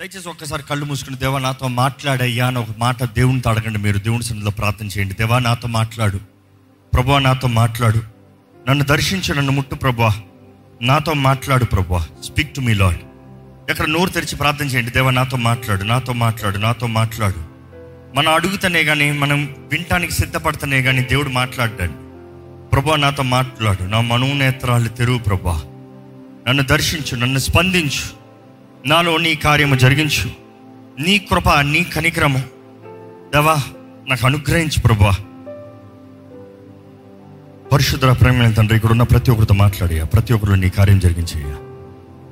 దయచేసి ఒక్కసారి కళ్ళు మూసుకుని దేవా నాతో మాట్లాడయ్యా అని ఒక మాట దేవునితో అడగండి మీరు. దేవుని సన్నిధిలో ప్రార్థన చేయండి. దేవా నాతో మాట్లాడు. ప్రభా నాతో మాట్లాడు. నన్ను దర్శించు నన్ను ముట్టు ప్రభా నాతో మాట్లాడు ప్రభా స్పీక్ టు మీ లాడ్ ఎక్కడ నోరు తెరిచి ప్రార్థన చేయండి. దేవా నాతో మాట్లాడు నాతో మాట్లాడు నాతో మాట్లాడు. మనం అడుగుతనే కానీ మనం వినటానికి సిద్ధపడతనే కానీ దేవుడు మాట్లాడ్డాడు. ప్రభా నాతో మాట్లాడు. నా మనోనేత్రాలు తెరువు ప్రభా నన్ను దర్శించు నన్ను స్పందించు. నాలో నీ కార్యము జరిగించు. నీ కృప నీ కనిక్రము. దేవా నాకు అనుగ్రహించు ప్రభా పరిశుద్ధ ప్రేమ తండ్రి ఇక్కడ ఉన్న ప్రతి ఒక్కరితో మాట్లాడియా. ప్రతి ఒక్కరు నీ కార్యం జరిగించయ్యా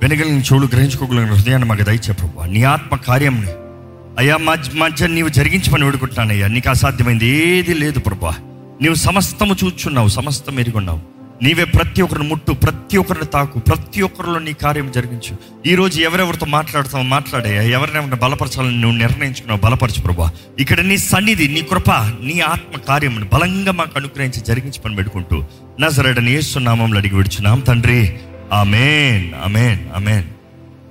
వెనగలిగిన చెవులు గ్రహించుకోగలిగిన హృదయాన్ని మాకు దయచే ప్రభా నీ ఆత్మ కార్యంని అయ్యా మధ్య మధ్య నీవు జరిగించమని వేడుకుంటున్నానయ్యా. నీకు అసాధ్యమైంది ఏది లేదు ప్రభా నీవు సమస్తము చూచున్నావు సమస్తం ఎరుగున్నావు. నీవే ప్రతి ఒక్కరిని ముట్టు ప్రతి ఒక్కరిని తాకు ప్రతి ఒక్కరిలో నీ కార్యం జరిగించు. ఈ రోజు ఎవరెవరితో మాట్లాడతావు మాట్లాడే ఎవరినెవరిని బలపరచాలని నువ్వు నిర్ణయించుకున్నావు బలపరచు ప్రభా ఇక్కడ నీ సన్నిధి నీ కృప నీ ఆత్మ కార్యమును బలంగా మాకు అనుగ్రహించి జరిగించి పని పెట్టుకుంటూ నజరడని ఏసునామంలో అడిగి విడుచున్నాం తండ్రి. ఆమెన్ అమేన్ అమేన్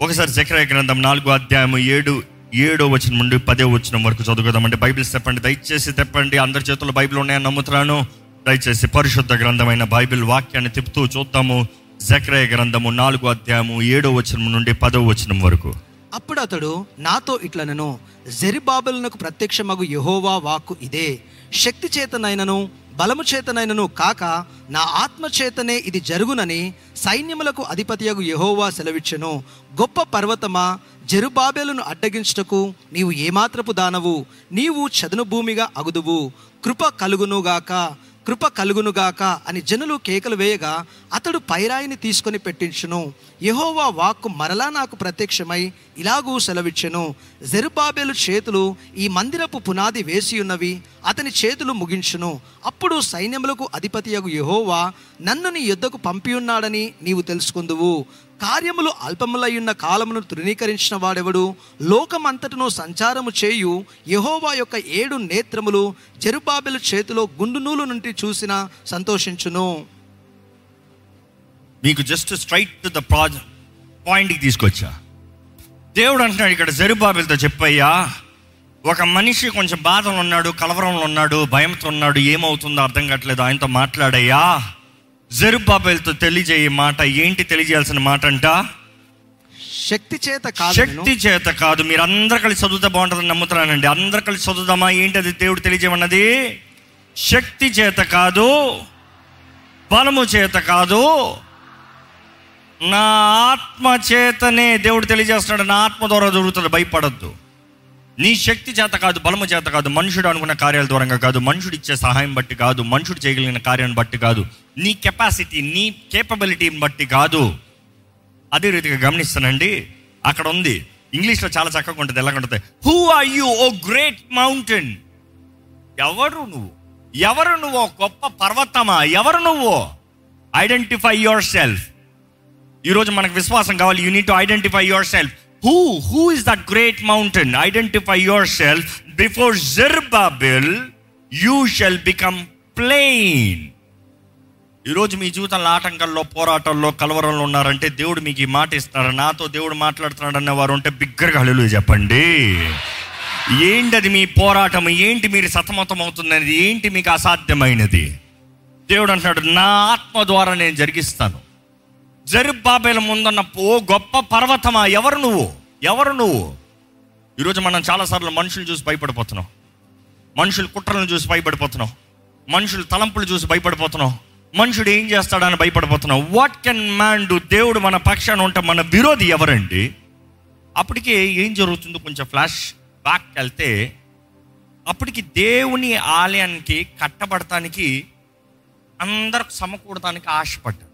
ఒకసారి చక్రయ గ్రంథం నాలుగో అధ్యాయం ఏడు ఏడో వచ్చిన నుండి పదో వచ్చిన వరకు చదువుదామంటే బైబిల్ చెప్పండి దయచేసి తెప్పండి. అందరి చేతుల్లో బైబిల్ ఉన్నాయని నమ్ముతున్నాను. దయచేసి పరిశుద్ధ గ్రంథమైన బైబిల్ వాక్యాన్ని తిప్పుతూ చూద్దాము. జక్రయ గ్రంథము నాలుగో అధ్యాయము ఏడో వచనం నుండి పదో వచనం వరకు. అప్పుడు అతడు నాతో ఇట్లనను జెరిబాబెలునకు ప్రత్యక్షమగు యెహోవా వాక్కు ఇదే. శక్తి చేతనైనను బలము చేతనైనను కాక నా ఆత్మ చేతనే ఇది జరుగునని సైన్యములకు అధిపతియగు యెహోవా సెలవిచ్చెను. గొప్ప పర్వతమా జెరుబాబేలును అడ్డగించుటకు నీవు ఏమాత్రపు దానవు. నీవు చదును భూమిగా అగుదువు. కృప కలుగునుగాక. కృప కలుగునుగాక అని జనులు కేకలు వేయగా అతడు పైరాయిని తీసుకొని పెట్టించును. యహోవా వాక్కు మరలా నాకు ప్రత్యక్షమై ఇలాగూ సెలవిచ్చెను. జెరుబాబేలు చేతులు ఈ మందిరపు పునాది వేసి ఉన్నవి అతని చేతులు ముగించును. అప్పుడు సైన్యములకు అధిపతియగు యహోవా నన్ను నీ యుద్ధకు పంపియున్నాడని నీవు తెలుసుకుందువు. కార్యములు అల్పములయ్యున్న కాలమును తృణీకరించిన వాడెవడు? లోకమంతటను సంచారము చేయు యహోవా యొక్క ఏడు నేత్రములు జరుబాబెల చేతిలో గుండు నూలు నుండి చూసిన సంతోషించును. మీకు just straight to the project పాయింట్కి తీసుకొచ్చా? దేవుడు అంటున్నాడు ఇక్కడ జరుబాబులతో చెప్పయ్యా ఒక మనిషి కొంచెం బాధలో ఉన్నాడు కలవరంలో ఉన్నాడు భయంతో ఉన్నాడు ఏమవుతుందో అర్థం కావట్లేదు ఆయనతో మాట్లాడయ్యా. జరుబాబులతో తెలియజేయ మాట ఏంటి తెలియజేయాల్సిన మాట అంట? శక్తి చేత కాదు శక్తి చేత కాదు. మీరు అందరు కలిసి చదువుతా బాగుంటుందని నమ్ముతున్నానండి. అందరు కలిసి చదువుదామా? ఏంటి అది దేవుడు తెలియజేయమన్నది? శక్తి చేత కాదు. బలము చేత కాదు. నా ఆత్మ చేతనే దేవుడు తెలియజేస్తున్నాడు. నా ఆత్మ ద్వారా జరుగుతుంది భయపడద్దు. నీ శక్తి చేత కాదు బలము చేత కాదు మనుషుడు అనుకున్న కార్యాల ద్వారంగా కాదు మనుషుడు ఇచ్చే సహాయం బట్టి కాదు మనుషుడు చేయగలిగిన కార్యాన్ని బట్టి కాదు నీ కెపాసిటీ నీ కేపబిలిటీని బట్టి కాదు. అదే రీతిగా గమనిస్తానండి అక్కడ ఉంది. ఇంగ్లీష్లో చాలా చక్కగా ఉంటుంది ఎలా ఉంటుంది? Who are you O great mountain ఎవరు నువ్వు? ఎవరు నువ్వు గొప్ప పర్వతమా? ఎవరు నువ్వు? ఐడెంటిఫై యువర్ సెల్ఫ్ ఈరోజు మనకు విశ్వాసం కావాలి you need to identify yourself who who is that great mountain identify yourself before Zerubbabel you shall become plain ఈరోజు మీ జీవితంలో ఆటంకాల్లో పోరాటంలో కలవరంలో ఉన్నారంటే దేవుడు మీకు ఈ మాట ఇస్తున్నారు నాతో దేవుడు మాట్లాడుతున్నాడు అనే వారు ఉంటే బిగ్గరగా హల్లు చెప్పండి. ఏంటది మీ పోరాటం ఏంటి మీరు సతమతం అవుతున్నది? ఏంటి మీకు అసాధ్యమైనది? దేవుడు అంటున్నాడు నా ఆత్మ ద్వారా నేను జరిగిస్తాను. జరుబాబేల ముందున్న ఓ గొప్ప పర్వతమా ఎవరు నువ్వు? ఎవరు నువ్వు? ఈరోజు మనం చాలాసార్లు మనుషులు చూసి భయపడిపోతున్నాం. మనుషులు కుట్రలను చూసి భయపడిపోతున్నాం. మనుషులు తలంపులు చూసి భయపడిపోతున్నాం. మనుషుడు ఏం చేస్తాడని భయపడిపోతున్నాం. వాట్ కెన్ మ్యాన్ డు దేవుడు మన పక్షాన ఉంటే మన విరోధి ఎవరండి? అప్పటికే ఏం జరుగుతుందో కొంచెం ఫ్లాష్ బ్యాక్ వెళ్తే అప్పటికి దేవుని ఆలయానికి కట్టబడటానికి అందరికి సమకూడటానికి ఆశపడ్డారు.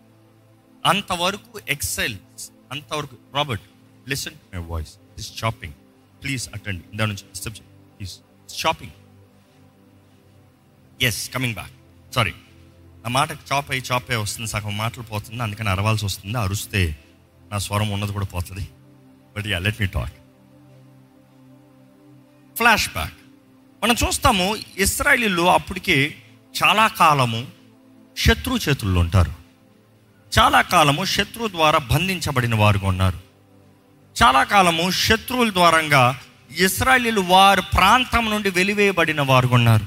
అంతవరకు ఎక్సెల్ అంతవరకు Robert listen my voice this shopping please attend దాని నుంచి disturb please shopping yes coming back sorry ఆ మాట చాప్ అయ్యి చాప్ అయ్యి వస్తుంది సగం మాటలు పోతుంది అందుకని అరవాల్సి వస్తుంది అరుస్తే నా స్వరం ఉన్నది కూడా పోతుంది. But ya let me talk flash back మనం చూస్తాము ఇస్రాయలీలు అప్పటికే చాలా కాలము శత్రు చేతుల్లో ఉంటారు. చాలా కాలము శత్రువు ద్వారా బంధించబడిన వారుగా ఉన్నారు. చాలా కాలము శత్రువుల ద్వారంగా ఇస్రాయలీలు వారి ప్రాంతం నుండి వెలివేయబడిన వారు ఉన్నారు.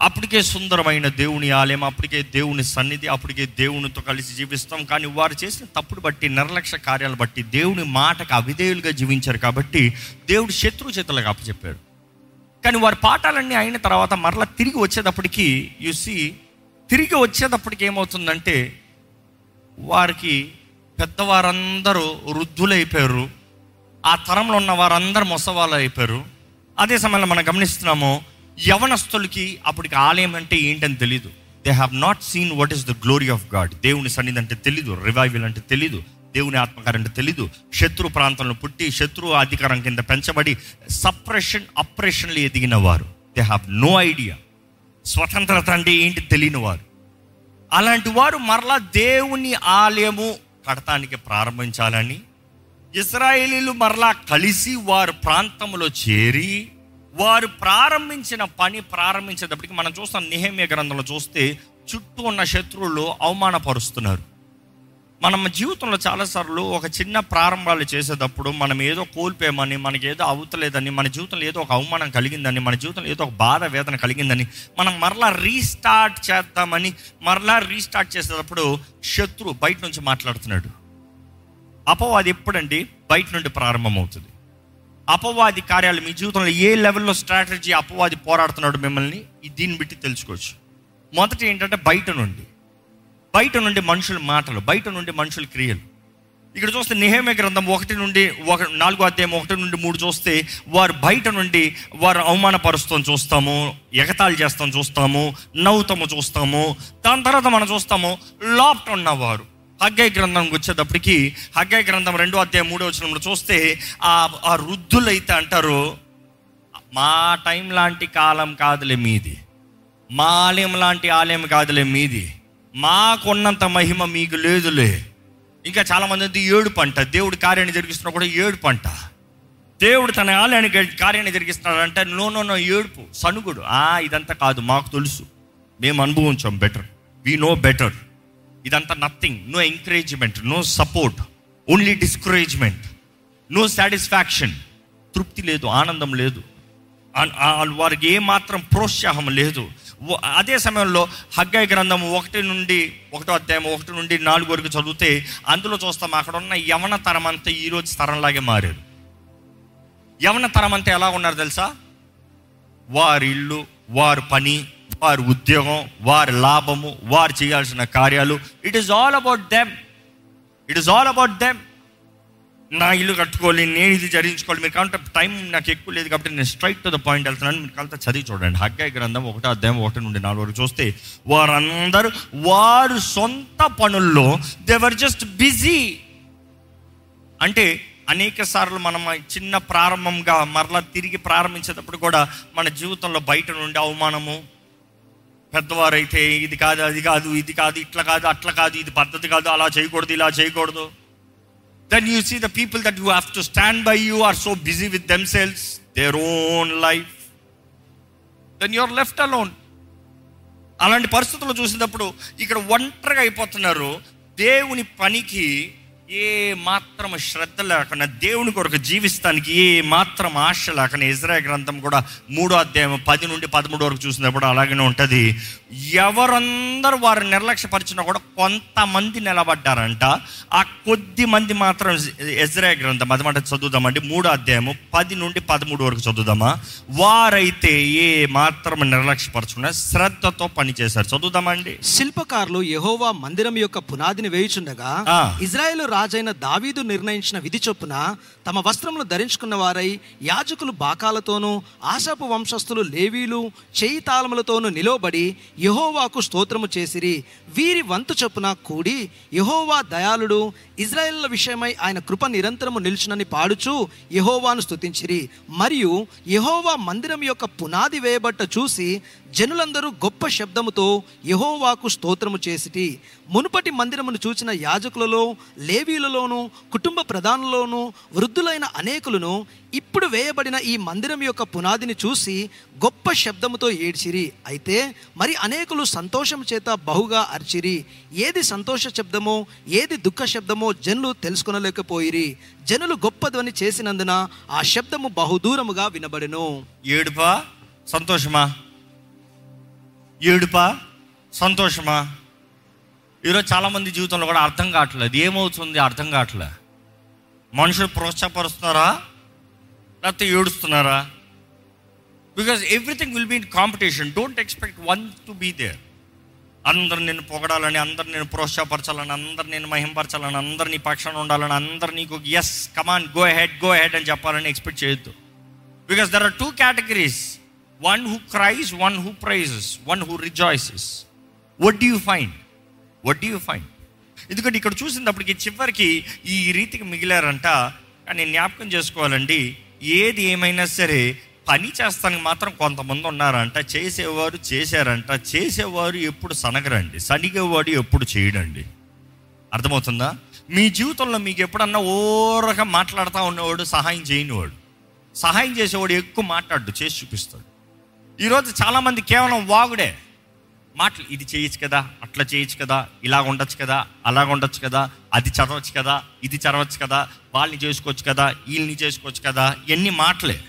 అప్పటికే సుందరమైన దేవుని ఆలయం అప్పటికే దేవుని సన్నిధి అప్పటికే దేవునితో కలిసి జీవిస్తాం. కానీ వారు చేసిన తప్పుడు బట్టి నిర్లక్ష్య కార్యాలు బట్టి దేవుని మాటకు అవిధేయులుగా జీవించారు కాబట్టి దేవుడు శత్రు చేతులకు అప్పచెప్పాడు. కానీ వారి పాఠాలన్నీ అయిన తర్వాత మరలా తిరిగి వచ్చేటప్పటికి సి తిరిగి వచ్చేటప్పటికి ఏమవుతుందంటే వారికి పెద్దవారందరూ వృద్ధులైపోయారు. ఆ తరంలో ఉన్న వారందరూ మొసవాళ్ళు అయిపోయారు అదే సమయంలో మనం గమనిస్తున్నాము యవనస్తులకి అప్పటికి ఆలయం అంటే ఏంటని తెలీదు. They have not seen what is the glory of God దేవుని సన్నిధి అంటే తెలీదు రివైవల్ అంటే తెలీదు దేవుని ఆత్మకారం అంటే తెలీదు. శత్రు ప్రాంతంలో పుట్టి శత్రు అధికారం కింద పెంచబడి సప్రెషన్ అప్రెషన్లు ఎదిగిన వారు. దే హ్యావ్ నో ఐడియా స్వతంత్రత అంటే ఏంటి తెలియని వారు. అలాంటి వారు మరలా దేవుని ఆలయము కడటానికి ప్రారంభించాలని ఇస్రాయేలీలు మరలా కలిసి వారు ప్రాంతంలో చేరి వారు ప్రారంభించిన పని ప్రారంభించేటప్పటికి మనం చూస్తాం నిహమ్య గ్రంథంలో చూస్తే చుట్టూ ఉన్న శత్రువులు అవమానపరుస్తున్నారు. మనం జీవితంలో చాలాసార్లు ఒక చిన్న ప్రారంభాలు చేసేటప్పుడు మనం ఏదో కోల్పోయామని మనకి ఏదో అవుతలేదని మన జీవితంలో ఏదో ఒక అవమానం కలిగిందని మన జీవితంలో ఏదో ఒక బాధ వేదన కలిగిందని మనం మరలా రీస్టార్ట్ చేద్దామని మరలా రీస్టార్ట్ చేసేటప్పుడు శత్రు బయట నుంచి మాట్లాడుతున్నాడు. అపవాది ఎప్పుడండి? బయట నుండి ప్రారంభమవుతుంది. అపవాది కార్యాలు మీ జీవితంలో ఏ లెవెల్లో స్ట్రాటజీ అపవాది పోరాడుతున్నాడు మిమ్మల్ని? దీన్ని బట్టి తెలుసుకోవచ్చు. మొదట ఏంటంటే బయట నుండి. బయట నుండి మనుషుల మాటలు బయట నుండి మనుషుల క్రియలు. ఇక్కడ చూస్తే నిహేమ గ్రంథం ఒకటి నుండి ఒక నాలుగో అధ్యాయం ఒకటి నుండి మూడు చూస్తే వారు బయట నుండి వారు అవమానపరుస్తాం చూస్తాము ఎగతాళి చేస్తాం చూస్తాము నవ్వుతాము చూస్తాము. దాని తర్వాత మనం చూస్తాము లోపట ఉన్నవారు. హగ్గై గ్రంథంకి వచ్చేటప్పటికి హగ్గై గ్రంథం రెండో అధ్యాయం మూడో వచ్చినప్పుడు చూస్తే ఆ ఆ వృద్ధులైతే అంటారు మా టైం లాంటి కాలం కాదులే మీది. మా ఆలయం లాంటి ఆలయం కాదులే మీది. మాకున్నంత మహిమ మీకు లేదులే. ఇంకా చాలామంది ఏడు పంట. దేవుడు కార్యాన్ని జరిగిస్తున్నా కూడా ఏడు పంట. దేవుడు తన ఆలయానికి కార్యాన్ని జరిగిస్తున్నాడంటే నో నో నో ఏడుపు. సనుగుడు. ఆ ఇదంతా కాదు మాకు తెలుసు. మేము అనుభవించాం బెటర్. వీ నో బెటర్ ఇదంతా nothing no encouragement no support only discouragement no satisfaction తృప్తి లేదు ఆనందం లేదు. వారికి ఏమాత్రం ప్రోత్సాహం లేదు. అదే సమయంలో హగ్గై గ్రంథం ఒకటి నుండి ఒకటో అధ్యాయం ఒకటి నుండి నాలుగు వరకు చదివితే అందులో చూస్తాం అక్కడ ఉన్న యవన తరం అంతా ఈరోజు తరంలాగే మారారు. యవన తరం అంతా ఎలా ఉన్నారు తెలుసా? వారి ఇల్లు వారి పని వారి ఉద్యోగం వారి లాభము వారు చేయాల్సిన కార్యాలు. It is all about them it is all about them నా ఇల్లు కట్టుకోవాలి నేను ఇది జరిగించుకోవాలి. మీరు కాబట్టి టైం నాకు ఎక్కువ లేదు కాబట్టి నేను స్ట్రైట్ టు ద పాయింట్ వెళ్తున్నాను. మీరు కలిత చదివి చూడండి. హగ్గాయ గ్రంథం ఒకటో అధ్యాయం ఒకటి నుండి నాలుగు వరకు చూస్తే వారందరూ వారు సొంత పనుల్లో దేవర్ జస్ట్ బిజీ అంటే అనేక సార్లు మనం చిన్న ప్రారంభంగా మరలా తిరిగి ప్రారంభించేటప్పుడు కూడా మన జీవితంలో బయట నుండి అవమానము పెద్దవారైతే ఇది కాదు అది కాదు ఇది కాదు ఇట్లా కాదు అట్లా కాదు ఇది పద్ధతి కాదు అలా చేయకూడదు ఇలా చేయకూడదు. then you see the people that you have to stand by you are so busy with themselves their own life then you're left alone అలాంటి పరిస్థితులు చూసినప్పుడు ఇక్కడ ఒంటరిగా అయిపోతున్నారు దేవుని పనికి ఏ మాత్రం శ్రద్ధ లేకుండా దేవుని కొరకు జీవిస్తానికి ఏ మాత్రం ఆశ లేకుండా ఇజ్రాయ గ్రంథం కూడా మూడో అధ్యాయం పది నుండి పదమూడు వరకు చూసినప్పుడు అలాగనే ఉంటుంది. ఎవరందరూ వారు నిర్లక్ష్యపరిచినా కూడా కొంతమంది నిలబడ్డారంట. ఆ కొద్ది మంది మాత్రం ఇజ్రాయ గ్రంథం అదమాట చదువుదామండి. మూడో అధ్యాయము పది నుండి పదమూడు వరకు చదువుదామా? వారైతే ఏ మాత్రం నిర్లక్ష్యపరచుకున్నా శ్రద్ధతో పనిచేశారు. చదువుదామండి. శిల్పకారులు యెహోవా మందిరం యొక్క పునాదిని వేయుచుండగా. ఇజ్రాయేలు రాజైన దావీదు నిర్ణయించిన విధి చొప్పున తమ వస్త్రములు ధరించుకున్న వారై యాజకులు బాకాలతోనూ ఆశాపు వంశస్థులు లేవీలు చేయి తాళములతోనూ నిలవబడి యహోవాకు స్తోత్రము చేసిరి. వీరి వంతు చొప్పున కూడి యహోవా దయాళుడు ఇజ్రాయేళ్ళ విషయమై ఆయన కృప నిరంతరము నిలిచినని పాడుచు యహోవాను స్తుతించిరి. మరియు యహోవా మందిరం యొక్క పునాది వేయబట్ట చూసి జనులందరూ గొప్ప శబ్దముతో యహోవాకు స్తోత్రము చేసిటి మునుపటి మందిరమును చూచిన యాజకులలో లేవీలలోను కుటుంబ ప్రధానులోను వృద్ధులైన అనేకులను ఇప్పుడు వేయబడిన ఈ మందిరం యొక్క పునాదిని చూసి గొప్ప శబ్దముతో ఏడ్చిరి. అయితే మరి అనేకులు సంతోషం చేత బహుగా అర్చిరి. ఏది సంతోష శబ్దమో ఏది దుఃఖ శబ్దమో జనులు తెలుసుకొనలేకపోయిరి. జనులు గొప్ప ధ్వని చేసినందున ఆ శబ్దము బహుదూరముగా వినబడెను. ఏడుపా సంతోషమా? ఏడుపా సంతోషమా? ఈరోజు చాలామంది జీవితంలో కూడా అర్థం కావట్లేదు. ఏమవుతుంది అర్థం కావట్లే. మనుషులు ప్రోత్సాహపరుస్తున్నారా? లేకపోతే ఏడుస్తున్నారా? Because everything will be in competition don't expect one to be there అందరు నేను పొగడాలని అందరు నేను ప్రోత్సాహపరచాలని అందరు నేను మహింపరచాలని అందరు నీ పక్షాన ఉండాలని అందరు నీకు yes come on go ahead go ahead అని చెప్పాలని ఎక్స్పెక్ట్ చేయొద్దు. Because there are two categories one who cries one who praises one who rejoices what do you find what do you find ఎందుకంటే ఇక్కడ చూసినప్పటికి చివరికి ఈ రీతికి మిగిలారంట. కానీ జ్ఞాపకం చేసుకోవాలండి ఏది ఏమైనా సరే పని చేస్తానికి మాత్రం కొంతమంది ఉన్నారంట. చేసేవారు చేశారంట. చేసేవారు ఎప్పుడు సనగరండి. సనిగేవాడు ఎప్పుడు చేయడండి. అర్థమవుతుందా? మీ జీవితంలో మీకు ఎప్పుడన్నా ఓరగా మాట్లాడుతూ ఉన్నవాడు సహాయం చేయనివాడు? సహాయం చేసేవాడు ఎక్కువ మాట్లాడు చేసి చూపిస్తాడు. ఈరోజు చాలామంది కేవలం వాగుడే. మాటలు ఇది చేయొచ్చు కదా అట్లా చేయొచ్చు కదా ఇలా ఉండొచ్చు కదా అలా ఉండొచ్చు కదా అది చదవచ్చు కదా ఇది చదవచ్చు కదా వాళ్ళని చేసుకోవచ్చు కదా వీళ్ళని చేసుకోవచ్చు కదా ఎన్ని మాటలే.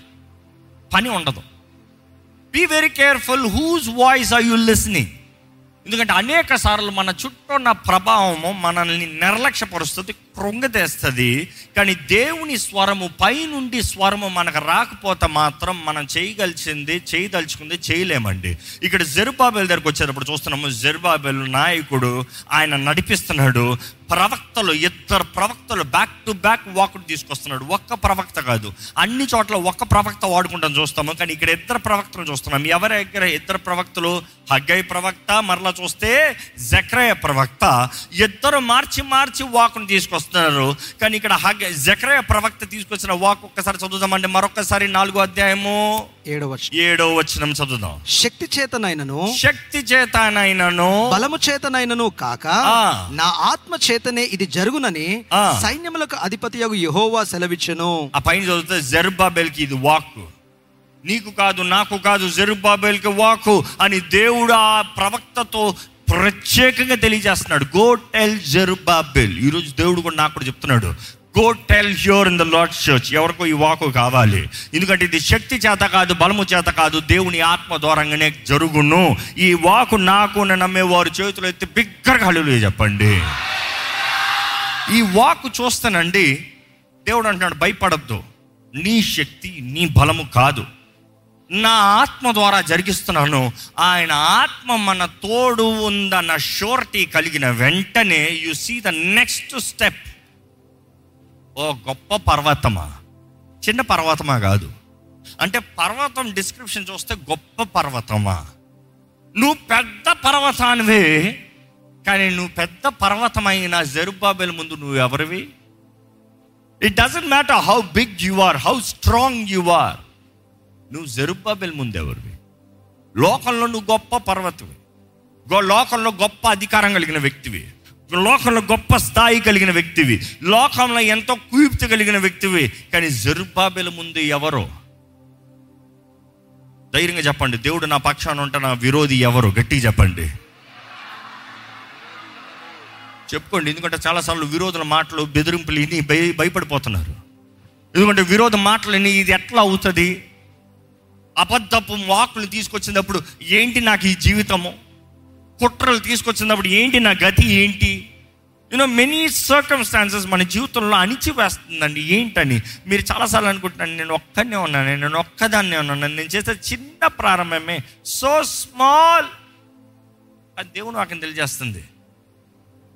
పని ఉండదు. Be very careful whose voice are you listening ఎందుకంటే అనేక సార్లు మన చుట్టూ ఉన్న ప్రభావము మనల్ని నిర్లక్ష్యపరుస్తుంది కృంగతేస్తుంది కానీ దేవుని స్వరము పైనుండి స్వరము మనకు రాకపోతే మాత్రం మనం చేయగలిసింది చేయదలుచుకుంది చేయలేమండి. ఇక్కడ జెరుబాబెల్ దగ్గరకు వచ్చేటప్పుడు చూస్తున్నాము జెరుబాబెల్ నాయకుడు ఆయన నడిపిస్తున్నాడు. ప్రవక్తలు ఇద్దరు ప్రవక్తలు బ్యాక్ టు బ్యాక్ వాకుడు తీసుకొస్తున్నాడు. ఒక్క ప్రవక్త కాదు. అన్ని చోట్ల ఒక్క ప్రవక్త వాడుకుంటాం చూస్తాము. కానీ ఇక్కడ ఇద్దరు ప్రవక్తలు చూస్తున్నాం. ఎవరి దగ్గర ఇద్దరు ప్రవక్తలు? హగ్గై ప్రవక్త మరలా చూస్తే జక్రయ ప్రవక్త. ఇద్దరు మార్చి మార్చి వాకును తీసుకొస్తున్నారు కానీ ఇక్కడ హగ్గ జక్రయ ప్రవక్త తీసుకొచ్చిన వాక్ ఒక్కసారి చదువుదామండి మరొకసారి నాలుగో అధ్యాయము ఏడవ వచనం. ఏడో వచనం చదువుదాం శక్తి చేతనైనను శక్తి చేతనైనను బలము చేతనైనను కాక. నా ఆత్మ చేతనే ఇది జరుగునని. సైన్యములకు అధిపతి యహోవా సెలవిచ్చెను ఆ పైన చదివితే జెరుబాబెల్కి ఇది వాక్ నీకు కాదు నాకు కాదు జెరుబాబెల్కి వాకు అని దేవుడు ఆ ప్రవక్తతో ప్రత్యేకంగా తెలియజేస్తున్నాడు. గో టెల్ జెరుబాబెల్ ఈరోజు దేవుడు కూడా నాకు కూడా చెప్తున్నాడు. Go tell here in the lord church ఎవరికో ఈ వాకు కావాలి. ఎందుకంటే ఇది శక్తి చేత కాదు బలము చేత కాదు దేవుని ఆత్మ ద్వారంగానే జరుగును. ఈ వాకు నాకు నమ్మే వారు చేతులు ఎత్తి బిగ్గరగా హల్లేలూయా చెప్పండి. ఈ వాకు చూస్తానండి దేవుడు అంటున్నాడు భయపడద్దు. నీ శక్తి నీ బలము కాదు. నా ఆత్మ ద్వారా జరిగిస్తున్నాను. ఆయన ఆత్మ మన తోడు ఉందన్న షూరిటీ కలిగిన వెంటనే you see the next step ఓ గొప్ప పర్వతమా? చిన్న పర్వతమా కాదు. అంటే పర్వతం డిస్క్రిప్షన్ చూస్తే గొప్ప పర్వతమా? నువ్వు పెద్ద పర్వతానివే కానీ నువ్వు పెద్ద పర్వతమైన జెరుబాబెల్ ముందు నువ్వు ఎవరివి it doesn't matter how big you are how strong you are నువ్వు జరుబాబెల్ ముందు ఎవరివి లోకంలో నువ్వు గొప్ప పర్వతవి. లోకంలో గొప్ప అధికారం కలిగిన వ్యక్తివి. లోకంలో గొప్ప స్థాయి కలిగిన వ్యక్తివి. లోకంలో ఎంతో కుయుప్తి కలిగిన వ్యక్తివి. కానీ జరుబాబెల ముందు ఎవరో? ధైర్యంగా చెప్పండి. దేవుడు నా పక్షాన ఉంటే నా విరోధి ఎవరు? గట్టిగా చెప్పండి. చెప్పుకోండి. ఎందుకంటే చాలాసార్లు విరోధుల మాటలు బెదిరింపులు ఇన్ని భయ భయపడిపోతున్నారు. ఎందుకంటే విరోధ మాటలు విని ఇది ఎట్లా అవుతుంది? అబద్ధపు వాకులు తీసుకొచ్చినప్పుడు ఏంటి నాకు ఈ జీవితము? కుట్రలు తీసుకొచ్చినప్పుడు ఏంటి నా గతి ఏంటి? యూనో మెనీ సర్కమ్స్టాన్సెస్ మన జీవితంలో అణిచివేస్తుందండి. ఏంటని? మీరు చాలాసార్లు అనుకుంటున్నాను నేను ఒక్కనే ఉన్నాను నేను ఒక్కదాన్నే ఉన్నాను నేను చేసే చిన్న ప్రారంభమే సో స్మాల్ అది దేవుడు నాకు తెలియజేస్తుంది.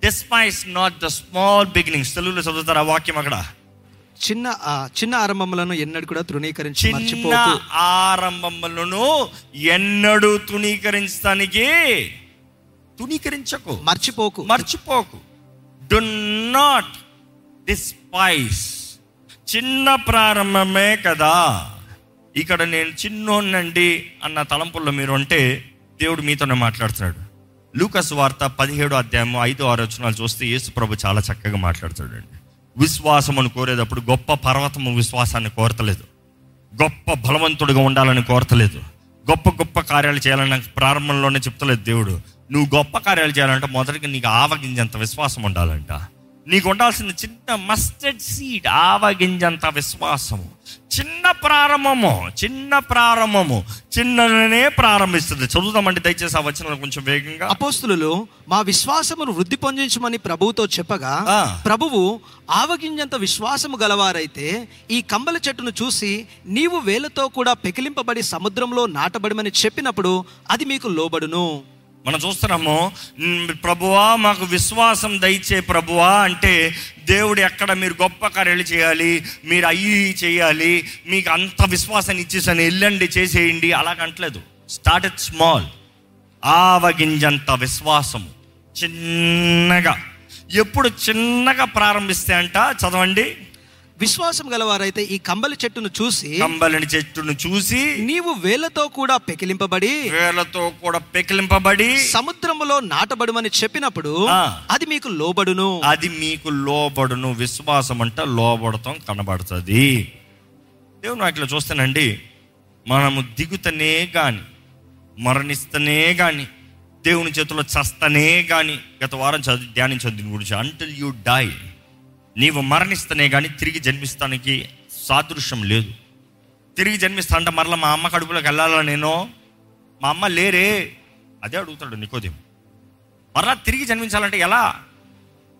Despise not the small beginnings తెలుగులో చదువుతారు ఆ వాక్యం అక్కడ. చిన్న చిన్న ఆరంభములను ఎన్నడూ కూడా తృణీకరించి చిన్న ఆరంభములను ఎన్నడూ తునీకరించడానికి తునీకరించకు మర్చిపోకు. మర్చిపోకు. డు నాట్ డిస్పైస్ చిన్న ప్రారంభమే కదా. ఇక్కడ నేను చిన్నోన్నండి అన్న తలంపుల్లో మీరు ఉంటే దేవుడు మీతోనే మాట్లాడుతున్నాడు. లూకస్ వార్త పదిహేడు అధ్యాయము ఐదు ఆరు వచనాలు చూస్తే యేసు ప్రభు చాలా చక్కగా మాట్లాడుతాడండి విశ్వాసమును కోరేటప్పుడు గొప్ప పర్వతము విశ్వాసాన్ని కోరతలేదు. గొప్ప బలవంతుడిగా ఉండాలని కోరతలేదు. గొప్ప గొప్ప కార్యాలు చేయాలని నాకు ప్రారంభంలోనే చెప్తలేదు దేవుడు. నువ్వు గొప్ప కార్యాలు చేయాలంటే మొదటిగా నీకు ఆవగింజంత విశ్వాసం ఉండాలంట. నీకు ఉండాల్సిన చిన్న మస్టర్డ్ సీడ్ ఆవగింజంత విశ్వాసము. చిన్న ప్రారంభము చిన్న ప్రారంభము చిన్ననే ప్రారంభిస్తుంది. చదువుదామండి దయచేసి ఆ వచనాలు కొంచెం వేగంగా. అపోస్తులు మా విశ్వాసమును వృద్ధి పొందించమని ప్రభువుతో చెప్పగా. ప్రభువు ఆవగింజంత విశ్వాసము గలవారైతే ఈ కంబల చెట్టును చూసి నీవు వేలతో కూడా పెకిలింపబడి సముద్రంలో నాటబడమని చెప్పినప్పుడు అది మీకు లోబడును. మనం చూస్తున్నాము ప్రభువా మాకు విశ్వాసం దయచే ప్రభువా అంటే దేవుడు ఎక్కడ మీరు గొప్ప కార్యాలు చేయాలి మీరు అయ్యి చేయాలి మీకు అంత విశ్వాసాన్ని ఇచ్చేసాను వెళ్ళండి చేసేయండి అలాగంటలేదు స్టార్ట్ ఇట్ స్మాల్ ఆవగింజంత విశ్వాసము. చిన్నగా. ఎప్పుడు చిన్నగా ప్రారంభిస్తే అంట చదవండి. విశ్వాసం గలవారైతే ఈ కంబలి చెట్టును చూసి కంబలిని చెట్టును చూసి నీవు వేలతో కూడా పెకిలింపబడి వేలతో కూడా పెకిలింపబడి సముద్రములో నాటబడుమని చెప్పినప్పుడు. అది మీకు లోబడును. అది మీకు లోబడును. విశ్వాసం అంటే లోబడతాం కనబడుతుంది. దేవుని వాటిలో చూస్తానండి మనము దిగుతనే కానీ మరణిస్తనే కానీ దేవుని చేతిలో చస్తనే కానీ గత వారం చదివి ధ్యానించదు దీని గురించి అంటిల్ యూ డై నీవు మరణిస్తనే కానీ తిరిగి జన్మిస్తానికి సాదృశ్యం లేదు. తిరిగి జన్మిస్తానంటే మరలా మా అమ్మ కడుపులోకి వెళ్ళాలా నేను? మా అమ్మ లేరే. అదే అడుగుతాడు నికోదేం మరలా తిరిగి జన్మించాలంటే ఎలా?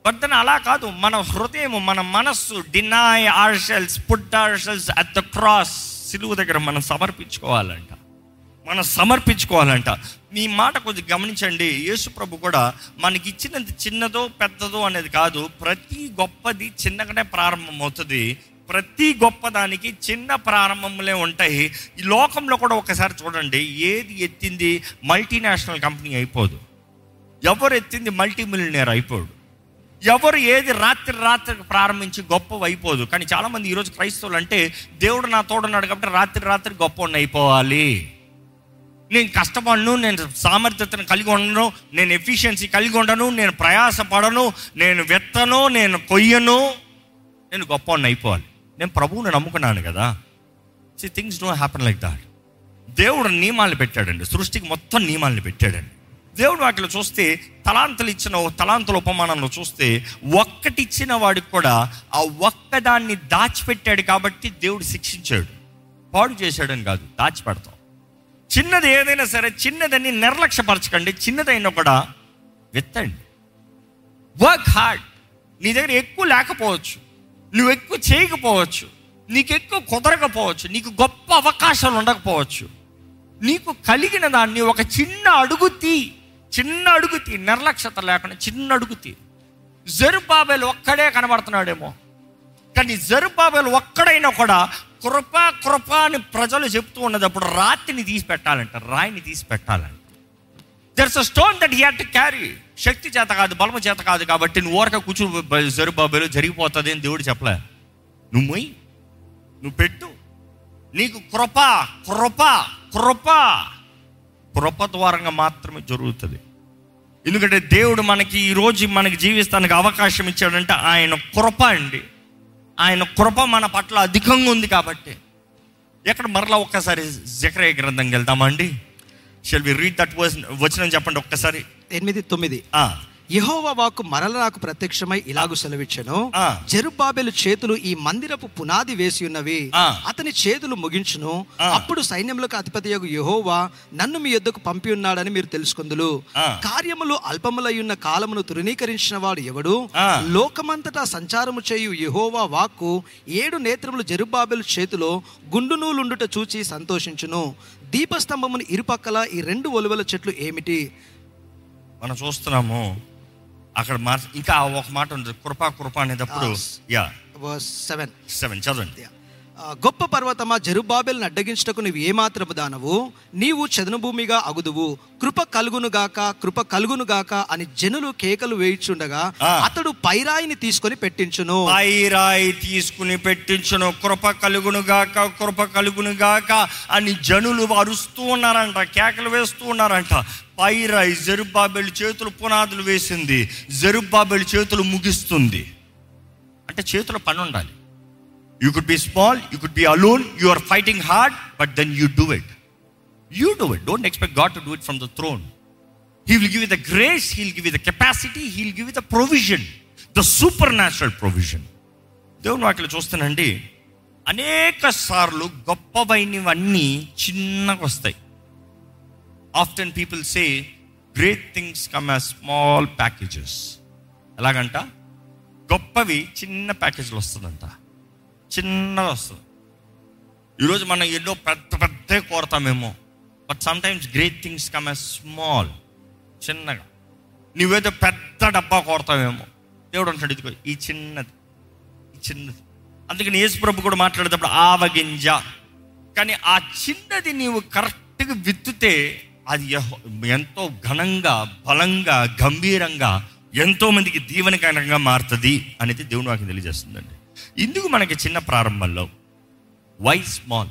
బట్ దెన్ అలా కాదు. మన హృదయం మన మనస్సు deny ourselves put ourselves at the cross సిలువు దగ్గర మనం సమర్పించుకోవాలంట. మనం సమర్పించుకోవాలంట. మీ మాట కొంచెం గమనించండి. యేసు ప్రభు కూడా మనకి ఇచ్చినది చిన్నదో పెద్దదో అనేది కాదు. ప్రతి గొప్పది చిన్నగానే ప్రారంభమవుతుంది. ప్రతి గొప్పదానికి చిన్న ప్రారంభములే ఉంటాయి. ఈ లోకంలో కూడా ఒకసారి చూడండి. ఏది ఎత్తింది మల్టీనేషనల్ కంపెనీ అయిపోదు. ఎవరు ఎత్తింది మల్టీ మిలియనర్ అయిపోడు. ఎవరు ఏది రాత్రి రాత్రికి ప్రారంభించి గొప్ప అయిపోదు. కానీ చాలామంది ఈరోజు క్రైస్తవులు అంటే దేవుడు నా తోడున్నాడు కాబట్టి రాత్రి రాత్రి గొప్ప అయిపోవాలి. నేను కష్టపడను నేను సామర్థ్యతను కలిగి ఉండను నేను ఎఫిషియన్సీ కలిగి ఉండను నేను ప్రయాసపడను నేను వెత్తను నేను కొయ్యను. నేను గొప్ప అయిపోవాలి. నేను ప్రభువుని నమ్ముకున్నాను కదా. See things don't happen like that దేవుడు నియమాలు పెట్టాడండి. సృష్టికి మొత్తం నియమాలను పెట్టాడండి. దేవుడు వాటిలో చూస్తే తలాంతలు ఇచ్చిన ఓ తలాంతుల ఉపమానంలో చూస్తే ఒక్కటి ఇచ్చిన వాడికి కూడా ఆ ఒక్కదాన్ని దాచిపెట్టాడు కాబట్టి దేవుడు శిక్షించాడు. పాడు చేశాడని కాదు దాచిపెడతాం. చిన్నది ఏదైనా సరే చిన్నదని నిర్లక్ష్యపరచకండి. చిన్నదైనా కూడా విత్తండి. వర్క్ హార్డ్ నీ దగ్గర ఎక్కువ లేకపోవచ్చు. నువ్వు ఎక్కువ చేయకపోవచ్చు. నీకు ఎక్కువ కుదరకపోవచ్చు. నీకు గొప్ప అవకాశాలు ఉండకపోవచ్చు. నీకు కలిగిన దాన్ని ఒక చిన్న అడుగు తీ. చిన్న అడుగు తీ. నిర్లక్ష్యత లేకుండా చిన్న అడుగు తీ. జరుబాబేలు ఒక్కడే కనబడుతున్నాడేమో. కానీ జరుబాబేలు ఒక్కడైనా కూడా కృప కృప అని ప్రజలు చెప్తూ ఉన్నదప్పుడు రాతిని తీసి పెట్టాలంట రాయిని తీసి పెట్టాలంట. There's a stone that he to carry శక్తి చేత కాదు బలము చేత కాదు కాబట్టి నువ్వు ఊరక కూర్చుని జరుబాబేలు జరిగిపోతుంది అని దేవుడు చెప్పలే. నువ్వు మొయ్యి నువ్వు పెట్టు. నీకు కృప కృప కృప. కృప ద్వారంగా మాత్రమే జరుగుతుంది. ఎందుకంటే దేవుడు మనకి ఈ రోజు మనకి జీవిస్తానికి అవకాశం ఇచ్చాడంటే ఆయన కృప అండి. ఆయన కృప మన పట్ల అధికంగా ఉంది కాబట్టి. ఎక్కడ మరలా ఒక్కసారి జకరయ్య గ్రంథంకి వెళ్తామా అండి? షెల్ వి రీడ్ దట్ వచ్చిన చెప్పండి ఒక్కసారి? ఎనిమిది తొమ్మిది. యెహోవా వాక్కు మరల నాకు ప్రత్యక్షమై ఇలాగు సెలవిచ్చెను ఆ. జెరుబ్బాబెలు చేతులు ఈ మందిరపు పునాది వేసి ఉన్నవి. అతని చేతులు ముగించును. అప్పుడు సైన్యములకు అధిపతి యెహోవా నన్ను మీ యొద్దకు పంపి ఉన్నాడని మీరు తెలుసుకుందులు. కార్యములు అల్పములై ఉన్న కాలమును తృణీకరించిన వాడు ఎవడు. లోకమంతటా సంచారము చేయు యెహోవా వాక్కు ఏడు నేత్రములు జెరుబ్బాబెలు చేతిలో గుండు నూలుండుట చూచి సంతోషించును దీపస్తంభమును ఇరుపక్కల ఈ రెండు ఒలువల చెట్లు ఏమిటి మనం చూస్తున్నాము అక్కడ ఇంకా ఒక మాట ఉంది కృప కృప అనేటప్పుడు ఆ. యా. సెవెన్ సెవెన్ చదవండి. గొప్ప పర్వతమా జెరుబాబెల్ని అడ్డగించటకు నీవు ఏమాత్రము దానవు? నీవు చదను భూమిగా అగుదువు కృప కలుగునుగాక కృప కలుగునుగాక అని జనులు కేకలు వేయిచుండగా. అతడు పైరాయిని తీసుకొని పెట్టించును. పైరాయి తీసుకుని పెట్టించును కృప కలుగును గాక కృప కలుగును గాక అని జనులు అరుస్తూ ఉన్నారంట కేకలు వేస్తూ ఉన్నారంట. పైరాయి జరుబాబెల్ చేతులు పునాదులు వేసింది జరుబాబెల్ చేతులు ముగిస్తుంది. అంటే చేతుల పని ఉండాలి You could be small you could be alone you are fighting hard but then you do it you do it don't expect God to do it from the throne He will give you the grace, He will give you the capacity, He will give you the provision, the supernatural provision. దేవుని వాటిలో చూస్తానండి అనేక సార్లు గొప్పవైనవన్నీ చిన్నగా వస్తాయి often people say great things come as small packages ఎలాగంట గొప్పవి చిన్న ప్యాకేజీలు వస్తుందంట చిన్నగా వస్తుంది ఈరోజు మనం ఎన్నో పెద్ద పెద్ద కోరతామేమో but sometimes great things come a small చిన్నగా. నువ్వేదో పెద్ద డబ్బా కోరతావేమో దేవుడు అంటాడు ఇదిగో ఈ చిన్నది ఈ చిన్నది. అందుకని యేసుప్రభు కూడా మాట్లాడేటప్పుడు ఆవగింజ. కానీ ఆ చిన్నది నీవు కరెక్ట్గా విత్తుతే అది ఎంతో ఘనంగా బలంగా గంభీరంగా ఎంతోమందికి దీవెనకరంగా మారుతుంది అనేది దేవుని వాకి తెలియజేస్తుందండి. ఇందుకు మనకి చిన్న ప్రారంభంలో? వై స్మాల్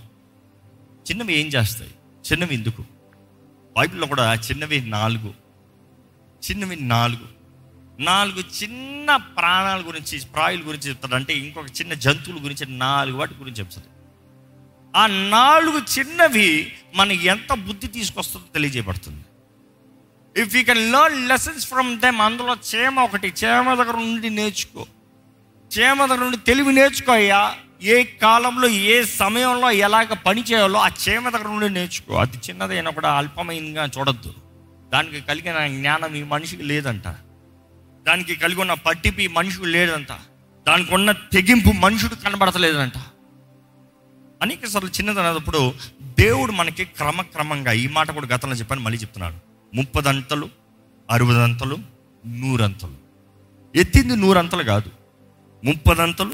చిన్నవి ఏం చేస్తాయి? చిన్నవి ఎందుకు? బైబిల్లో కూడా చిన్నవి నాలుగు. చిన్నవి నాలుగు. నాలుగు చిన్న ప్రాణాల గురించి ప్రాయుల గురించి చెప్తాడు అంటే ఇంకొక చిన్న జంతువుల గురించి నాలుగు వాటి గురించి చెప్తాడు. ఆ నాలుగు చిన్నవి మనకి ఎంత బుద్ధి తీసుకొస్తుందో తెలియజేయబడుతుంది. If you can learn lessons from them అందులో చేమ ఒకటి చేమ దగ్గర నుండి నేర్చుకో. చేమ నుండి తెలివి నేర్చుకో అయ్యా. ఏ కాలంలో ఏ సమయంలో ఎలాగ పని చేయాలో ఆ చేమ దగ్గర నుండి నేర్చుకో. అది చిన్నదైనా కూడా అల్పమైనగా చూడొద్దు. దానికి కలిగిన జ్ఞానం ఈ మనిషికి లేదంట. దానికి కలిగి ఉన్న పట్టిపి మనిషికి లేదంట. దానికి ఉన్న తెగింపు మనుషుడు కనబడతలేదంట. అనేక సార్లు చిన్నదన్నప్పుడు దేవుడు మనకి క్రమక్రమంగా ఈ మాట కూడా గతంలో చెప్పాను మళ్ళీ చెప్తున్నాడు ముప్పదంతలు అరవదంతలు నూరంతలు. ఎత్తింది నూరంతలు కాదు. ముప్పదంతలు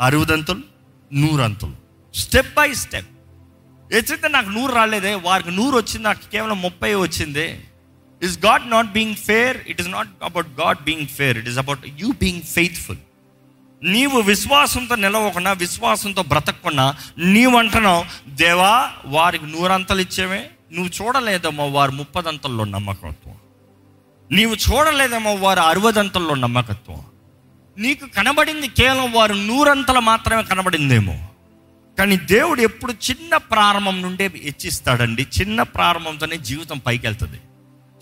అరవదంతలు నూరంతలు. స్టెప్ బై స్టెప్ ఎత్తితే నాకు నూరు రాలేదే వారికి నూరు వచ్చింది నాకు కేవలం ముప్పై వచ్చిందే is God not being fair it is not about God being fair it is about you being faithful నీవు విశ్వాసంతో నిలవకుండా విశ్వాసంతో బ్రతకకుండా నీవు అంటున్నావు దేవా వారికి నూరంతలు ఇచ్చేవే. నువ్వు చూడలేదేమో వారు ముప్పదంతల్లో నమ్మకత్వం. నీవు చూడలేదేమో వారు అరవదంతల్లో నమ్మకత్వం. నీకు కనబడింది కేవలం వారు నూరంతలు మాత్రమే కనబడిందేమో. కానీ దేవుడు ఎప్పుడు చిన్న ప్రారంభం నుండే హెచ్చిస్తాడండి. చిన్న ప్రారంభంతోనే జీవితం పైకి వెళ్తుంది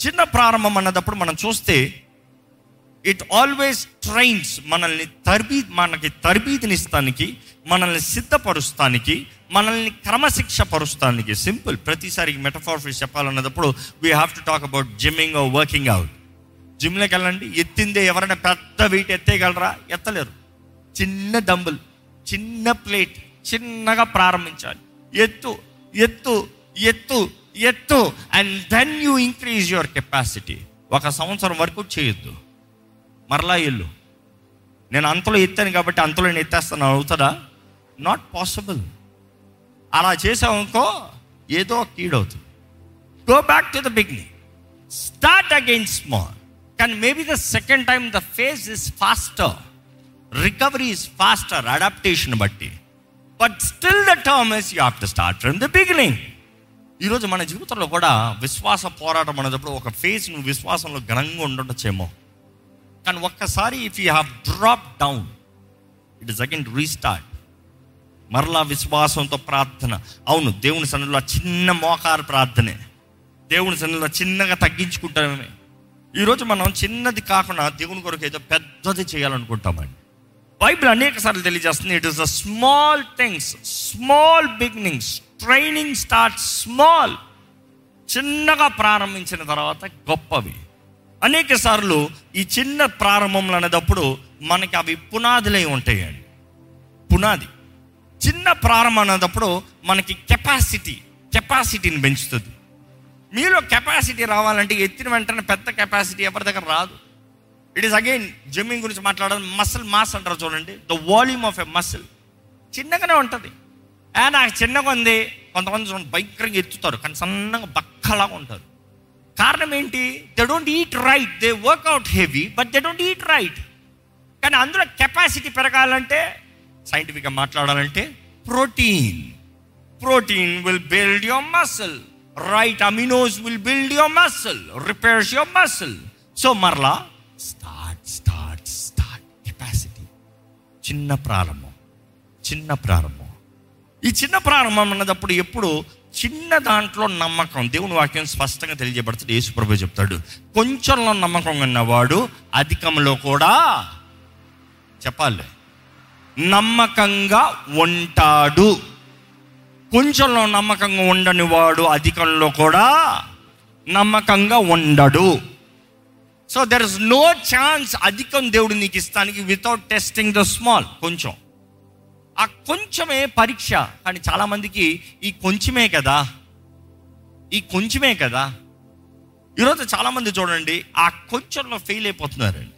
చిన్న ప్రారంభం అన్నదప్పుడు మనం చూస్తే ఇట్ ఆల్వేస్ ట్రైన్స్ మనల్ని తర్బీ మనకి తర్బీదినిస్తానికి మనల్ని సిద్ధపరుస్తానికి మనల్ని క్రమశిక్ష పరుస్తానికి సింపుల్ ప్రతిసారి metaphors చెప్పాలన్నప్పుడు we have to talk about gymming working out జిమ్లోకి వెళ్ళండి ఎత్తిందే ఎవరైనా పెద్ద వెయిట్ ఎత్తేయగలరా? ఎత్తలేరు. చిన్న డంబుల్ చిన్న ప్లేట్ చిన్నగా ప్రారంభించాలి. ఎత్తు ఎత్తు ఎత్తు ఎత్తు and then you increase your capacity ఒక సంవత్సరం వరకు చేయొద్దు. మరలా ఇల్లు నేను అంతలో ఎత్తాను కాబట్టి అంతలో నేను ఎత్తేస్తాను అవుతుందా? నాట్ పాసిబుల్ అలా చేసామనుకో ఏదో కీడవుతుంది. Go back to the beginning start again small కానీ maybe the second time the phase is faster recovery is faster adaptation బట్టి. But still the term is you have to start from the beginning ఈరోజు మన జీవితంలో కూడా విశ్వాస పోరాటం అనేటప్పుడు ఒక ఫేజ్ నువ్వు విశ్వాసంలో ఘనంగా ఉండొచ్చేమో. కానీ ఒక్కసారి if you have drop down it is again restart మరలా విశ్వాసంతో ప్రార్థన. అవును దేవుని సన్నిధిలో చిన్న మోకారు ప్రార్థనే. దేవుని సన్నిధిలో చిన్నగా తగ్గించుకుంటామే ఈరోజు మనం చిన్నది కాకుండా దేవుని కొరకు ఏదో పెద్దది చేయాలనుకుంటామండి. బైబిల్ అనేక సార్లు తెలియజేస్తుంది it is the small things small beginnings training start small చిన్నగా ప్రారంభించిన తర్వాత గొప్పవి. అనేక సార్లు ఈ చిన్న ప్రారంభంలో అనేటప్పుడు మనకి అవి పునాదులై ఉంటాయండి. పునాది. చిన్న ప్రారంభం అనేటప్పుడు మనకి కెపాసిటీ కెపాసిటీని పెంచుతుంది. మీలో కెపాసిటీ రావాలంటే ఎత్తిన వెంటనే పెద్ద కెపాసిటీ ఎవరి దగ్గర రాదు. ఇట్ ఈస్ అగైన్ జిమ్మింగ్ గురించి మాట్లాడాలి. మసిల్ మాస్ అంటారు చూడండి. The volume of a muscle చిన్నగానే ఉంటుంది. "ఆ, నాకు చిన్నగా ఉంది. కొంతమంది చూడండి భయంకరంగా ఎత్తుతారు. కానీ సన్నగా బక్కలాగా ఉంటారు. కారణం ఏంటి? They don't eat right they workout heavy but they don't eat right కానీ అందులో కెపాసిటీ పెరగాలంటే సైంటిఫిక్గా మాట్లాడాలంటే protein protein will build your muscle right aminos will build your muscle repairs your muscle so మరలా స్టార్ట్ స్టార్ట్ స్టార్ట్ కెపాసిటీ చిన్న ప్రారంభం చిన్న ప్రారంభం. ఈ చిన్న ప్రారంభం అన్నదప్పుడు ఎప్పుడు చిన్న దాంట్లో నమ్మకం దేవుని వాక్యం స్పష్టంగా తెలియజేయబడుతుంది. యేసుప్రభు చెప్తాడు కొంచెంలో నమ్మకం ఉన్నవాడు అధికంలో కూడా చెప్పాలి. నమ్మకంగా ఉంటాడు. కొంచెంలో నమ్మకంగా ఉండని వాడు అధికంలో కూడా నమ్మకంగా ఉండడు. So there is no chance అధికం దేవుడు నీకు ఇస్తానికి వితౌట్ టెస్టింగ్ ద స్మాల్ కొంచెం. ఆ కొంచెమే పరీక్ష. కానీ చాలామందికి ఈ కొంచెమే కదా. ఈ కొంచెమే కదా. ఈరోజు చాలామంది చూడండి ఆ కొంచెంలో ఫెయిల్ అయిపోతున్నారండి.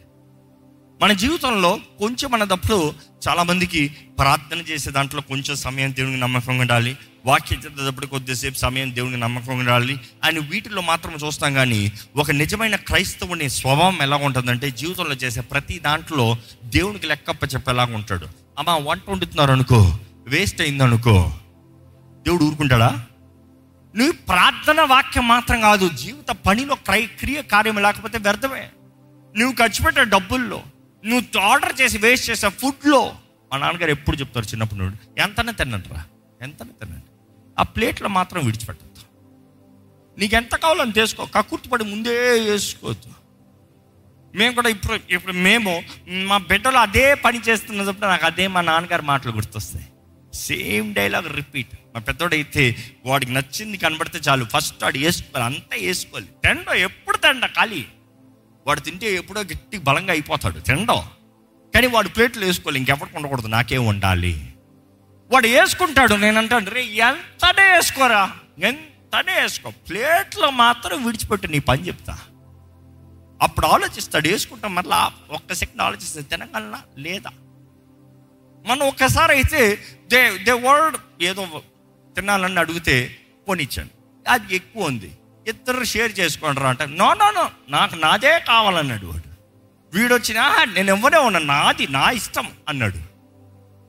మన జీవితంలో కొంచెం అన్నప్పుడు చాలామందికి ప్రార్థన చేసే దాంట్లో కొంచెం సమయం దేవునికి నమ్మకంగా ఉండాలి. వాక్యం చదివేటప్పుడు కొద్దిసేపు సమయం దేవునికి నమ్మకంగా ఉండాలి అని వీటిలో మాత్రం చూస్తాం కానీ ఒక నిజమైన క్రైస్తవుని స్వభావం ఎలా ఉంటుందంటే జీవితంలో చేసే ప్రతి దాంట్లో దేవునికి లెక్కప్ప చెప్పేలాగా ఉంటాడు. అమ్మా వంట వండుతున్నారు అనుకో వేస్ట్ అయింది అనుకో దేవుడు ఊరుకుంటాడా? నువ్వు ప్రార్థన వాక్యం మాత్రం కాదు జీవిత పనిలో క్రై క్రియ కార్యం లేకపోతే వ్యర్థమే. నువ్వు ఖర్చు పెట్టే డబ్బుల్లో నువ్వు ఆర్డర్ చేసి వేస్ట్ చేసే ఫుడ్లో మా నాన్నగారు ఎప్పుడు చెప్తారు చిన్నప్పుడు నుండి ఎంతనే తినండిరా ఎంతనే తినండి ఆ ప్లేట్లో మాత్రం విడిచిపెట్టద్దు. నీకు ఎంత కావాలో అంత కక్కుర్తిపడి ముందే వేసుకోవద్దు. మేము కూడా ఇప్పుడు ఇప్పుడు మేము మా బిడ్డలు అదే పని చేస్తున్నప్పుడు నాకు అదే మా నాన్నగారి మాటలు గుర్తొస్తాయి. సేమ్ డైలాగ్ రిపీట్ మా పెద్దోడైతే వాడికి నచ్చింది కనబడితే చాలు. ఫస్ట్ వాడు వేసుకోవాలి అంతా వేసుకోవాలి. టెండో ఎప్పుడు తండ ఖాళీ? వాడు తింటే ఎప్పుడో గట్టి బలంగా అయిపోతాడు తినడం. కానీ వాడు ప్లేట్లు వేసుకోవాలి ఇంకెవరికి ఉండకూడదు నాకేం ఉండాలి. వాడు వేసుకుంటాడు నేనంటాను రే ఎంతనే వేసుకోరా? ఎంతనే వేసుకో? ప్లేట్లో మాత్రం విడిచిపెట్టు నీ పని చెప్తా. అప్పుడు ఆలోచిస్తాడు వేసుకుంటాం మళ్ళా ఒక్క సెకండ్ ఆలోచిస్తాడు తినగలనా? లేదా? మనం ఒక్కసారి అయితే దే దే వర్డ్ ఏదో తినాలని అడిగితే పోనిచ్చాను. అది ఎక్కువ ఉంది. ఇద్దరు షేర్ చేసుకోండి అంట. నో నో నో నాకు నాదే కావాలన్నాడు వాడు. వీడు వచ్చినా నేను ఇవ్వనే ఉన్నా నాది నా ఇష్టం అన్నాడు.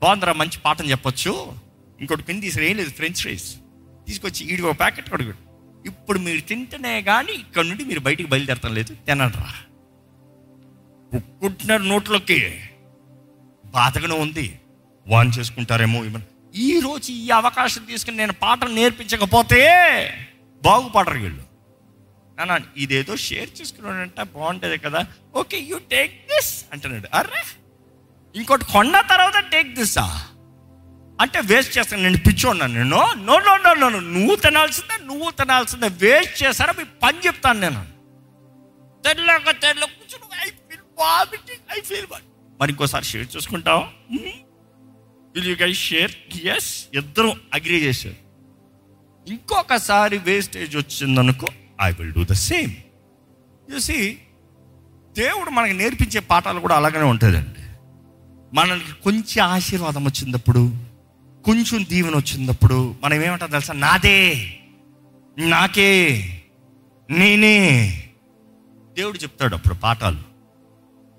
బాగుందిరా మంచి పాఠం చెప్పొచ్చు. ఇంకోటి పిన్ తీసుకుని లేదు ఫ్రెంచ్ ఫ్రైస్ తీసుకొచ్చి ఈడికి ఒక ప్యాకెట్ కొడుకు ఇప్పుడు మీరు తింటేనే కానీ ఇక్కడ నుండి మీరు బయటికి బయలుదేరటం లేదు తినడరా. కుక్కుంటున్నారు నోట్లోకి. బాధగానే ఉంది. వాన్ చేసుకుంటారేమో ఈ రోజు ఈ అవకాశం తీసుకుని నేను పాఠం నేర్పించకపోతే బాగుపడరు వీళ్ళు. నాన్న ఇదేదో షేర్ చేసుకున్నాడంట బాగుంటుంది కదా. ఓకే యూ టేక్ దిస్ అంటున్నాడు. అర్రే ఇంకోటి కొన్న తర్వాత టేక్ దిస్సా అంటే వేస్ట్ చేస్తాను నేను పిచ్చోన్నాను నేను నో నో నో నో నువ్వు తినాల్సిందే నువ్వు తినాల్సిందే. వేస్ట్ చేశారా మీ పని చెప్తాను నేను. తెల్లగా తెల్ల కూర్చుని I feel vomiting I feel మరి ఇంకోసారి షేర్ చేసుకుంటావు? Will you guy share? Yes ఇద్దరం అగ్రి చేశారు. ఇంకొకసారి వేస్టేజ్ వచ్చిందనుకో I will do the same చూసి దేవుడు మనకి నేర్పించే పాఠాలు కూడా అలాగనే ఉంటుందండి. మనకి కొంచెం ఆశీర్వాదం వచ్చినప్పుడు కొంచెం దీవెన వచ్చినప్పుడు మనం ఏమంటాం తెలుసా? నాదే నాకే నేనే. దేవుడు చెప్తాడు అప్పుడు పాఠాలు.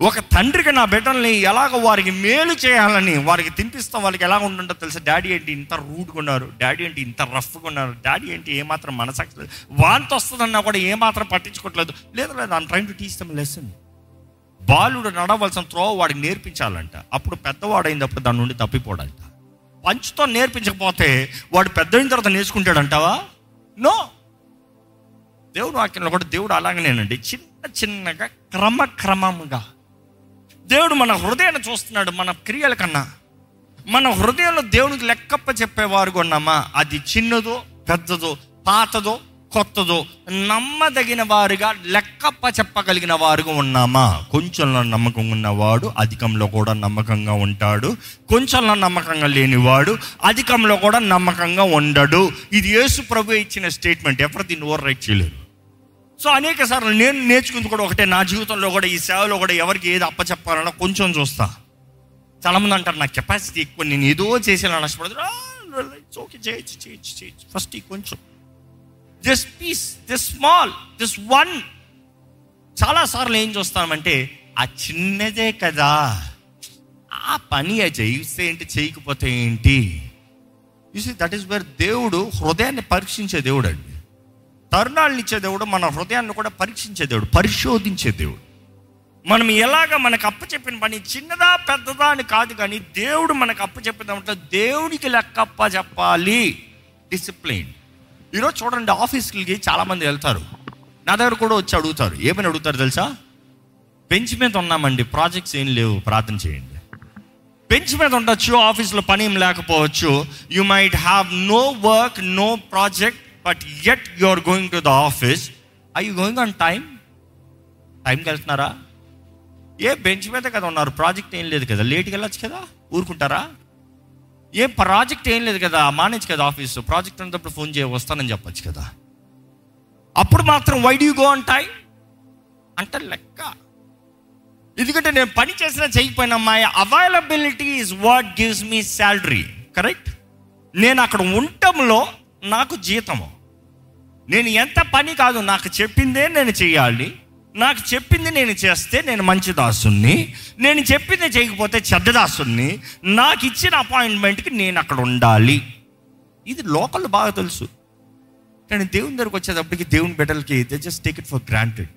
ఒక తండ్రికి నా బిడ్డల్ని ఎలాగ వారికి మేలు చేయాలని వారికి తినిపిస్తాం వాళ్ళకి ఎలా ఉంటుందో తెలుసు? డాడీ ఏంటి ఇంత రూడ్గా ఉన్నారు? డాడీ ఏంటి ఇంత రఫ్గా ఉన్నారు? డాడీ ఏంటి ఏమాత్రం మనసాక్షి వాంతి వస్తుందన్నా కూడా ఏమాత్రం పట్టించుకోవట్లేదు. లేదు లేదు I'm train to teach them lesson బాలుడు నడవలసిన త్రో వాడికి నేర్పించాలంట. అప్పుడు పెద్దవాడైనప్పుడు దాని నుండి తప్పిపోడంట. పంచుతో నేర్పించకపోతే వాడు పెద్దయిన తర్వాత నేర్చుకుంటాడంటావా? నో దేవుడు వాక్యంలో కూడా దేవుడు అలాగనేనండి. చిన్న చిన్నగా క్రమక్రమంగా దేవుడు మన హృదయాన్ని చూస్తున్నాడు మన క్రియల కన్నా. మన హృదయంలో దేవునికి లెక్కప్ప చెప్పేవారు ఉన్నామా అది చిన్నదో పెద్దదో పాతదో కొత్తదో నమ్మదగిన వారుగా లెక్కప్ప చెప్పగలిగిన వారుగా ఉన్నామా? కొంచెంలో నమ్మకం ఉన్నవాడు అధికంలో కూడా నమ్మకంగా ఉంటాడు. కొంచెంలో నమ్మకంగా లేనివాడు అధికంలో కూడా నమ్మకంగా ఉండడు. ఇది యేసు ప్రభు ఇచ్చిన స్టేట్మెంట్. ఎవరు దీన్ని ఓవర్ రైట్ చేయలేరు సో అనేక సార్లు నేను నేర్చుకుంది కూడా ఒకటే. నా జీవితంలో కూడా ఈ సేవలో కూడా ఎవరికి ఏది అప్పచెప్పాలన్నా కొంచెం చూస్తా. చాలామంది అంటారు నా కెపాసిటీ ఎక్కువ నేను ఏదో చేసేలా నష్టపడదు. ఓకే చేయొచ్చు చేయొచ్చు చేయొచ్చు ఫస్ట్ ఈ కొంచెం. This piece this small this one చాలాసార్లు ఏం చూస్తామంటే ఆ చిన్నదే కదా. ఆ పని చేయిస్తే ఏంటి చేయకపోతే ఏంటి? చూసి దట్ ఈస్ వేర్ దేవుడు హృదయాన్ని పరీక్షించే దేవుడు అండి. తరుణాలను ఇచ్చే దేవుడు మన హృదయాన్ని కూడా పరీక్షించే దేవుడు పరిశోధించే దేవుడు. మనం ఎలాగ మనకు అప్పు చెప్పిన పని చిన్నదా పెద్దదా అని కాదు కానీ దేవుడు మనకు అప్పు చెప్పిన దేవుడికి లెక్కప్ప చెప్పాలి. డిసిప్లిన్ ఈరోజు చూడండి ఆఫీస్కి చాలామంది వెళ్తారు. నా దగ్గర కూడా వచ్చి అడుగుతారు. ఏమని అడుగుతారు తెలుసా? బెంచ్ మీద ఉన్నామండి ప్రాజెక్ట్స్ ఏం లేవు ప్రార్థన చేయండి. బెంచ్ మీద ఉండొచ్చు ఆఫీస్లో పని ఏం లేకపోవచ్చు. You might have no work no project but yet you are going to the office I you going on time టైంకి వెళ్తున్నారా ఏ బెంచ్ మీద కదా ఉన్నారు? ప్రాజెక్ట్ ఏం లేదు కదా. లేట్కి వెళ్ళచ్చు కదా? ఊరుకుంటారా? ఏ ప్రాజెక్ట్ ఏం లేదు కదా? మానేజ్ కదా ఆఫీసు ప్రాజెక్ట్ ఉన్నప్పుడు ఫోన్ చేయ వస్తానని చెప్పచ్చు కదా. అప్పుడు మాత్రం why do go on time అంటే లెక్క. ఎందుకంటే నేను పని చేసినా చేయకపోయినా my availability is what gives me salary correct నేను అక్కడ ఉండటంలో నాకు జీతము. నేను ఎంత పని కాదు నాకు చెప్పిందే నేను చేయాలి. నాకు చెప్పింది నేను చేస్తే నేను మంచి దాసుని నేను చెప్పింది చేయకపోతే చెడ్డ దాసుని నాకు ఇచ్చిన అపాయింట్మెంట్కి నేను అక్కడ ఉండాలి. ఇది లోకల్ బాగా తెలుసు. కానీ దేవుని దగ్గరకు వచ్చేటప్పటికి దేవుని బిడ్డలకి they just take it for granted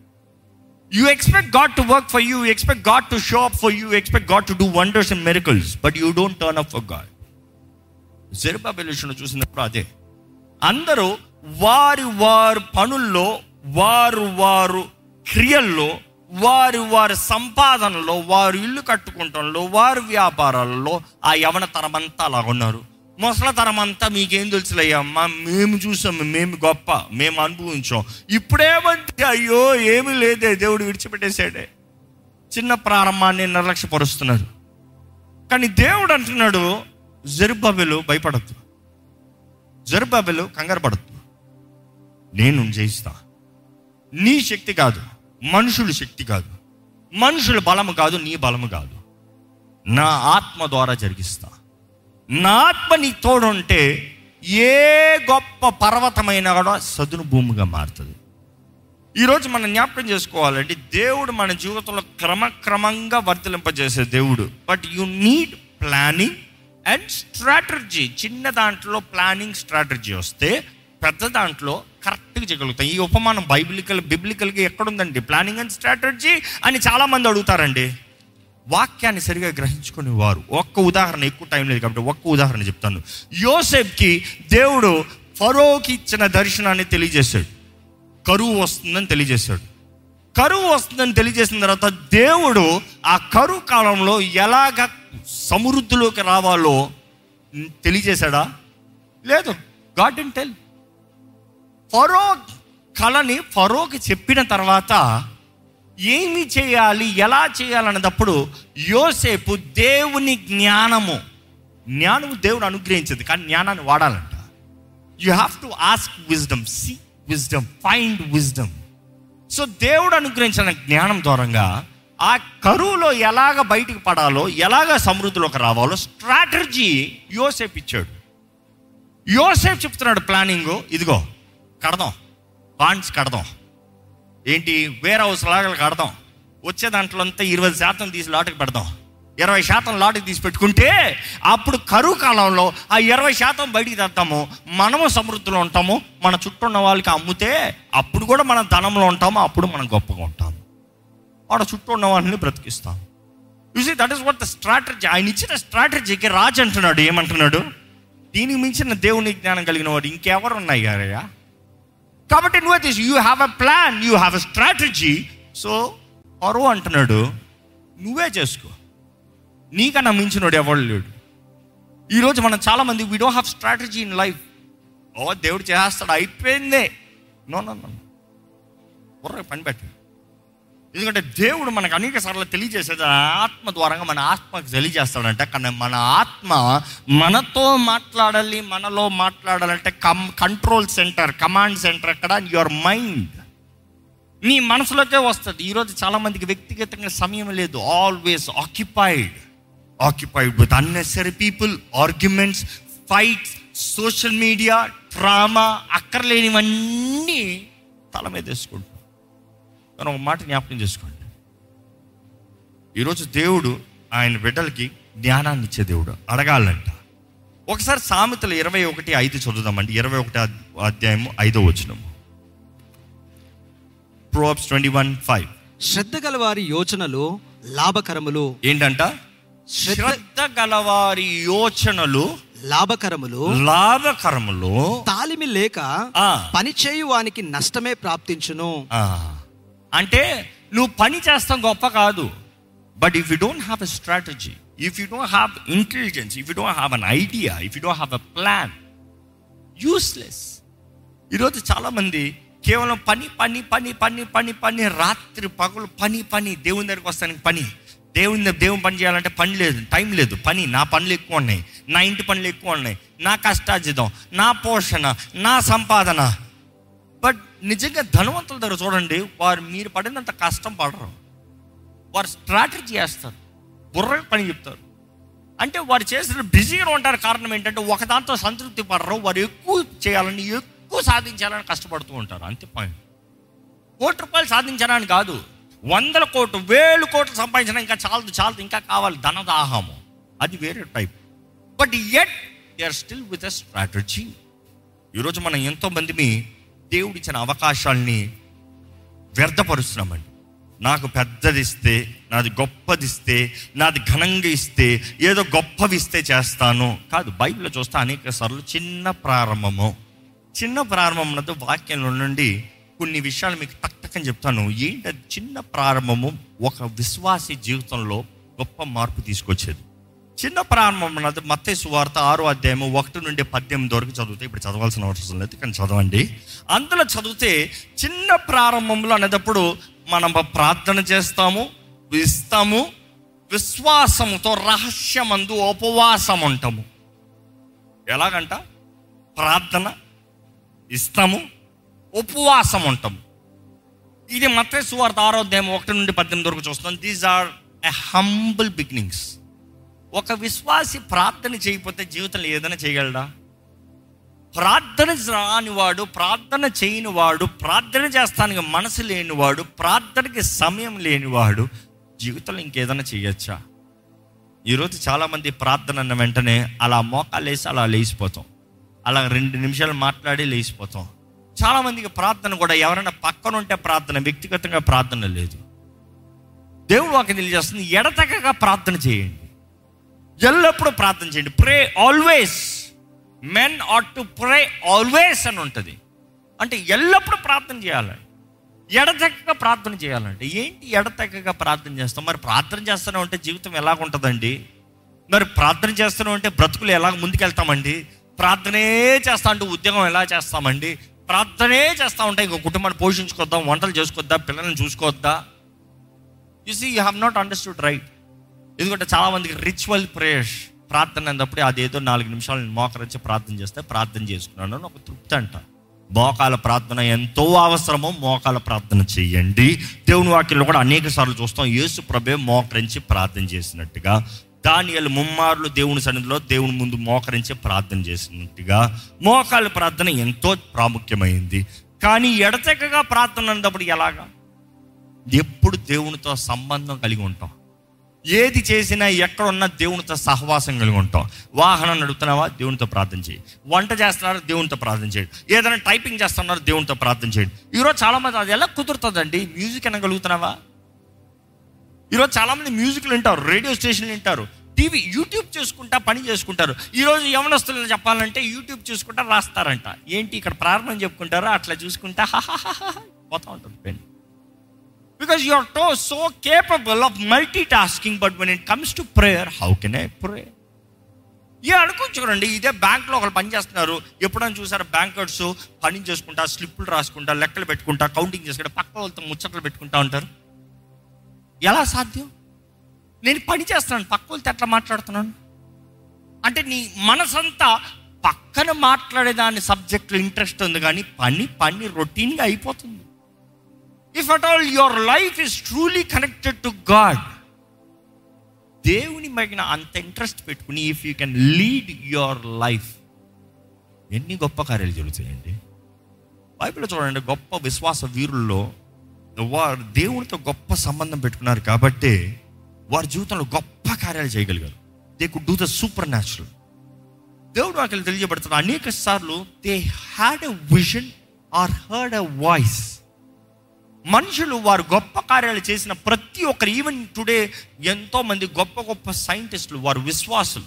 you expect God to work for you expect God to show up for you expect God to do wonders and miracles but you don't turn up for God జెరుబాబెలుషను చూసినప్పుడు అదే. అందరూ వారి వారు పనుల్లో వారు వారు క్రియల్లో వారి వారి సంపాదనలో వారు ఇల్లు కట్టుకుంటంలో వారి వ్యాపారాలలో ఆ యవన తరమంతా అలా ఉన్నారు. ముసల తరం అంతా మీకేం తెలుసులయ్యమ్మా మేము చూసాం మేము గొప్ప మేము అనుభవించాం. ఇప్పుడేమంటే అయ్యో ఏమీ లేదే దేవుడు విడిచిపెట్టేశాడే. చిన్న ప్రారంభాన్ని నిర్లక్ష్యపరుస్తున్నారు. కానీ దేవుడు అంటున్నాడు జరుబాబెలు భయపడద్దు. జరుబాబెలు కంగారు పడద్దు. నేను జయిస్తా. నీ శక్తి కాదు మనుషుల శక్తి కాదు. మనుషుల బలము కాదు నీ బలము కాదు. నా ఆత్మ ద్వారా జరిగిస్తా. నా ఆత్మ నీ తోడుంటే ఏ గొప్ప పర్వతమైనా కూడా సదును భూమిగా మారుతుంది. ఈరోజు మనం జ్ఞాపకం చేసుకోవాలంటే దేవుడు మన జీవితంలో క్రమక్రమంగా వర్తిలింపజేసే దేవుడు. But you need planning and strategy చిన్న దాంట్లో ప్లానింగ్ స్ట్రాటజీ వస్తే పెద్ద దాంట్లో కరెక్ట్గా చేయగలుగుతాం. ఈ ఉపమానం బైబిలికల్ బిబ్లికల్గా ఎక్కడుందండి? ప్లానింగ్ అండ్ స్ట్రాటజీ అని చాలామంది అడుగుతారండి. వాక్యాన్ని సరిగా గ్రహించుకునే వారు. ఒక్క ఉదాహరణ ఎక్కువ టైం లేదు కాబట్టి ఒక్క ఉదాహరణ చెప్తాను. యోసెఫ్కి దేవుడు ఫరోకి ఇచ్చిన దర్శనాన్ని తెలియజేశాడు. కరువు వస్తుందని తెలియజేశాడు. కరువు వస్తుందని తెలియజేసిన తర్వాత దేవుడు ఆ కరువు కాలంలో ఎలాగ సమృద్ధిలోకి రావాలో తెలియజేశాడా? లేదు. God in tell. ఫరో కళని ఫరోకి చెప్పిన తర్వాత ఏమి చేయాలి ఎలా చేయాలన్నప్పుడు యోసేపు దేవుని జ్ఞానము జ్ఞానము దేవుడు అనుగ్రహించింది కానీ జ్ఞానాన్ని వాడాలంట. You have to ask wisdom see wisdom find wisdom so దేవుడు అనుగ్రహించిన జ్ఞానం దూరంగా ఆ కరువులో ఎలాగ బయటికి పడాలో ఎలాగ సమృద్ధిలోకి రావాలో స్ట్రాటజీ యోసేపు ఇచ్చాడు. యోసేపు చెప్తున్నాడు ప్లానింగ్ ఇదిగో కడదాం. బాండ్స్ కడదాం. ఏంటి? వేర్ హౌస్ లాగా కడదాం. వచ్చే దాంట్లో అంతా ఇరవై శాతం తీసి లాటుకి పెడదాం. ఇరవై శాతం లాటుకి తీసి పెట్టుకుంటే అప్పుడు కరువు కాలంలో ఆ ఇరవై శాతం బయటికి తెస్తాము. మనము సమృద్ధిలో ఉంటాము. మన చుట్టూ ఉన్న వాళ్ళకి అమ్ముతే అప్పుడు కూడా మనం ధనంలో ఉంటాము. అప్పుడు మనం గొప్పగా ఉంటాము. వాడు చుట్టూ ఉన్న వాళ్ళని బ్రతికిస్తాం you see that is what the strategy ఆయన ఇచ్చిన స్ట్రాటజీకి రాజు అంటున్నాడు. ఏమంటున్నాడు? దీనికి మించిన దేవుని జ్ఞానం కలిగిన వాడు ఇంకెవరు ఉన్నాయి గారయ్యా కాబట్టి నువ్వే తీసి. You have a plan you have a strategy so పరో అంటున్నాడు నువ్వే చేసుకో. నీకన్నా మించినోడు ఎవడు లేడు. ఈరోజు మనం చాలామంది we don't have strategy in life ఓ దేవుడు చేస్తాడు. అయిపోయిందే. నో నో నో బుర్ర పని పెట్టు. ఎందుకంటే దేవుడు మనకు అనేక సార్లు తెలియజేసేది ఆత్మ ద్వారంగా మన ఆత్మకు తెలియజేస్తాడంట. కానీ మన ఆత్మ మనతో మాట్లాడాలి మనలో మాట్లాడాలంటే come control center command center ఎక్కడ? Your mind. నీ మనసులోకే వస్తుంది. ఈరోజు చాలామందికి వ్యక్తిగతంగా సమయం లేదు. Always occupied. Occupied with unnecessary people arguments fights social media drama అక్కర్లేనివన్నీ తల మీద వేసుకుంటాం కానీ ఒక మాట జ్ఞాపకం చేసుకోండి. ఈరోజు దేవుడు ఆయన బిడ్డలకి జ్ఞానాన్ని ఇచ్చే దేవుడు. అడగాలంట. ఒకసారి సామెతలు ఇరవై ఒకటి ఐదు చదువుదామండి. ఇరవై ఒకటి అధ్యాయము ఐదో వచనము. ప్రోబ్స్ ట్వంటీ వన్ ఫైవ్ శ్రద్ధ గల వారి యోచనలు లాభకరములు. ఏంటంట? శ్రద్ధ గలవారి యోచనలు లాభకరములు. లాభకరములు తాలిమి లేక. పని చేయు వానికి నష్టమే ప్రాప్తించును. అంటే నువ్వు పని చేస్తాం గొప్ప కాదు. But if you don't have a strategy if you don't have intelligence if you don't have an idea if you don't have a plan useless ఈరోజు చాలామంది కేవలం పని పని పని పని పని పని రాత్రి పగలు పని పని దేవుని దగ్గరికి వస్తానికి పని. దేవుని దగ్గర- దేవుని పని చేయాలంటే పని లేదు టైం లేదు పని. నా పనులు ఎక్కువ ఉన్నాయి నా ఇంటి పనులు ఎక్కువ ఉన్నాయి నా కష్టార్జితం నా పోషణ నా సంపాదన. బట్ నిజంగా ధనవంతుల దగ్గర చూడండి వారు మీరు పడినంత కష్టం పడరు. వారు స్ట్రాటజీ చేస్తారు. బుర్ర పని చెప్తారు. అంటే వారు చేసిన బిజీగా ఉంటారు కారణం ఏంటంటే ఒకదాంతో సంతృప్తి పడరు. వారు ఎక్కువ చేయాలని ఎక్కువ సాధించాలని కష్టపడుతూ ఉంటారు. అంతే పాయింట్ కోటి రూపాయలు సాధించడానికి కాదు వందల కోట్లు వేలు కోట్లు సంపాదించడం ఇంకా చాలదు చాలదు ఇంకా కావాలి. ధనదాహము. అది వేరే type but yet they are still with a strategy ఈరోజు మనం ఎంతోమందిని దేవుడిచ్చిన అవకాశాల్ని వ్యర్థపరుస్తున్నామండి. నాకు పెద్దది ఇస్తే నాది గొప్పది ఇస్తే నాది ఘనంగా ఇస్తే ఏదో గొప్పవి ఇస్తే చేస్తాను. కాదు బైబిల్లో చూస్తే అనేక సార్లు చిన్న ప్రారంభము. చిన్న ప్రారంభంతో వాక్యంలో నుండి కొన్ని విషయాలు మీకు టక్ చెప్తాను. ఏంటి చిన్న ప్రారంభము ఒక విశ్వాసి జీవితంలో గొప్ప మార్పు తీసుకొచ్చేది. చిన్న ప్రారంభం అన్నది మత్తే సువార్త ఆరో అధ్యాయము ఒకటి నుండి పద్దెనిమిది వరకు చదివితే ఇప్పుడు చదవాల్సిన అవసరం లేదు కానీ చదవండి. అందులో చదివితే చిన్న ప్రారంభంలో అనేటప్పుడు మనం ప్రార్థన చేస్తాము ఇస్తాము విశ్వాసముతో రహస్యమందు ఉపవాసం ఉంటాము ఎలాగంట? ప్రార్థన ఇస్తాము ఉపవాసం ఉంటాము ఇది మత్తే సువార్త ఆరో అధ్యాయం ఒకటి నుండి పద్దెనిమిది వరకు చూస్తాం these are a humble beginnings ఒక విశ్వాసి ప్రార్థన చేయకపోతే జీవితంలో ఏదైనా చేయగలడా? ప్రార్థన రానివాడు ప్రార్థన చేయని వాడు ప్రార్థన చేస్తానికి మనసు లేనివాడు ప్రార్థనకి సమయం లేనివాడు జీవితంలో ఇంకేదైనా చేయొచ్చా? ఈరోజు చాలామంది ప్రార్థన అన్న వెంటనే అలా మోకాలు వేసి అలా లేచిపోతాం. అలా రెండు నిమిషాలు మాట్లాడి లేచిపోతాం. చాలామందికి ప్రార్థన కూడా ఎవరైనా పక్కన ఉంటే ప్రార్థన వ్యక్తిగతంగా ప్రార్థన లేదు. దేవుడు వాకి తెలియజేస్తుంది ఎడతగగా ప్రార్థన చేయండి. ఎల్లప్పుడూ ప్రార్థన చేయండి. Pray always men ought to pray always అని ఉంటుంది. అంటే ఎల్లప్పుడూ ప్రార్థన చేయాలి. ఎడతెక్కగా ప్రార్థన చేయాలంటే ఏంటి ఎడతెక్కగా ప్రార్థన చేస్తాం? మరి ప్రార్థన చేస్తూనే ఉంటే జీవితం ఎలాగుంటుందండి మరి ప్రార్థన చేస్తూనే ఉంటే బ్రతుకులు ఎలా ముందుకెళ్తామండి? ప్రార్థనే చేస్తా అంటే ఉద్యోగం ఎలా చేస్తామండి? ప్రార్థనే చేస్తా ఉంటే ఇంకో కుటుంబాన్ని పోషించుకొద్దాం వంటలు చేసుకోవద్దా పిల్లల్ని చూసుకోవద్దా? You see you have not understood right ఎందుకంటే చాలామందికి రిచువల్ ప్రేయర్స్ ప్రార్థన అన్నప్పుడు అదేదో నాలుగు నిమిషాలు మోకరించి ప్రార్థన చేస్తే ప్రార్థన చేసుకున్నాను అని ఒక తృప్తి అంట. మోకాల ప్రార్థన ఎంతో అవసరమో మోకాల ప్రార్థన చేయండి. దేవుని వాక్యంలో కూడా అనేక సార్లు చూస్తాం యేసు ప్రభే మోకరించి ప్రార్థన చేసినట్టుగా. దానియలు ముమ్మార్లు దేవుని సన్నిధిలో దేవుని ముందు మోకరించి ప్రార్థన చేసినట్టుగా. మోకాల ప్రార్థన ఎంతో ప్రాముఖ్యమైంది. కానీ ఎడతెక్కగా ప్రార్థన అన్నప్పుడు ఎలాగా? ఎప్పుడు దేవునితో సంబంధం కలిగి ఉంటాం. ఏది చేసినా ఎక్కడున్నా దేవునితో సహవాసం కలిగి ఉంటాం. వాహనం నడుపుతున్నావా? దేవునితో ప్రార్థన చేయి. వంట చేస్తున్నారు? దేవునితో ప్రార్థన చేయండి ఏదైనా టైపింగ్ చేస్తున్నారు? దేవునితో ప్రార్థన చేయండి ఈరోజు చాలామంది అది ఎలా కుదురుతుందండి? మ్యూజిక్ వినగలుగుతున్నావా ఈరోజు చాలామంది మ్యూజిక్లు వింటారు రేడియో స్టేషన్లు వింటారు టీవీ యూట్యూబ్ చూసుకుంటా పని చేసుకుంటారు. ఈరోజు యవనస్తులు చెప్పాలంటే యూట్యూబ్ చూసుకుంటా రాస్తారంట. ఏంటి? ఇక్కడ ప్రారంభం చెప్పుకుంటారో? అట్లా చూసుకుంటా పోతా ఉంటుంది pen. Because you are too so capable of multi tasking but when it comes to prayer how can I prayer ఏ అనుకోవచ్చు చూడండి ఇదే బ్యాంక్లో ఒకరు పని చేస్తున్నారు. ఎప్పుడైనా చూసారు బ్యాంకర్స్ పని చేసుకుంటా స్లిప్పులు రాసుకుంటా లెక్కలు పెట్టుకుంటా కౌంటింగ్ చేసుకుంటా పక్క వాళ్ళతో ముచ్చట్లు పెట్టుకుంటా ఉంటారు. ఎలా సాధ్యం? నేను పని చేస్తున్నాను పక్క వాళ్ళతో ఎట్లా మాట్లాడుతున్నాను? అంటే నీ మనసంతా పక్కన మాట్లాడేదాని సబ్జెక్టులో ఇంట్రెస్ట్ ఉంది కానీ పని పని రొటీన్గా అయిపోతుంది. If at all your life is truly connected to God దేవుని మగిన అంత ఇంట్రెస్ట్ పెట్టుకుని if you can lead your life ఎన్ని గొప్ప కార్యాలు జరుగుతాయండి? బైబిల్లో చూడండి గొప్ప విశ్వాస వీరుల్లో వారు దేవునితో గొప్ప సంబంధం పెట్టుకున్నారు కాబట్టి వారి జీవితంలో గొప్ప కార్యాలు చేయగలిగారు. They could do the super natural దేవుడు వాక్యం తెలియబడుతున్న అనేక సార్లు they had a vision or heard a voice మనుషులు వారు గొప్ప కార్యాలు చేసిన ప్రతి ఒక్కరు ఈవెన్ టుడే ఎంతోమంది గొప్ప గొప్ప సైంటిస్టులు వారు విశ్వాసులు.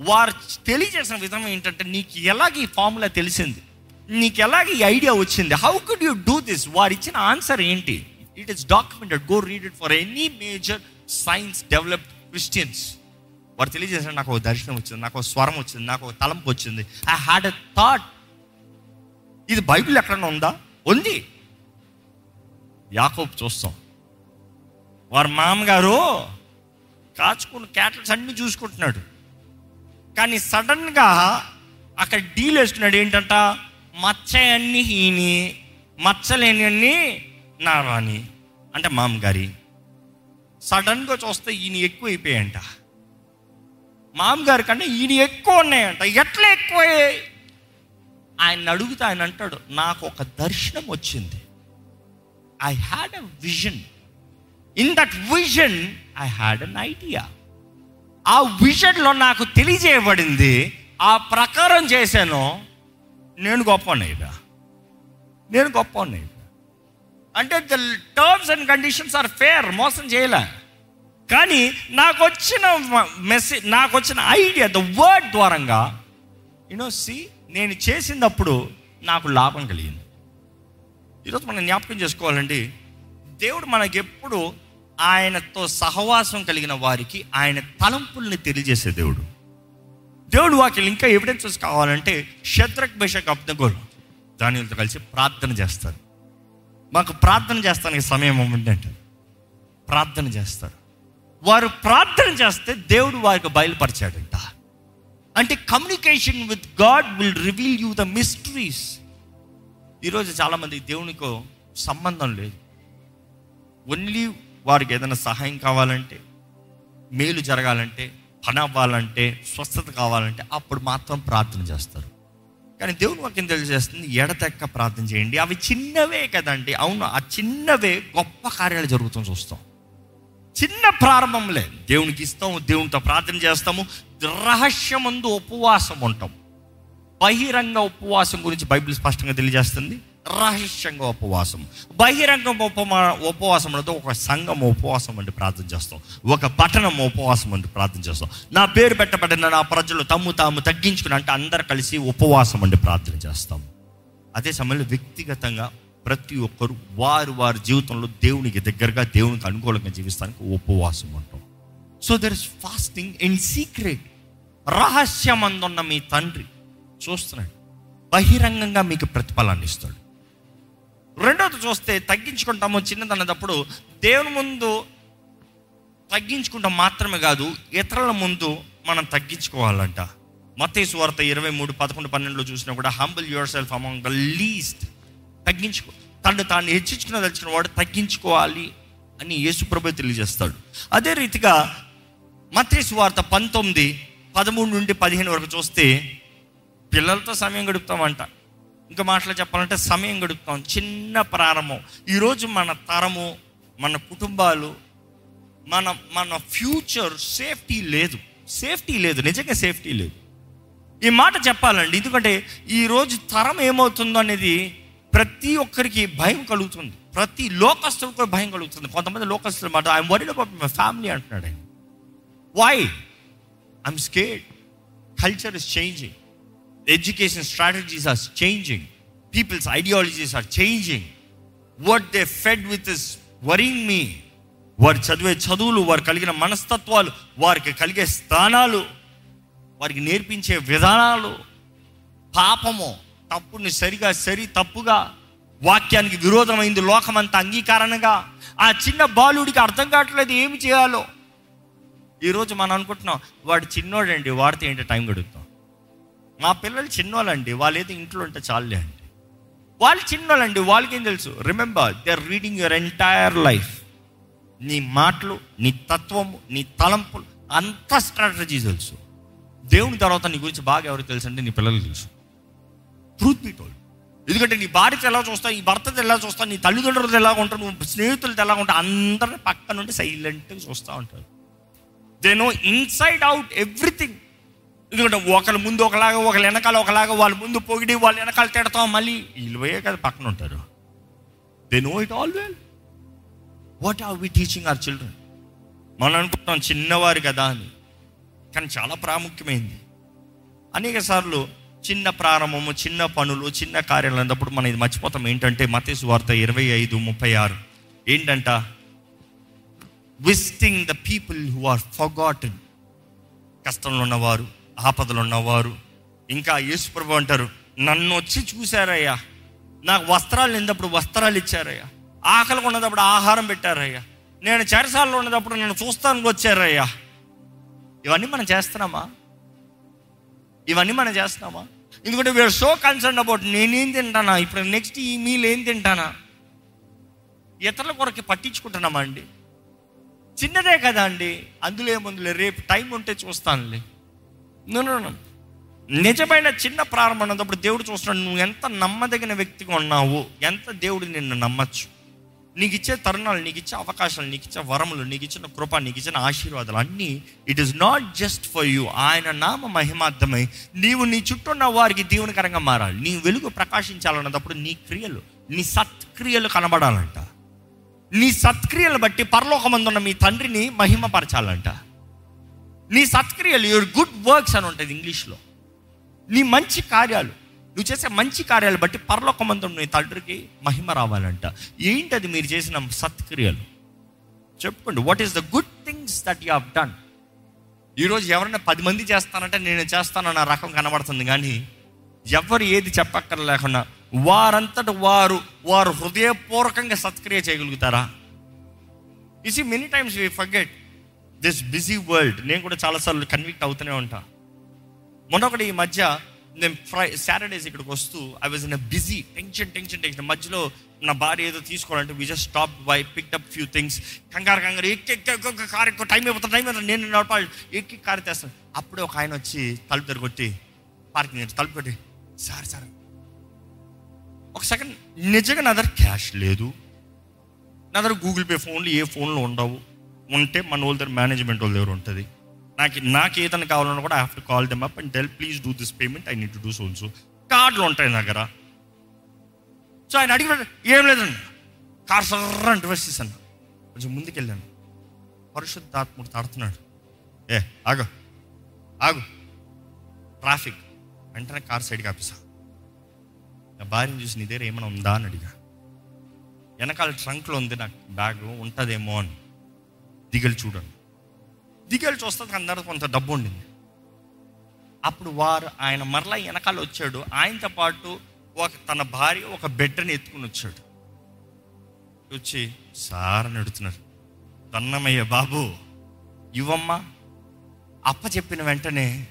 వారు తెలియజేసిన విధానం ఏంటంటే నీకు ఎలాగ ఈ ఫార్ములా తెలిసింది? నీకు ఎలాగ ఈ ఐడియా వచ్చింది? How could you do this వారు ఇచ్చిన ఆన్సర్ ఏంటి? It is documented go read it for any major science developed Christians వారు తెలియజేసిన నాకు ఒక దర్శనం వచ్చింది నాకు ఒక స్వరం వచ్చింది నాకు ఒక తలంపు వచ్చింది. ఐ హ్యాడ్ ఎ థాట్ ఇది బైబిల్ ఎక్కడన్నా ఉందా? ఉంది. యాకోబు చూస్తాం. వారి మామగారు కాచుకున్న క్యాటల్స్ అన్ని చూసుకుంటున్నాడు. కానీ సడన్గా అక్కడ డీల్ వేసుకున్నాడు. ఏంటంట? మచ్చ అన్ని మచ్చలేని అన్ని నా అంటే మామగారి. సడన్గా చూస్తే ఈయన ఎక్కువ అయిపోయాయంట మామగారి కంటే ఈయన ఎక్కువ ఉన్నాయంట. ఎట్లా ఎక్కువయ్యాయి? ఆయన అడుగుతా ఆయన అంటాడు నాకు ఒక దర్శనం వచ్చింది. I had a vision in that vision I had an idea ఆ విజన్లో నాకు తెలియజేయబడింది ఆ ప్రకారం చేశాను నేను గొప్ప నేను గొప్ప అంటే the terms and conditions are fair మోసం చేయలే. కానీ నాకు వచ్చిన మెసేజ్ నాకు వచ్చిన ఐడియా ద వర్డ్ ద్వారంగా యూనో సి నేను చేసినప్పుడు నాకు లాభం కలిగింది. ఈరోజు మనం జ్ఞాపకం చేసుకోవాలండి దేవుడు మనకి ఎప్పుడు ఆయనతో సహవాసం కలిగిన వారికి ఆయన తలంపుల్ని తెలియజేసే దేవుడు. దేవుడు వాకి ఇంకా ఎవిడెన్సెస్ కావాలంటే శత్రక్ బెషక్ అబ్దగోలు దానితో కలిసి ప్రార్థన చేస్తారు. మాకు ప్రార్థన చేస్తానికి సమయం ఉందంటే. ప్రార్థన చేస్తారు. వారు ప్రార్థన చేస్తే దేవుడు వారికి బయలుపరిచాడంట. అంటే communication with God will reveal you the mysteries ఈరోజు చాలామంది దేవునికో సంబంధం లేదు. ఓన్లీ వారికి ఏదైనా సహాయం కావాలంటే మేలు జరగాలంటే పని అవ్వాలంటే స్వస్థత కావాలంటే అప్పుడు మాత్రం ప్రార్థన చేస్తారు. కానీ దేవుని వాక్యం తెలియజేస్తుంది ఎడతెక్క ప్రార్థన చేయండి. అవి చిన్నవే కదండి. అవును ఆ చిన్నవే గొప్ప కార్యాలు జరుగుతాం చూస్తాం. చిన్న ప్రారంభంలే. దేవునికి ఇస్తాము దేవునితో ప్రార్థన చేస్తాము. రహస్యమందు ఉపవాసం ఉంటాం. బహిరంగ ఉపవాసం గురించి బైబిల్ స్పష్టంగా తెలియజేస్తుంది. రహస్యంగా ఉపవాసం. బహిరంగ ఉపమా ఉపవాసం అంటే ఒక సంఘం ఉపవాసం అంటే ప్రార్థన చేస్తాం. ఒక పట్టణం ఉపవాసం అంటే ప్రార్థన చేస్తాం. నా పేరు పెట్టబడిన నా ప్రజలు తమ్ము తాము తగ్గించుకుని అంటే అందరు కలిసి ఉపవాసం అంటే ప్రార్థన చేస్తాం. అదే సమయంలో వ్యక్తిగతంగా ప్రతి ఒక్కరు వారు వారి జీవితంలో దేవునికి దగ్గరగా దేవునికి అనుకూలంగా జీవిస్తానికి ఉపవాసం అంటాం. So there is fasting in secret రహస్యమందున్న మీ తండ్రి చూస్తున్నాడు. బహిరంగంగా మీకు ప్రతిఫలాన్ని ఇస్తాడు. రెండోది చూస్తే తగ్గించుకుంటాము చిన్నదన్నప్పుడు దేవుని ముందు తగ్గించుకుంటాం మాత్రమే కాదు ఇతరుల ముందు మనం తగ్గించుకోవాలంట. మతేసు వార్త ఇరవై మూడు పదకొండు పన్నెండులో చూసినా కూడా humble your self among the least తగ్గించుకో. తను తాను హెచ్చించుకున్న తెలిసిన వాడు తగ్గించుకోవాలి అని యేసుప్రభు తెలియజేస్తాడు. అదే రీతిగా మతేసు వార్త పంతొమ్మిది పదమూడు నుండి పదిహేను వరకు చూస్తే పిల్లలతో సమయం గడుపుతామంట. ఇంకా మాటలు చెప్పాలంటే సమయం గడుపుతాం. చిన్న ప్రారంభం. ఈరోజు మన తరము మన కుటుంబాలు మన మన ఫ్యూచర్ సేఫ్టీ లేదు. సేఫ్టీ లేదు. నిజంగా సేఫ్టీ లేదు. ఈ మాట చెప్పాలండి. ఎందుకంటే ఈరోజు తరం ఏమవుతుందో అనేది ప్రతి ఒక్కరికి భయం కలుగుతుంది. ప్రతి లోకస్తులకు కూడా భయం కలుగుతుంది. కొంతమంది లోకస్తుల మాట I'm worried about my family అంటున్నాడు ఆయన. Why I'm scared culture is changing education strategies are changing people's ideologies are changing what they fed with is worrying me వారు చదివే చదువులు వారు కలిగిన మనస్తత్వాలు వారికి కలిగే స్థానాలు వారికి నేర్పించే విధానాలు పాపము తప్పుని సరిగా సరి తప్పుగా వాక్యానికి విరోధమైంది లోకమంతా అంగీకారణగా ఆ చిన్న బాలుడికి అర్థం కావట్లేదు ఏమి చేయాలో. ఈరోజు మనం అనుకుంటున్నాం వాడు చిన్నోడండి వాడితే ఏంటో టైం గడుపుతాం? మా పిల్లలు చిన్నవాళ్ళండి వాళ్ళు ఏదో ఇంట్లో ఉంటే చాలే అండి. వాళ్ళు చిన్నోళ్ళండి వాళ్ళకేం తెలుసు? Remember they are reading your entire life నీ మాటలు నీ తత్వము నీ తలంపులు అంత స్ట్రాటజీ తెలుసు. దేవుని తర్వాత నీ గురించి బాగా ఎవరికి తెలుసు అంటే నీ పిల్లలకి తెలుసు. బీ టోల్డ్ ఎందుకంటే నీ భార్యతో ఎలా చూస్తావు నీ భర్తతో ఎలా చూస్తావు నీ తల్లిదండ్రులతో ఎలా ఉంటావు నువ్వు స్నేహితులతో ఎలా ఉంటావు అందరిని పక్క నుండి సైలెంట్గా చూస్తూ ఉంటారు. They know inside out everything ఎందుకంటే ఒకరి ముందు ఒకలాగా ఒకరి వెనకాల ఒకలాగా వాళ్ళ ముందు పొగిడి వాళ్ళ వెనకాల తిడతాం మళ్ళీ. వీళ్ళు కదా పక్కన ఉంటారు. They know it all well what are we teaching our children మనం అనుకుంటాం చిన్నవారు కదా అని. కానీ చాలా ప్రాముఖ్యమైంది. అనేక సార్లు చిన్న ప్రారంభము చిన్న పనులు చిన్న కార్యాలు అన్నప్పుడు మనం ఇది మర్చిపోతాం. ఏంటంటే మతేసు వార్త ఇరవై ఐదు ముప్పై ఆరు. ఏంటంట? Visiting the people who are forgotten కష్టంలో ఉన్నవారు ఆపదలు ఉన్నవారు ఇంకా యేసుప్రభు అంటారు నన్ను వచ్చి చూశారయ్యా. నాకు వస్త్రాలు నిందప్పుడు వస్త్రాలు ఇచ్చారయ్యా. ఆకలికి ఉన్నదప్పుడు ఆహారం పెట్టారయ్యా. నేను చెరసాలలో ఉన్నదప్పుడు నన్ను చూస్తానికి వచ్చారయ్యా. ఇవన్నీ మనం చేస్తున్నామా? ఇవన్నీ మనం చేస్తున్నామా? ఎందుకంటే వీఆర్ సో కన్సర్న్ అబౌట్ నేనేం తింటానా? ఇప్పుడు నెక్స్ట్ ఈ మీల్ ఏం తింటానా? ఇతరుల కొరకు పట్టించుకుంటున్నామా అండి? చిన్నదే కదా అండి. అందులో ఏముందిలే రేపు టైం ఉంటే చూస్తానులే. నిజమైన చిన్న ప్రారంభం ఉన్నప్పుడు దేవుడు చూస్తున్నాడు నువ్వు ఎంత నమ్మదగిన వ్యక్తిగా ఉన్నావు ఎంత దేవుడు నిన్ను నమ్మచ్చు. నీకు ఇచ్చే తరుణాలు నీకు ఇచ్చే అవకాశాలు నీకు ఇచ్చే వరములు నీకు ఇచ్చిన కృప నీకు ఇచ్చిన ఆశీర్వాదాలు అన్నీ it is not just for you ఆయన నామ మహిమార్థమై నీవు నీ చుట్టూ ఉన్న వారికి దీవెనకరంగా మారాలి. నీ వెలుగు ప్రకాశించాలన్నప్పుడు నీ క్రియలు నీ సత్క్రియలు కనబడాలంట. నీ సత్క్రియలు బట్టి పరలోకమందున్న మీ తండ్రిని మహిమపరచాలంట. నీ సత్క్రియలు యువర్ గుడ్ వర్క్స్ అని ఉంటుంది ఇంగ్లీష్లో. నీ మంచి కార్యాలు నువ్వు చేసే మంచి కార్యాలు బట్టి పరలోకమందున్న నీ తండ్రికి మహిమ రావాలంట. ఏంటది మీరు చేసిన సత్క్రియలు? చెప్పుకోండి what is the good things that you have done ఈరోజు ఎవరైనా పది మంది చేస్తానంటే నేను చేస్తానన్న రకం కనబడుతుంది కానీ ఎవరు ఏది చెప్పక్కర లేకుండా వారంతట వారు వారు హృదయపూర్వకంగా సత్క్రియ చేయగలుగుతారా? ఇసి many times we forget this busy world నేను కూడా చాలాసార్లు కన్విక్ట్ అవుతూనే ఉంటా. మొన్న ఒకటి ఈ మధ్య నేను ఫ్రై సాటర్డేస్ ఇక్కడికి వస్తూ I was in a busy tension tension tension మధ్యలో నా భార్య ఏదో తీసుకోవాలంటే we just stop by pick up few things కంగారు కంగారు ఎక్కి ఎక్క కారు ఎక్కువ టైం అయిపోతుంది టైం అయిపోతుంది. నేను నడపాలి. ఎక్కి కారు తెస్తాను అప్పుడే ఒక ఆయన వచ్చి తలుపు తెరగొట్టి పార్కింగ్ తలుపు కొట్టి సార్ సార్. ఒక సెకండ్ నిజంగా నా దగ్గర క్యాష్ లేదు. నా దగ్గర గూగుల్ పే ఫోన్లు ఏ ఫోన్లు ఉండవు. ఉంటే మన వాళ్ళ దగ్గర మేనేజ్మెంట్ వాళ్ళ దగ్గర ఉంటుంది. నాకు నాకు ఏదైనా కావాలన్నా కూడా I have to call them up and tell please do this payment I need to do సోల్సో కార్డులు ఉంటాయి నా దగ్గర. సో ఆయన అడిగిన ఏం లేదండి. కార్ సర్ర అంటే వేసేసాను కొంచెం ముందుకెళ్ళాను పరిశుద్ధాత్ముడు తాడుతున్నాడు. ఏ ఆగు. ఆగు. ట్రాఫిక్. వెంటనే కార్ సైడ్కి ఆపేసా. నా భార్యను చూసి నీ దగ్గర ఏమైనా ఉందా? అని అడిగా. వెనకాల ట్రంక్లో ఉంది. నాకు బ్యాగ్ ఉంటుందేమో అని. దిగలు చూడండి. దిగలు చూస్తే అందరూ కొంత డబ్బు ఉండింది. అప్పుడు వారు ఆయన మరలా వెనకాల వచ్చాడు. ఆయనతో పాటు ఒక తన భార్య ఒక బిడ్డని ఎత్తుకుని వచ్చాడు. వచ్చి సార్ నడుతున్నారు దన్నమయ్య బాబు ఇవ్వమ్మా. అప్ప చెప్పిన వెంటనే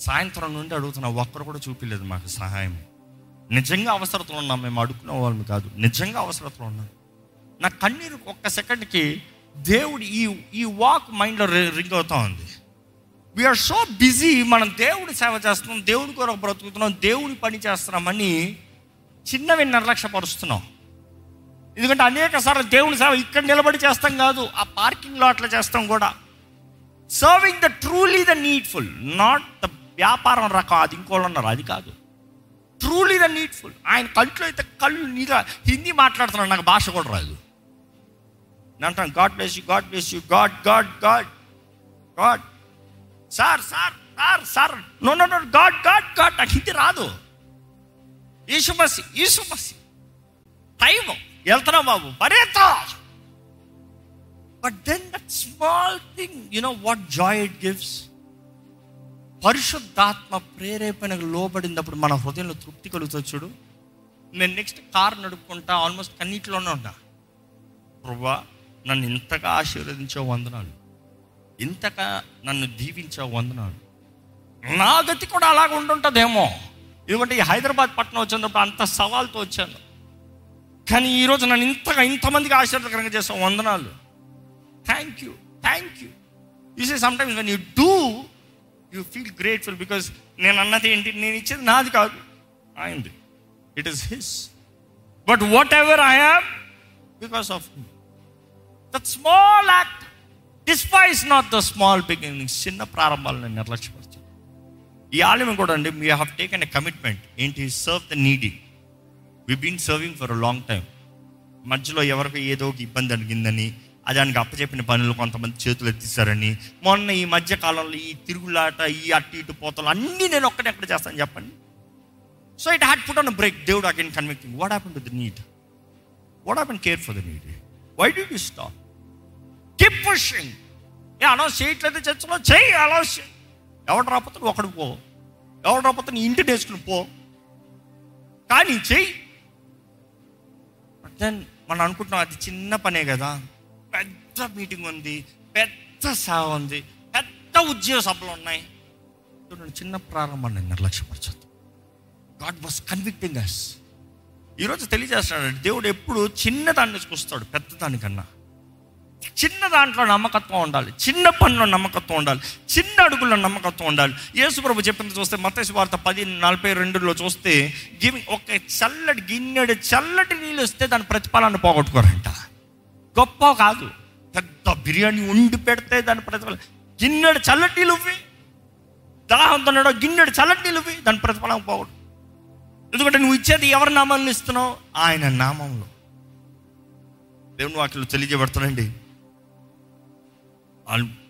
సాయంత్రం నుండి అడుగుతున్నా ఒక్కరు కూడా చూపించలేదు మాకు సహాయం. నిజంగా అవసరతలు ఉన్నాం. మేము అడుక్కునే వాళ్ళం కాదు. నిజంగా అవసరతలు ఉన్నాం. నా కన్నీరు ఒక్క సెకండ్కి దేవుడు ఈ ఈ వాక్ మైండ్లో రింగ్ అవుతా ఉంది. వీఆర్ సో బిజీ మనం దేవుడి సేవ చేస్తున్నాం దేవుడి కొరకు బ్రతుకుతున్నాం దేవుడి పని చేస్తున్నామని చిన్నవి నిర్లక్ష్యపరుస్తున్నాం. ఎందుకంటే అనేక సార్లు దేవుని సేవ ఇక్కడ నిలబడి చేస్తాం కాదు ఆ పార్కింగ్ లాట్లో చేస్తాం కూడా. Serving the truly the needful not the వ్యాపారం రకం అది ఇంకోళ్ళు ఉన్నారు అది కాదు. ట్రూలీ ద నీడ్ఫుల్ ఆయన కంట్లో అయితే కళ్ళు నీళ్ళ హిందీ మాట్లాడుతున్నాడు నాకు భాష కూడా రాదు. నేను అంటాను God bless you God bless you God God God God sir sir sir sir. No no no God God God నాకు హిందీ రాదు. ఈసుమసి ఈసుమసి టైం వెళ్తున్నాం బాబు. పరేత but then that small thing you know what joy it gives పరిశుద్ధాత్మ ప్రేరేపణకు లోబడినప్పుడు మన హృదయంలో తృప్తి కలుగుతుంది చూడు. నేను నెక్స్ట్ కార్ నడుపుకుంటా ఆల్మోస్ట్ కన్నీటిలోనే ఉన్నా. ప్రభా నన్ను ఇంతగా ఆశీర్వదించే వందనాలు ఇంతగా నన్ను దీవించే వందనాలు. నా గతి కూడా అలాగ ఉండుంటుందేమో. ఎందుకంటే ఈ హైదరాబాద్ పట్టణం వచ్చినప్పుడు అంత సవాల్తో వచ్చాను. కానీ ఈరోజు నన్ను ఇంతగా ఇంతమందికి ఆశీర్వదకరంగా చేసే వందనాలు. Thank you thank you you say sometimes when you do you feel grateful because నేను అన్నది ఏంటి? నేను ఇచ్చేది నాది కాదు. ఆయనది it is his but whatever I have because of that small act despise not the small beginning చిన్న ప్రారంభాలను నిర్లక్ష్యపరచు. ఈ ఆలయం కూడా అండి we have taken a commitment ఏంటి? Serve the needy we been serving for a long time మధ్యలో ఎవరికి ఏదో ఒక ఇబ్బంది అడిగిందని దానికి అప్పచెప్పిన పనులు కొంతమంది చేతులు ఎత్తిస్తారని మొన్న ఈ మధ్య కాలంలో ఈ తిరుగులాట ఈ అటు ఇటు పోతలు అన్నీ నేను ఒక్కటే ఎక్కడ చేస్తాను చెప్పండి? So it had put on brake దేవుడు again convicting what happen to the need what happen care for the need why do you stop keep pushing A announce చేయట్లేదు చర్చలో చేయి అనౌన్స్ ఎవడు రాకపోతే ఒకడు పో. ఎవడు రాకపోతే నీ ఇంటి నేర్చుకుని పో. కానీ చెయ్యి. దెన్ మనం అనుకుంటున్నాం అది చిన్న పనే కదా. పెద్ద మీటింగ్ ఉంది పెద్ద సేవ ఉంది పెద్ద ఉద్యోగ సభలు ఉన్నాయి. చూడండి చిన్న ప్రారంభాన్ని నిర్లక్ష్యపరచద్దు. గాడ్ వాస్ కన్విక్టింగ్ అస్ ఈరోజు తెలియజేస్తున్నాడు దేవుడు ఎప్పుడు చిన్నదాన్ని చూస్తాడు పెద్ద దానికన్నా చిన్న దాంట్లో నమ్మకత్వం ఉండాలి. చిన్న పనిలో నమ్మకత్వం ఉండాలి. చిన్న అడుగుల్లో నమ్మకత్వం ఉండాలి. యేసుప్రభు చెప్పింది చూస్తే మతేసు వార్త పది నలభై రెండులో చూస్తే గివింగ్ ఒక చల్లటి గిన్నెడు చల్లటి నీళ్ళు వస్తే దాని ప్రతిఫలాన్ని పోగొట్టుకోరంట. గొప్ప కాదు. పెద్ద బిర్యానీ ఉండి పెడితే దాని ప్రతిఫలం. గిన్నెడు చల్లటి నీళ్ళు ఇవ్వి. దాహంతో గిన్నెడు చల్లటి నీళ్ళు ఇవ్వి. దాని ప్రతిఫలం పోగొట్టు. ఎందుకంటే నువ్వు ఇచ్చేది ఎవరి నామాలను ఇస్తున్నావు? ఆయన నామంలో. దేవుని వాటిలో తెలియజేయబడుతున్నాండి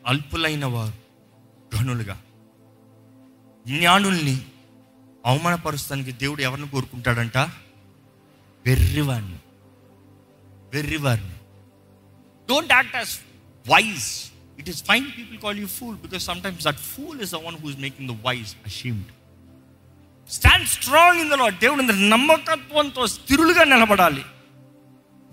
అల్పులైన వారు గనులుగా జ్ఞానుల్ని అవమానపరుస్తానికి దేవుడు ఎవరిని కోరుకుంటాడంట? వెర్రివాడిని వెర్రివారిని. Don't act as wise it is fine people call you fool because sometimes that fool is the one who's making the wise ashamed stand strong in the Lord దేవుడు నమ్మకత్వంతో స్థిరులుగా నిలబడాలి.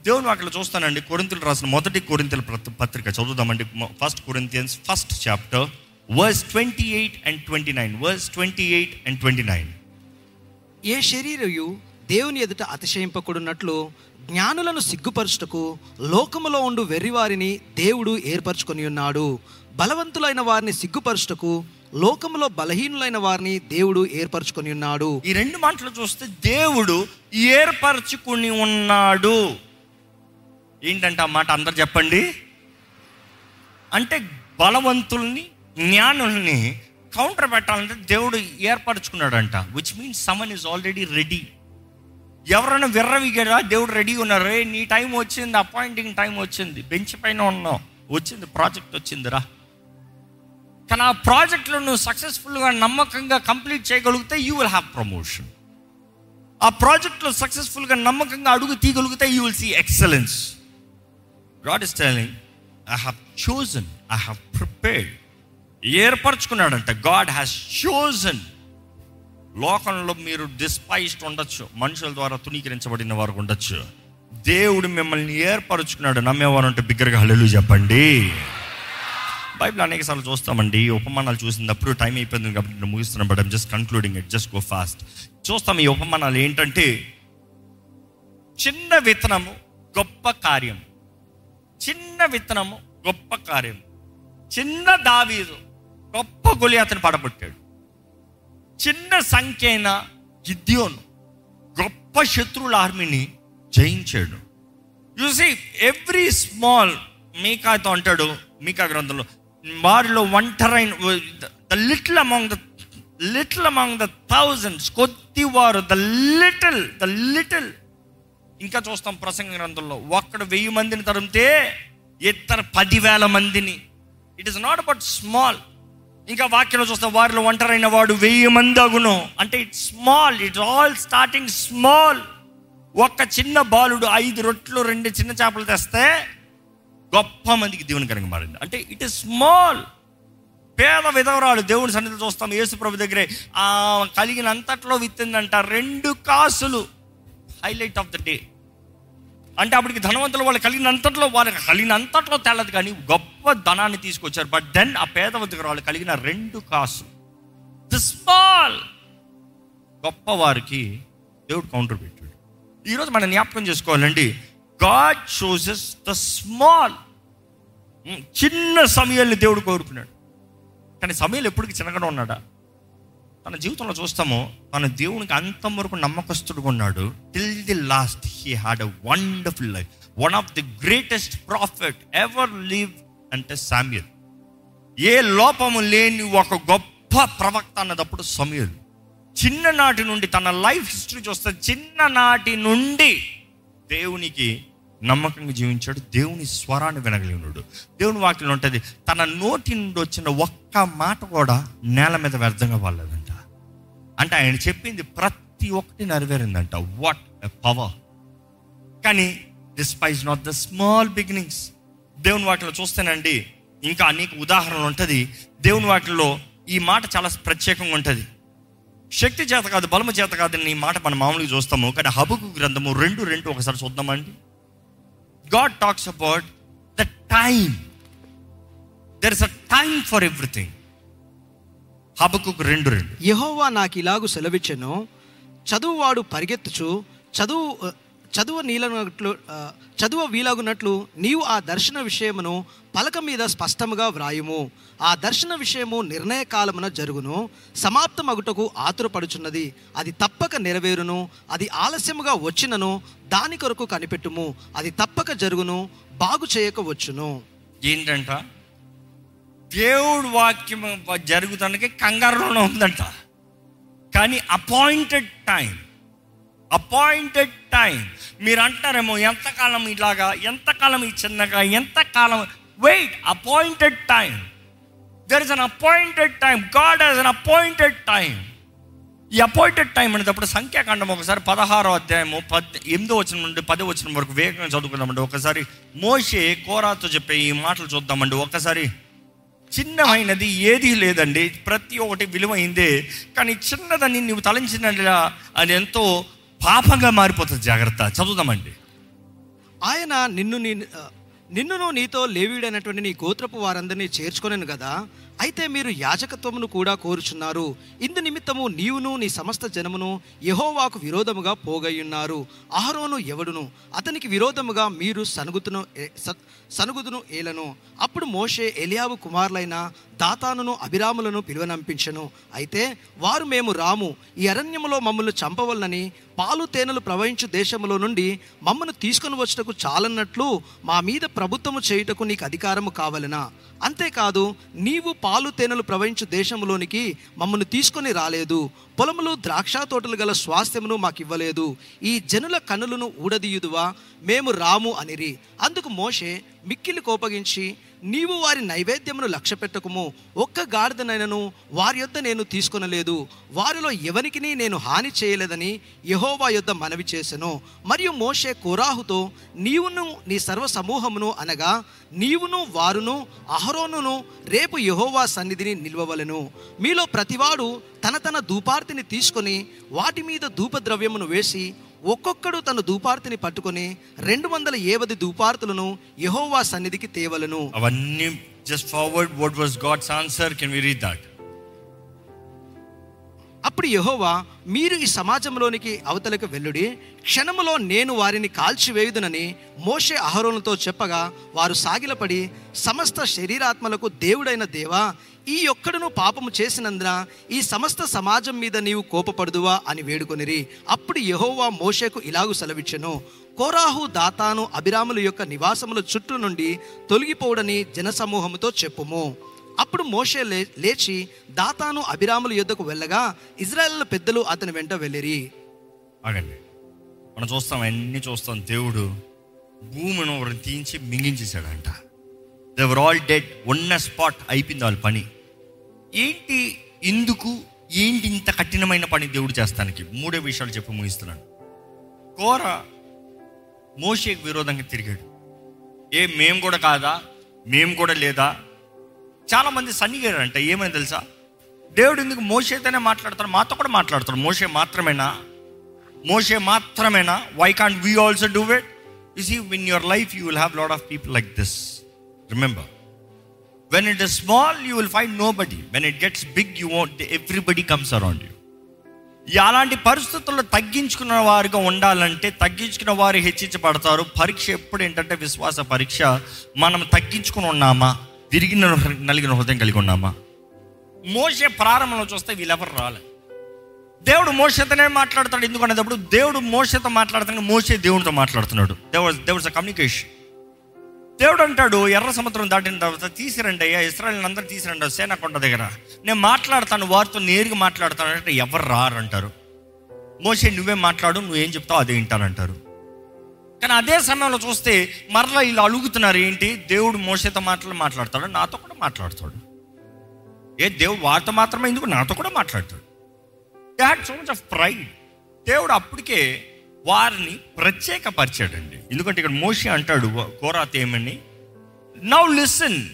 దేవుని అక్కడ చూస్తానండి కొరింతలు రాసిన మొదటి కొరింతల పత్రిక. చదువుదామండి first Corinthians first chapter verse twenty eight and twenty nine verse twenty eight and twenty nine ఏ శరీరయు దేవుని ఎదుట అతిశయింపకుడున్నట్లు జ్ఞానులను సిగ్గుపరచుటకు లోకములో ఉండు వెర్రివారిని దేవుడు ఏర్పరచుకొని ఉన్నాడు. బలవంతులైన వారిని సిగ్గుపరచుటకు లోకములో బలహీనులైన వారిని దేవుడు ఏర్పరచుకొని ఉన్నాడు. ఈ రెండు మాటలు చూస్తే దేవుడు ఏర్పరచుకుని ఉన్నాడు. ఏంటంటే ఆ మాట అందరు చెప్పండి? అంటే బలవంతుల్ని జ్ఞానుల్ని కౌంటర్ పెట్టాలంటే దేవుడు ఏర్పరచుకున్నాడంట. Which means someone is already ready ఎవరైనా విర్రవిగాడా? దేవుడు రెడీ ఉన్నారు రే నీ టైం వచ్చింది అపాయింటింగ్ టైం వచ్చింది. బెంచ్ పైన ఉన్నావు. వచ్చింది ప్రాజెక్ట్ వచ్చిందిరా. కానీ ఆ ప్రాజెక్ట్లో నువ్వు సక్సెస్ఫుల్గా నమ్మకంగా కంప్లీట్ చేయగలిగితే యూ విల్ హ్యావ్ ప్రమోషన్ ఆ ప్రాజెక్ట్లో సక్సెస్ఫుల్గా నమ్మకంగా అడుగు తీయగలిగితే you will see excellence God is telling I have chosen I have prepared ఏర్పరచుకున్నాడంట. God has chosen లోకంలో మీరు డిస్పైస్డ్ ఉండొచ్చు. మనుషుల ద్వారా తునీకరించబడిన వారు ఉండొచ్చు. దేవుడు మిమ్మల్ని ఏర్పరచుకున్నాడు. నమ్మేవారు అంటే బిగ్గరగా హల్లెలూయా చెప్పండి. బైబిల్ అనేక సార్లు చూస్తామండి. ఈ ఉపమానాలు చూసినప్పుడు టైం అయిపోయింది కాబట్టి నేను ముగిస్తున్నాను but I'm just concluding it just go fast చూస్తాం ఈ ఉపమానాలు ఏంటంటే చిన్న విత్తనము గొప్ప కార్యం చిన్న విత్తనము గొప్ప కార్యం చిన్న దావీదు గొప్ప గొలియాతను పడబట్టాడు చిన్న సంఖ్య అయిన గిద్యోను గొప్ప శత్రువుల ఆర్మీని జయించాడు. చూసి ఎవ్రీ స్మాల్ మీకాతో అంటాడు మీకా గ్రంథంలో వారిలో ఒంటరైన the little among the little among the thousands కొద్ది వారు ద లిటిల్ ద లిటిల్ ఇంకా చూస్తాం ప్రసంగ గ్రంథంలో ఒక్కడు వెయ్యి మందిని తరిమితే ఇతర పదివేల మందిని. It is not about small ఇంకా వాక్యంలో చూస్తాం వారిలో ఒంటరైన వాడు వెయ్యి మంది అగును. అంటే it small it all starting small ఒక్క చిన్న బాలుడు ఐదు రొట్లు రెండు చిన్న చేపలు తెస్తే గొప్ప మందికి దేవుని కనుక మారింది. అంటే ఇట్ ఇస్ స్మాల్ పేద విధవరాలు దేవుని సన్నిధిలో చూస్తాం. యేసు ప్రభు దగ్గరే ఆ కలిగిన అంతట్లో విత్తిందంట రెండు కాసులు. హైలైట్ ఆఫ్ ద డే అంటే అప్పటికి ధనవంతులు వాళ్ళు కలిగినంతట్లో వాళ్ళకి కలిగినంతట్లో తేలదు కానీ గొప్ప ధనాన్ని తీసుకొచ్చారు. బట్ దెన్ ఆ పేద వాళ్ళు కలిగిన రెండు కాసు ద స్మాల్ గొప్ప వారికి దేవుడు కౌంటర్ పెట్టాడు. ఈరోజు మనం జ్ఞాపకం చేసుకోవాలండి. గాడ్ చూసెస్ ద స్మాల్ చిన్న సమయాన్ని దేవుడు కోరుకున్నాడు. కానీ సమయాలు ఎప్పటికీ చిన్నగానే ఉన్నాడా? తన జీవితంలో చూస్తాము తన దేవునికి అంతం వరకు నమ్మకస్తుడుగా ఉన్నాడు. Till the last he had a wonderful life one of the greatest prophet ever live అంటే సామ్యుల్ ఏ లోపము లేని ఒక గొప్ప ప్రవక్త అన్నదప్పుడు సమయుల్ చిన్ననాటి నుండి తన లైఫ్ హిస్టరీ చూస్తే చిన్ననాటి నుండి దేవునికి నమ్మకంగా జీవించాడు. దేవుని స్వరాన్ని వినగలిగినాడు. దేవుని వాక్యం ఉంటుంది తన నోటి నుండి వచ్చిన ఒక్క మాట కూడా నేల మీద వ్యర్థంగా వాళ్ళదండి అంటే ఆయన చెప్పింది ప్రతి ఒక్కటి నెరవేరిందంట. వాట్ ఎ పవర్ కానీ despise not the small beginnings దేవుని వాటిలో చూస్తేనండి ఇంకా అనేక ఉదాహరణలు ఉంటుంది. దేవుని వాటిలో ఈ మాట చాలా ప్రత్యేకంగా ఉంటుంది. శక్తి చేత కాదు బలము చేత కాదు ఈ మాట మనం మామూలుగా చూస్తాము. కానీ హబుకు గ్రంథము రెండు రెండు ఒకసారి చూద్దామండి. God talks about the time there is a time for everything Habakkuk రెండు రెండు. యహోవా నాకు ఇలాగు సెలవిచ్చెను. చదువువాడు పరిగెత్తుచు చదువు చదువు నీలనట్లు చదువు వీలగునట్లు నీవు ఆ దర్శన విషయమును పలక మీద స్పష్టముగా వ్రాయుము. ఆ దర్శన విషయము నిర్ణయ కాలమున జరుగును. సమాప్తమగుటకు ఆతురపడుచున్నది. అది తప్పక నెరవేరును. అది ఆలస్యముగా వచ్చినను దాని కొరకు కనిపెట్టుము. అది తప్పక జరుగును బాగు చేయక వచ్చును. ఏంటంట? దేవుడు వాక్యం జరుగుతానికి కంగారులోనే ఉందంట. కానీ అపాయింటెడ్ టైం అపాయింటెడ్ టైం మీరు అంటారేమో ఎంతకాలం ఇలాగా ఎంతకాలం ఈ చిన్నగా ఎంతకాలం wait appointed time there is an appointed time God has an appointed time ఈ అపాయింటెడ్ టైం అనేటప్పుడు సంఖ్యాకాండం ఒకసారి పదహారో అధ్యాయము పద్ ఎనిమిదో వచ్చిన నుండి పదో వచ్చిన వరకు వేగంగా చదువుకుందామండి. ఒకసారి మోషే కోరాతో చెప్పే ఈ మాటలు చూద్దామండి. ఒకసారి చిన్నమైనది ఏది లేదండి. ప్రతి ఒక్కటి విలువైందే. కానీ చిన్నదని నువ్వు తలంచినట్లా అది ఎంతో పాపంగా మారిపోతుంది. జాగ్రత్త. చదువుదామండి. ఆయన నిన్ను నీ నిన్నును నీతో లేవీడైనటువంటి నీ గోత్రపు వారందరినీ చేర్చుకొనను కదా అయితే మీరు యాజకత్వమును కూడా కోరుచున్నారు. ఇందు నిమిత్తము నీవును నీ సమస్త జనమును యహోవాకు విరోధముగా పోగయ్యున్నారు. ఆహరోను ఎవడును? అతనికి విరోధముగా మీరు సనుగుతును సనుగుదును ఏలను. అప్పుడు మోషే ఎలియాబు కుమారులైన దాతానును అభిరాములను పిలువనంపించను. అయితే వారు మేము రాము. ఈ అరణ్యములో మమ్మల్ని చంపవలనని పాలు తేనెలు ప్రవహించు దేశంలో నుండి మమ్మను తీసుకొని వచ్చుటకు చాలన్నట్లు మా మీద ప్రభుత్వము చేయుటకు నీకు అధికారము కావలెనా? అంతేకాదు నీవు పాలు తేనెలు ప్రవహించు దేశంలోనికి మమ్మల్ని తీసుకొని రాలేదు. పొలములు ద్రాక్ష తోటలు గల స్వాస్థ్యమును మాకు ఇవ్వలేదు ఈ జనుల కన్నులను ఊడదీయుదువా? మేము రాము అనిరి. అందుకు మోషే మిక్కిలి కోపగించి నీవు వారి నైవేద్యమును లక్ష్య పెట్టకుము ఒక్క గాడిదనైనను వారి యొద్ద నేను తీసుకొనలేదు. వారిలో ఎవరికి నేను హాని చేయలేదని యహోవా యొద్ద మనవి చేసెను. మరియు మోషే కోరాహుతో నీవును నీ సర్వ సమూహమును అనగా నీవును వారును అహరోనును రేపు యహోవా సన్నిధిని నిల్వవలను. మీలో ప్రతివాడు తన తన ధూపార్తిని తీసుకొని వాటి మీద ధూపద్రవ్యమును వేసి ఒక్కొక్కడు తన ధూపార్తిని పట్టుకొని రెండు వందల ఏవది ధూపార్తులను యహోవా సన్నిధికి తేవలను. అవన్నీ just forward what was God's answer can we read that అప్పుడు యహోవా మీరు ఈ సమాజంలోనికి అవతలకు వెళ్ళుడి. క్షణములో నేను వారిని కాల్చివేయుదునని మోషే అహరోనుతో చెప్పగా వారు సాగిలపడి సమస్త శరీరాత్మలకు దేవుడైన దేవా ఈ ఒక్కడును పాపము చేసినందున ఈ సమస్త సమాజం మీద నీవు కోపపడుదువా అని వేడుకొనిరి. అప్పుడు యహోవా మోషేకు ఇలాగు సెలవిచ్చను. కోరాహు దాతాను అభిరాముల యొక్క నివాసముల చుట్టూ నుండి తొలగిపోవడని జనసమూహముతో చెప్పుము. అప్పుడు మోషే లే లేచి దాతాను అభిరాముల యుద్ధకు వెళ్ళగా ఇజ్రాయెల్ పెద్దలు అతని వెంట వెళ్ళిరి. ఆగండి. మనం చూస్తాం అన్ని చూస్తాం. దేవుడు భూమిని తీయించి మింగించేశాడంట. దేవర్ ఆల్ డెడ్ ఉన్న స్పాట్ అయిపోయింది వాళ్ళ పని. ఏంటి ఇందుకు ఏంటి ఇంత కఠినమైన పని దేవుడు చేస్తానికి? మూడే విషయాలు చెప్పి ముగిస్తున్నాను. కోర మోషేకి విరోధంగా తిరిగాడు. ఏ మేము కూడా కాదా? మేము కూడా లేదా? చాలామంది సన్నిగారంట ఏమని తెలుసా? దేవుడు ఎందుకు మోషేతోనే మాట్లాడతాడు? మాతో కూడా మాట్లాడతాడు. మోషే మాత్రమేనా? మోషే మాత్రమేనా? Why can't we also do it you see in your life you will have lot of people like this remember when it is small you will find nobody when it gets big you want everybody comes around you అలాంటి పరిస్థితుల్లో తగ్గించుకున్న వారిగా ఉండాలంటే తగ్గించుకున్న వారు హెచ్చించబడతారు. పరీక్ష ఎప్పుడు ఏంటంటే విశ్వాస పరీక్ష. మనం తగ్గించుకుని ఉన్నామా? విరిగిన నలిగిన హృదయం కలిగి ఉన్నామా? మోసే ప్రారంభంలో చూస్తే వీళ్ళెవరు రాలే. దేవుడు మోసతోనే మాట్లాడతాడు. ఎందుకనేటప్పుడు దేవుడు మోసతో మాట్లాడుతున్నాడు. మోసే దేవుడితో మాట్లాడుతున్నాడు. దేవర్ దేవర్స్ అ కమ్యూనికేషన్ దేవుడు అంటాడు ఎర్ర సముద్రం దాటిన తర్వాత తీసిరండి అయ్యా ఇస్రాయల్ అందరూ తీసిరండి సేన కొండ దగ్గర. నేను మాట్లాడతాను వారితో నేరుగా మాట్లాడతాను అంటే ఎవరు రారు అంటారు మోసే నువ్వే మాట్లాడు నువ్వేం చెప్తావు అదే వింటానంటారు. కానీ అదే సమయంలో చూస్తే మరలా ఇలా అలుగుతున్నారు ఏంటి? దేవుడు మోసతో మాటలు మాట్లాడతాడు నాతో కూడా మాట్లాడతాడు. ఏ దేవుడు వారితో మాత్రమే ఎందుకు? నాతో కూడా మాట్లాడతాడు. They had so much of pride దేవుడు అప్పటికే వారిని ప్రత్యేకపరిచాడండి. ఎందుకంటే ఇక్కడ మోషి అంటాడు కోరాత్ ఏమని? Now listen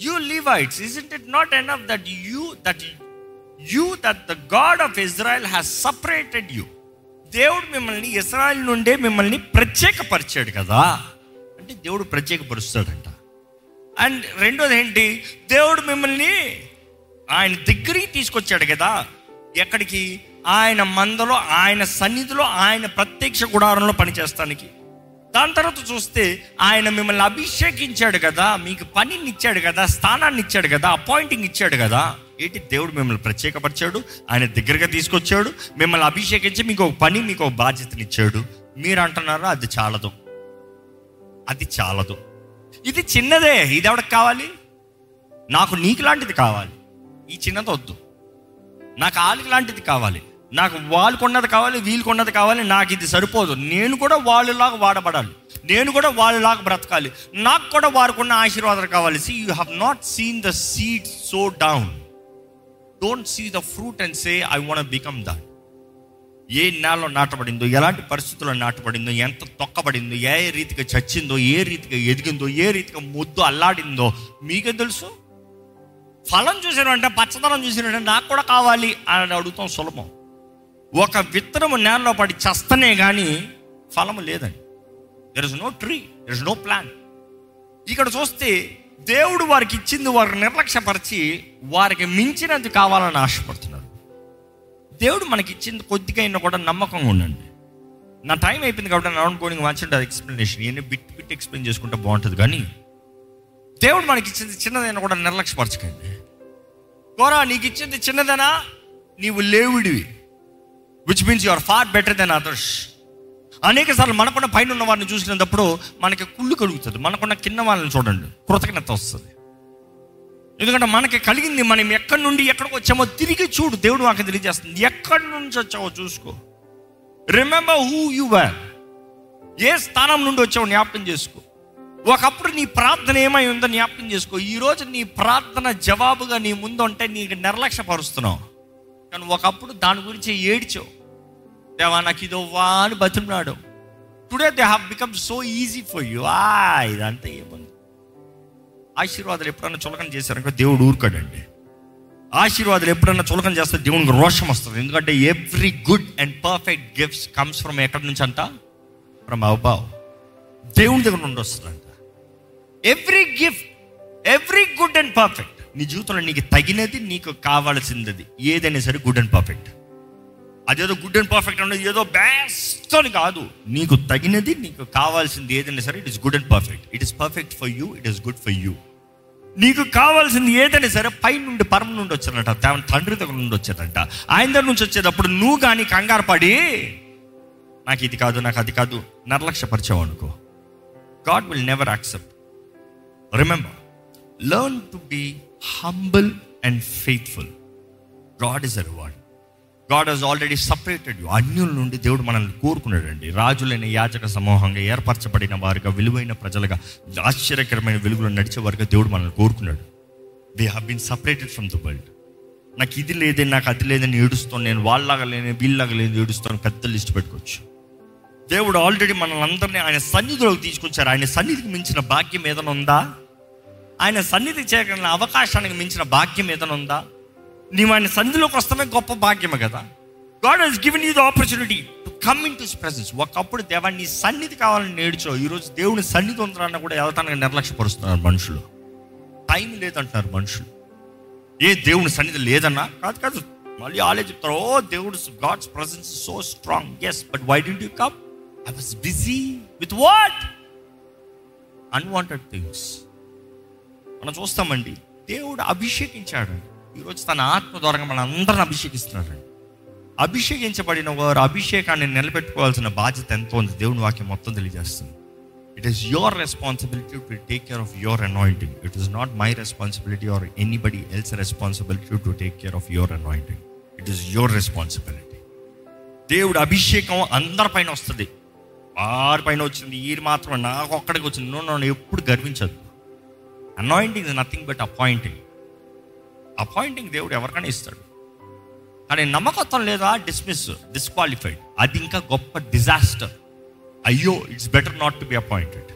you Levites is it it not enough that you that you that the God of Israel has separated you దేవుడు మిమ్మల్ని ఇస్రాయల్ నుండే మిమ్మల్ని ప్రత్యేకపరిచాడు కదా. అంటే దేవుడు ప్రత్యేకపరుస్తాడంట. అండ్ రెండోది ఏంటి? దేవుడు మిమ్మల్ని ఆయన దగ్గరికి తీసుకొచ్చాడు కదా. ఎక్కడికి? ఆయన మందలో ఆయన సన్నిధిలో ఆయన ప్రత్యక్ష గుడారంలో పనిచేస్తానికి. దాని తర్వాత చూస్తే ఆయన మిమ్మల్ని అభిషేకించాడు కదా మీకు పనిని ఇచ్చాడు కదా స్థానాన్ని ఇచ్చాడు కదా అపాయింటింగ్ ఇచ్చాడు కదా. ఏంటి? దేవుడు మిమ్మల్ని ప్రత్యేకపరిచాడు ఆయన దగ్గరగా తీసుకొచ్చాడు మిమ్మల్ని అభిషేకించి మీకు ఒక పని మీకు ఒక బాధ్యతనిచ్చాడు. మీరు అంటున్నారా అది చాలదు. అది చాలదు. ఇది చిన్నదే ఇది ఎవరికి కావాలి? నాకు నీకు లాంటిది కావాలి. ఈ చిన్నది వద్దు. నాకు వాళ్ళకి లాంటిది కావాలి. నాకు వాళ్ళకు ఉన్నది కావాలి వీళ్ళకి ఉన్నది కావాలి నాకు ఇది సరిపోదు. నేను కూడా వాళ్ళలాగా వాడబడాలి. నేను కూడా వాళ్ళలాగా బ్రతకాలి. నాకు కూడా వారికి ఉన్న ఆశీర్వాదాలు కావాలి. See you have not seen the seed sow down don't see the fruit and say I want become that ఏ నేలలో నాటబడిందో ఎలాంటి పరిస్థితుల్లో నాటబడిందో ఎంత తొక్కబడిందో ఏ రీతిగా చచ్చిందో ఏ రీతిగా ఎదిగిందో ఏ రీతిగా ముద్దు అల్లాడిందో మీకే తెలుసు? ఫలం చూసినంటే పచ్చదనం చూసినంటే నాకు కూడా కావాలి అని అడుగుతాం సులభం. ఒక విత్తనము నేలలో పడి చస్తనే కానీ ఫలము లేదండి. There is no tree there is no plan ఇక్కడ చూస్తే దేవుడు వారికి ఇచ్చింది వారు నిర్లక్ష్యపరిచి వారికి మించినది కావాలని ఆశపడుతున్నారు. దేవుడు మనకి ఇచ్చింది కొద్దిగా అయినా కూడా నమ్మకంగా ఉండండి. నా టైం అయిపోయింది కాబట్టి నా గోయింగ్ మంచి అది ఎక్స్ప్లెనేషన్ ఇవన్నీ బిట్ బిట్ ఎక్స్ప్లెయిన్ చేసుకుంటే బాగుంటుంది. కానీ దేవుడు మనకి ఇచ్చింది చిన్నదైనా కూడా నిర్లక్ష్యపరచకండి. కోరా నీకు ఇచ్చింది చిన్నదనా? నీవు లేవుడివి. Which means you are far better than others అనేక సార్లు మనకున్న పైన ఉన్న వారిని చూసినప్పుడు మనకి కుళ్ళు కలుగుతుంది మనకున్న కింద వాళ్ళని చూడండి. కృతజ్ఞత వస్తుంది. ఎందుకంటే మనకి కలిగింది మనం ఎక్కడి నుండి ఎక్కడికి వచ్చామో తిరిగి చూడు. దేవుడు మాకు తెలియజేస్తుంది. ఎక్కడి నుంచి వచ్చావో చూసుకో. రిమెంబర్ హూ యు ఏ స్థానం నుండి వచ్చావో జ్ఞాపకం చేసుకో. ఒకప్పుడు నీ ప్రార్థన ఏమై ఉందో జ్ఞాపకం చేసుకో. ఈరోజు నీ ప్రార్థన జవాబుగా నీ ముందు ఉంటే నీకు నిర్లక్ష్యపరుస్తున్నావు. కానీ ఒకప్పుడు దాని గురించి ఏడ్చావు దేవా నాకు ఇదో వా అని today they have become so easy for you ఆ ఇదంతా ఏముంది? ఆశీర్వాదాలు ఎప్పుడన్నా చులకన చేశారనుకో దేవుడు ఊరుకాడండి. ఆశీర్వాదాలు ఎప్పుడన్నా చులకన చేస్తే దేవునికి రోషం వస్తుంది. ఎందుకంటే every good and perfect gifts comes from ఎక్కడి నుంచి అంట? ఫ్రమ్ అబావ్ దేవుని దగ్గర నుండి వస్తుందంట. Every gift every good and perfect నీ జీవితంలో నీకు తగినది నీకు కావాల్సింది ఏదైనా సరే గుడ్ అండ్ పర్ఫెక్ట్ అదేదో గుడ్ అండ్ పర్ఫెక్ట్ అనేది ఏదో బెస్ట్ అని కాదు. నీకు తగినది నీకు కావాల్సింది ఏదైనా సరే it is good and perfect it is perfect for you it is good for you నీకు కావాల్సింది ఏదైనా సరే పై నుండి పరమ నుండి వచ్చారంట తన తండ్రి దగ్గర నుండి వచ్చారంట ఆయన దగ్గర నుంచి వచ్చేటప్పుడు నువ్వు కానీ కంగారు పడి నాకు ఇది కాదు నాకు అది కాదు నిర్లక్ష్యపరిచావు అనుకో. God will never accept remember learn to be humble and faithful God is a reward God has already separated you అన్యుల నుండి దేవుడు మనల్ని కోరుకున్నాడండి. రాజులైన యాచక సమూహంగా ఏర్పరచబడిన వారిగా విలువైన ప్రజలుగా ఆశ్చర్యకరమైన వెలుగులో నడిచే వారిగా దేవుడు మనల్ని కోరుకున్నాడు. They have been separated from the world నాకు ఇది లేదని నాకు అది లేదని ఏడుస్తాను నేను వాళ్ళలాగా లేని వీళ్ళలాగా లేని ఏడుస్తాను పెద్ద లిస్ట్ పెట్టుకోవచ్చు. దేవుడు ఆల్రెడీ మనల్ని అందరినీ ఆయన సన్నిధిలోకి తీసుకొచ్చారు. ఆయన సన్నిధికి మించిన భాగ్యం ఏదైనా ఉందా? ఆయన సన్నిధి చేయగలిగిన అవకాశానికి మించిన భాగ్యం ఏదైనా ఉందా? నీవు ఆయన సన్నిధిలోకి వస్తామే గొప్ప భాగ్యమే కదా. God has given you the opportunity to come into presence ఒకప్పుడు దేవా నీ సన్నిధి కావాలని నేర్చో ఈరోజు దేవుని సన్నిధి ఉందరన్న కూడా వెళ్తానని నిర్లక్ష్యపరుస్తున్నారు మనుషులు. టైం లేదంటున్నారు మనుషులు. ఏ దేవుని సన్నిధి లేదన్నా? కాదు కాదు. మళ్ళీ ఆలే చెప్తారు ఓ దేవుడు God's presence so strong yes but why did you come I was busy with what unwanted things మనం చూస్తామండి దేవుడు అభిషేకించాడు ఈరోజు తన ఆత్మ ద్వారా మన అందరిని అభిషేకిస్తున్నాడు అభిషేకించబడిన వారు అభిషేకాన్ని నిలబెట్టుకోవాల్సిన బాధ్యత ఎంత ఉంది. దేవుని వాక్యం మొత్తం తెలియజేస్తుంది. It is your responsibility to take care of your anointing it is not my responsibility or anybody else responsibility to take care of your anointing it is your responsibility దేవుడు అభిషేకం అందరిపైన వస్తుంది. వారిపైన వచ్చింది ఈ మాత్రం నాకు ఒక్కడికి వచ్చింది. నో నన్ను ఎప్పుడు గర్వించదు. Anointing is nothing but appointing appointing దేవుడు ఎవరికైనా ఇస్తాడు. కానీ నమ్మకత్వం లేదా డిస్మిస్ డిస్క్వాలిఫైడ్ అది ఇంకా గొప్ప డిజాస్టర్ అయ్యో it's better not to be appointed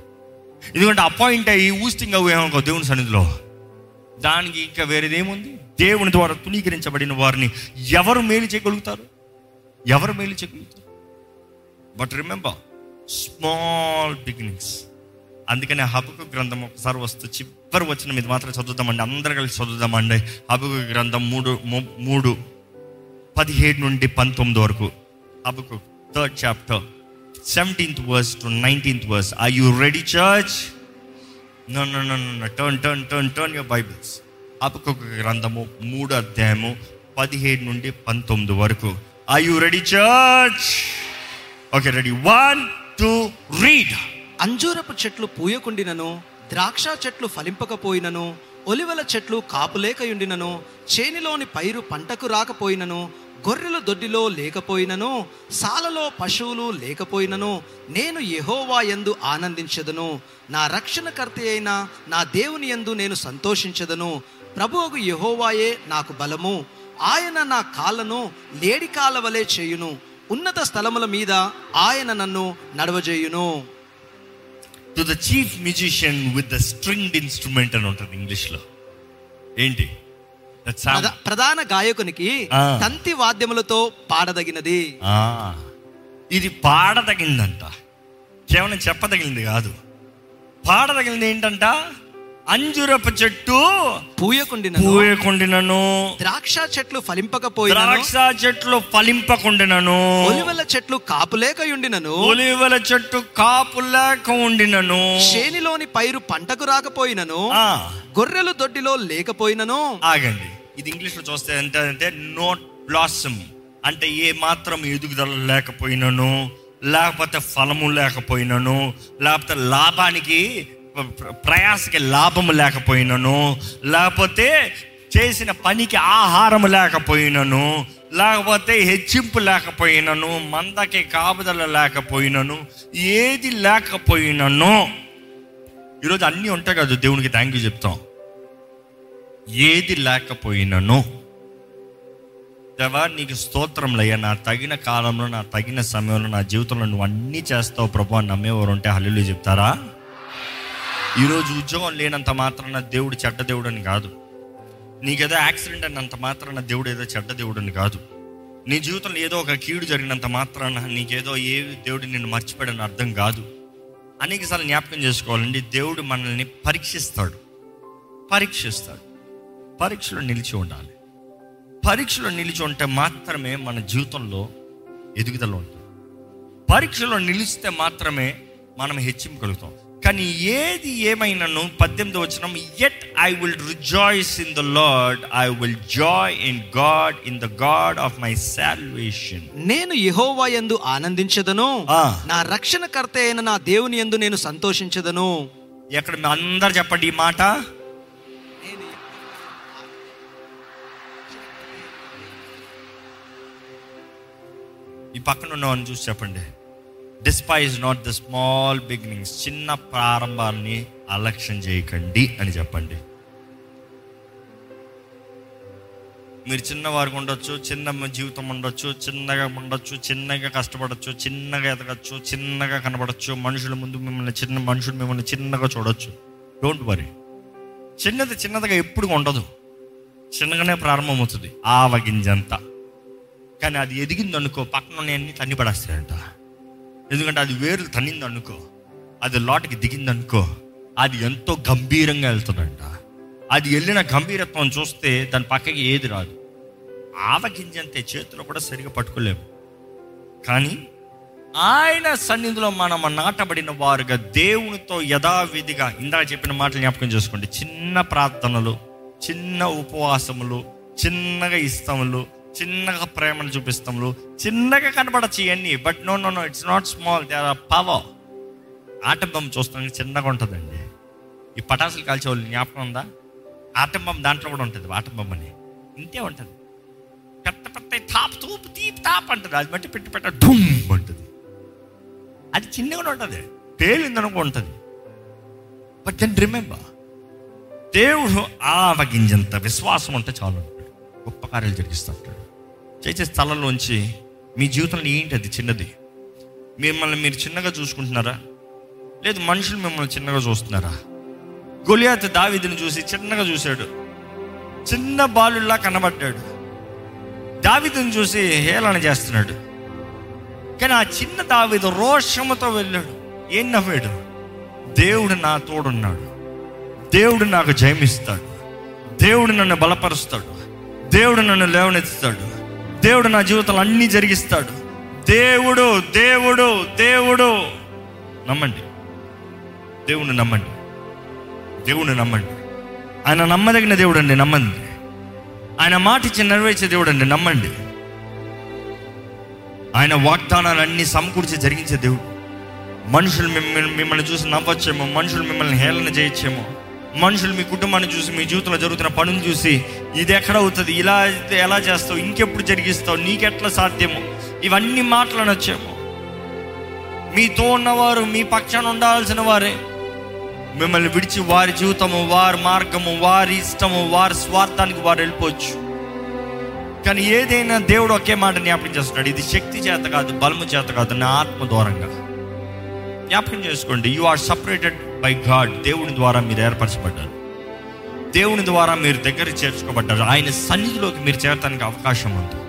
ఎందుకంటే అపాయింట్ అయ్యి ఊస్టింగ్ అవ్వేమనుకో దేవుని సన్నిధిలో. దానికి ఇంకా వేరేదేముంది? దేవుని ద్వారా తునీకరించబడిన వారిని ఎవరు మేలు చేయగలుగుతారు? ఎవరు మేలు చేయగలుగుతారు? But remember small beginnings. అందుకనే హబకు గ్రంథం ఒకసారి వస్తూ చివరి వచ్చిన మీద మాత్రం చదువుదామండి. అందరు కలిసి చదువుదామండి. హబకు గ్రంథం మూడు మూడు పదిహేడు నుండి పంతొమ్మిది వరకు. Habakkuk third chapter seventeenth verse to nineteenth verse. I you ready church no no no no turn turn turn turn your Bibles అపకొక గ్రంథము మూడు అధ్యాయము పదిహేడు నుండి పంతొమ్మిది వరకు. I you ready church okay ready one two read అంజూరపు చెట్లు పూయకుండినను ద్రాక్ష చెట్లు ఫలింపకపోయినను ఒలివల చెట్లు కాపులేకయుండినను చేనిలోని పైరు పంటకు రాకపోయినను గొర్రెలు దొడ్డిలో లేకపోయినను సాలలో పశువులు లేకపోయినను నేను యహోవా ఎందు ఆనందించదను. నా రక్షణకర్త అయిన నా దేవుని యందు నేను సంతోషించదను. ప్రభువుకు యహోవాయే నాకు బలము. ఆయన నా కాళ్ళను లేడి కాళ్ళ వలె చేయును. ఉన్నత స్థలముల మీద ఆయన నన్ను నడవజేయును. To the chief musician with the stringed instrument అని ఉంటుంది ఇంగ్లీష్లో. ఏంటి? ప్రధాన గాయకునికి. తంతి వాద్యములతో పాడదగినది. ఇది పాడదగిందంట. కేవలం చెప్పదగిలింది కాదు. పాడదగిలింది ఏంటంట? అంజురపు చెట్టు పూయకుండినను. పూయకుండినను. ద్రాక్ష చెట్లు ఫలింపకపోయినను. ద్రాక్ష చెట్లు ఫలింపకుండినను. ఒలివల చెట్లు కాపులేకయుండినను ఒలివల చెట్టు కాపు లేక ఉండినను. శేనిలోని పైరు పంటకు రాకపోయినను. గొర్రెలు దొడ్డిలో లేకపోయినను. ఆగండి. ఇది ఇంగ్లీష్లో చూస్తే ఎంత అంటే నోట్ బ్లాసమ్ అంటే ఏ మాత్రం ఎదుగుదల లేకపోయినను. లేకపోతే ఫలము లేకపోయినను. లేకపోతే లాభానికి ప్రయాసకి లాభము లేకపోయినను లేకపోతే చేసిన పనికి ఆహారం లేకపోయినను లేకపోతే హెచ్చింపు లేకపోయినను మందకి కాపుదల లేకపోయినను ఏది లేకపోయినను. ఈరోజు అన్నీ ఉంటాయి కదా దేవునికి థ్యాంక్ యూ చెప్తాం. ఏది లేకపోయినను. దేవా నీకు స్తోత్రంలయ్యా నా తగిన కాలంలో నా తగిన సమయంలో నా జీవితంలో నువ్వు అన్నీ చేస్తావు ప్రభు అని నమ్మేవారు ఉంటే హల్లు చెప్తారా? ఈరోజు ఉద్యోగం లేనంత మాత్రాన దేవుడు చెడ్డ దేవుడు అని కాదు. నీకేదో యాక్సిడెంట్ అయినంత మాత్రాన దేవుడు ఏదో చెడ్డ దేవుడు అని కాదు. నీ జీవితంలో ఏదో ఒక కీడు జరిగినంత మాత్రాన నీకేదో ఏ దేవుడు నిన్ను మర్చిపోయాడని అర్థం కాదు. అనేకసార్లు జ్ఞాపకం చేసుకోవాలండి దేవుడు మనల్ని పరీక్షిస్తాడు. పరీక్షిస్తాడు. పరీక్షలో నిలిచి ఉండాలి. పరీక్షలో నిలిచి ఉంటే మాత్రమే మన జీవితంలో ఎదుగుదల ఉంటుంది. పరీక్షలో నిలిస్తే మాత్రమే మనం హెచ్చింపు కలుగుతాం కానీ ఏది ఏమైనాను పద్దెనిమిది వచ్చిన yet I will rejoice in the Lord I will joy in God in the God of my salvation నేను యెహోవా యందు ఆనందించదను. నా రక్షణకర్త అయిన నా దేవుని యందు నేను సంతోషించదను. ఎక్కడ మీ అందరు చెప్పండి ఈ మాట. ఈ పక్కన ఉన్నవాడిని చూసి చెప్పండి. Despise not the small beginnings చిన్న ప్రారంభాన్ని అలక్ష్యం చేయకండి అని చెప్పండి. మీరు చిన్నవారికి ఉండొచ్చు చిన్న జీవితం ఉండొచ్చు చిన్నగా ఉండొచ్చు చిన్నగా కష్టపడచ్చు చిన్నగా ఎదగచ్చు చిన్నగా కనబడచ్చు మనుషుల ముందు మిమ్మల్ని చిన్న మనుషులు మిమ్మల్ని చిన్నగా చూడొచ్చు. డోంట్ వరీ చిన్నది చిన్నదిగా ఎప్పుడు ఉండదు. చిన్నగానే ప్రారంభమవుతుంది. ఆవగింజంతా. కానీ అది ఎదిగింది అనుకో పక్కన అన్ని తన్ని పడేస్తాయంట. ఎందుకంటే అది వేరు తన్నింది అనుకో అది లోటుకి దిగింది అనుకో అది ఎంతో గంభీరంగా వెళ్తుందంట. అది వెళ్ళిన గంభీరత్వం చూస్తే దాని పక్కకి ఏది రాదు. ఆవగింజంతే చేతిలో కూడా సరిగా పట్టుకోలేము. కానీ ఆయన సన్నిధిలో మనం నాటబడిన వారుగా దేవునితో యథావిధిగా ఇందాక చెప్పిన మాటలు జ్ఞాపకం చేసుకోండి. చిన్న ప్రార్థనలు చిన్న ఉపవాసములు చిన్నగా ఇస్తములు చిన్నగా ప్రేమను చూపిస్తాము చిన్నగా కనపడచ్చు ఇవన్నీ but no no no it's not small they are power atom bomb చూస్తాం చూస్తానికి చిన్నగా ఉంటుందండి. ఈ పటాసులు కాల్చే వాళ్ళు జ్ఞాపకం ఉందా? ఆటంబం దాంట్లో కూడా ఉంటుంది ఆటంబం అని. ఇంతే ఉంటుంది. పెద్ద పెద్ద తాప్ తూపు తీప్ తాప్ అంటుంది. అది బట్టి పెట్టి పెట్ట ఢుమ్ అంటుంది. అది చిన్నగా ఉంటుంది. పేలిందనుకో ఉంటుంది. బట్ దెన్ రిమెంబర్ దేవుడు ఆవగింజంత విశ్వాసం ఉంటే చాలు. గొప్ప కార్యాలు జరిగిస్తూ ఉంటాడు చేసే స్థలంలోంచి మీ జీవితంలో ఏంటి అది చిన్నది? మిమ్మల్ని మీరు చిన్నగా చూసుకుంటున్నారా? లేదు మనుషులు మిమ్మల్ని చిన్నగా చూస్తున్నారా? గొలియాత్ దావిదిని చూసి చిన్నగా చూశాడు. చిన్న బాలుల్లా కనబడ్డాడు. దావిదిని చూసి హేళన చేస్తున్నాడు. కానీ ఆ చిన్న దావిదు రోషముతో వెళ్ళాడు. ఏం నవ్వాడు? దేవుడు నా తోడున్నాడు. దేవుడు నాకు జయమిస్తాడు. దేవుడు నన్ను బలపరుస్తాడు. దేవుడు నన్ను లేవనెత్తుతాడు. దేవుడు నా జీవితంలో అన్నీ జరిగిస్తాడు. దేవుడు దేవుడు దేవుడు. నమ్మండి. దేవుణ్ణి నమ్మండి. దేవుణ్ణి నమ్మండి. ఆయన నమ్మదగిన దేవుడు అండి నమ్మండి. ఆయన మాట ఇచ్చి నెరవేర్చే దేవుడు అండి నమ్మండి. ఆయన వాగ్దానాలన్నీ సమకూర్చి జరిగించే దేవుడు. మనుషులు మిమ్మల్ని మిమ్మల్ని చూసి నవ్వచ్చేమో మనుషులు మిమ్మల్ని హేళన చేయొచ్చేమో మనుషులు మీ కుటుంబాన్ని చూసి మీ జీవితంలో జరుగుతున్న పనులు చూసి ఇది ఎక్కడ అవుతుంది ఇలా అయితే ఎలా చేస్తావు ఇంకెప్పుడు జరిగిస్తావు నీకెట్లా సాధ్యమో ఇవన్నీ మాట్లాడొచ్చేమో మీతో ఉన్నవారు మీ పక్షాన ఉండాల్సిన వారే. మిమ్మల్ని విడిచి వారి జీవితము వారి మార్గము వారి ఇష్టము వారి స్వార్థానికి వారు వెళ్ళిపోవచ్చు. కానీ ఏదైనా దేవుడు ఒకే మాట జ్ఞాపకం చేస్తున్నాడు. ఇది శక్తి చేత కాదు బలము చేత కాదు నా ఆత్మ దూరంగా జ్ఞాపకం చేసుకోండి you are separated by God దేవుని ద్వారా మీరు ఏర్పరచబడ్డారు. దేవుని ద్వారా మీరు దగ్గర చేర్చుకోబడ్డారు. ఆయన సన్నిధిలోకి మీరు చేరటానికి అవకాశం ఉంది.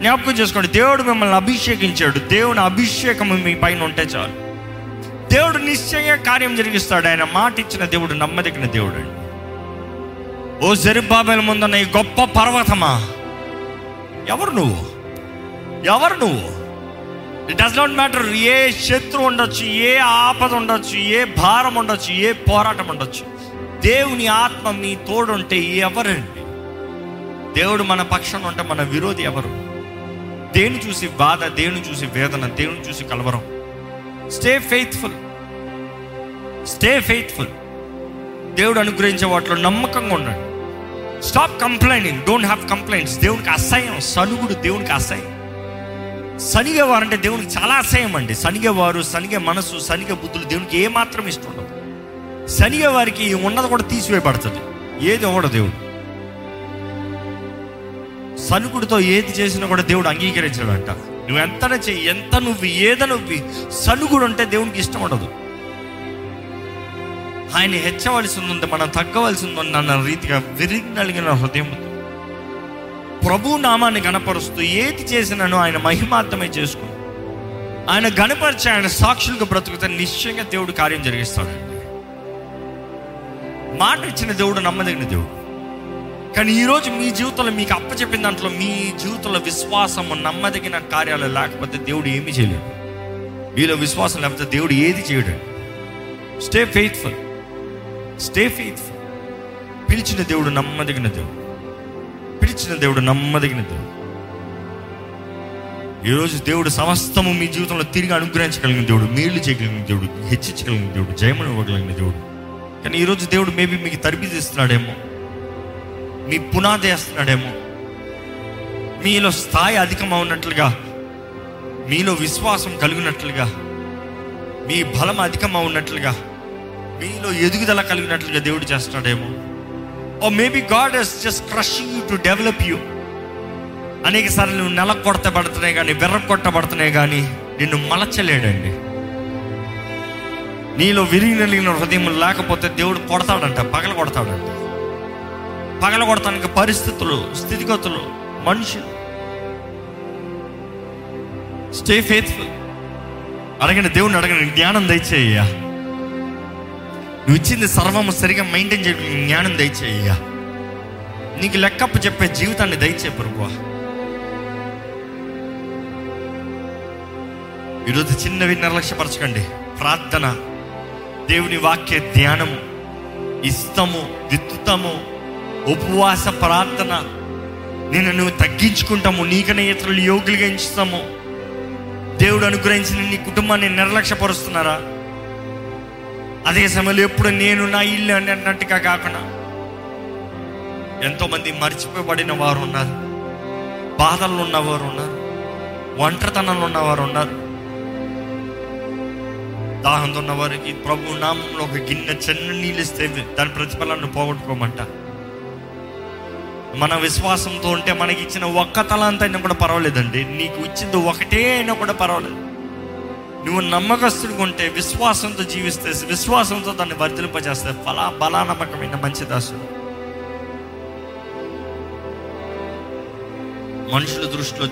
జ్ఞాపకం చేసుకోండి దేవుడు మిమ్మల్ని అభిషేకించాడు. దేవుని అభిషేకం మీ పైన ఉంటే చాలు. దేవుడు నిశ్చయంగా కార్యం జరిగిస్తాడు. ఆయన మాట ఇచ్చిన దేవుడు నమ్మదగిన దేవుడు అండి. ఓ జరుబాబెల ముందున్న ఈ గొప్ప పర్వతమా? ఎవరు నువ్వు? ఎవరు నువ్వు? ఇట్ డస్ నాట్ మ్యాటర్ ఏ శత్రు ఉండొచ్చు ఏ ఆపద ఉండొచ్చు ఏ భారం ఉండొచ్చు ఏ పోరాటం ఉండొచ్చు. దేవుని ఆత్మ మీ తోడుంటే ఎవరండి? దేవుడు మన పక్షం ఉంటే మన విరోధి ఎవరు? దేని చూసి బాధ దేని చూసి వేదన దేవుని చూసి కలవరం? స్టే ఫెయిత్ఫుల్ స్టే ఫెయిత్ఫుల్ దేవుడు అనుగ్రహించే వాటిలో నమ్మకంగా ఉండండి. Stop complaining don't have complaints దేవునికి అసహ్యం సనుగుడు దేవునికి అసహ్యం. సనిగేవారు అంటే దేవునికి చాలా అసహ్యం అండి. సనిగేవారు సనిగే మనసు సనిగే బుద్ధులు దేవునికి ఏమాత్రం ఇష్టం ఉండదు. సనిగే వారికి ఉన్నది కూడా తీసివేయబడుతుంది. ఏది ఇవ్వడు దేవుడు. సనుకుడితో ఏది చేసినా కూడా దేవుడు అంగీకరించాడంట. నువ్వు ఎంత చెయ్యి ఎంత నువ్వు ఏద నువ్వు సనుగుడు ఉంటే దేవునికి ఇష్టం ఉండదు. ఆయన హెచ్చవలసి ఉంది మనం తగ్గవలసి ఉంది అన్న రీతిగా విరిగి నలిగిన హృదయం ప్రభు నామాన్ని గణపరుస్తూ ఏది చేసినానో ఆయన మహిమార్థమే చేసుకుని ఆయన గణపరిచి ఆయన సాక్షులకు బ్రతుకుతే నిశ్చయంగా దేవుడు కార్యం జరిగిస్తాడండి మాట ఇచ్చిన దేవుడు నమ్మదగిన దేవుడు. కానీ ఈరోజు మీ జీవితంలో మీకు అప్పచెప్పిన దాంట్లో మీ జీవితంలో విశ్వాసము నమ్మదగిన కార్యాలు లేకపోతే దేవుడు ఏమీ చేయలేడు మీలో విశ్వాసం లేకపోతే దేవుడు ఏది చేయడండి స్టే ఫెయిత్ఫుల్ స్టే ఫెయిత్ఫుల్ పిలిచిన దేవుడు నమ్మదగిన దేవుడు. పిలిచిన దేవుడు నమ్మదగిన దేవుడు. ఈరోజు దేవుడు సమస్తము మీ జీవితంలో తిరిగి అనుగ్రహించగలిగిన దేవుడు మేలు చేయగలిగిన దేవుడు హెచ్చించగలిగిన దేవుడు జయమని ఇవ్వగలిగిన దేవుడు. కానీ ఈరోజు దేవుడు మేబీ మీకు తరిపి తీస్తున్నాడేమో మీ పునాది వేస్తున్నాడేమో మీలో స్థాయి అధికం ఉన్నట్లుగా మీలో విశ్వాసం కలిగినట్లుగా మీ బలం అధికం ఉన్నట్లుగా మీలో ఎదుగుదల కలిగినట్లుగా దేవుడు చేస్తున్నాడేమో. ఓ maybe God has just crushing you to develop you అనేక సార్లు నువ్వు నెల కొడతబడుతున్నాయి కానీ వెర్ర కొట్టబడుతున్నాయి కానీ నిన్ను మలచలేడండి. నీలో విరిగి నలిగిన హృదయం లేకపోతే దేవుడు కొడతాడంట పగల కొడతాడంట. పగల కొడతానికి పరిస్థితులు స్థితిగతులు మనుషులు. స్టే ఫేత్ఫుల్ అడగండి దేవుని అడగండి జ్ఞానం దయచేయ్యా. నువ్వు ఇచ్చింది సర్వము సరిగా మెయింటైన్ చే జ్ఞానం దయచేయ్యా. నీకు లెక్కప్ప చెప్పే జీవితాన్ని దయచే ప్రభు ఈరోజు చిన్నవి నిర్లక్ష్యపరచకండి. ప్రార్థన దేవుని వాక్య ధ్యానము ఇస్తము దిత్తుతము ఉపవాస ప్రార్థన నేను నువ్వు తగ్గించుకుంటాము నీకనే ఇతరులు యోగులుగా ఎంచుతాము. దేవుడు అనుగ్రహించిన నీ కుటుంబాన్ని నిర్లక్ష్యపరుస్తున్నారా? అదే సమయంలో ఎప్పుడు నేను నా ఇల్లు అని అన్నట్టుగా కాకుండా ఎంతోమంది మర్చిపోబడిన వారు ఉన్నారు. బాధల్లో ఉన్నవారు ఉన్నారు. ఒంటరితనంలో ఉన్నవారు ఉన్నారు. దాహంతో ఉన్న వారికి ప్రభు నామంలో ఒక గిన్నె చిన్న నీళ్ళు ఇస్తే దాని ప్రతిఫలాన్ని పోగొట్టుకోమంట. మన విశ్వాసంతో ఉంటే మనకి ఇచ్చిన ఒక్క తలాంత అయినా కూడా పర్వాలేదండి. నీకు ఇచ్చింది ఒకటే అయినా కూడా పర్వాలేదు. నువ్వు నమ్మకస్తుడిగా ఉంటే విశ్వాసంతో జీవిస్తే విశ్వాసంతో దాన్ని వర్ధిలింపజేస్తే ఫలా బలా నమ్మకమైన మంచి దాసుడు. మనుషుల దృష్టిలో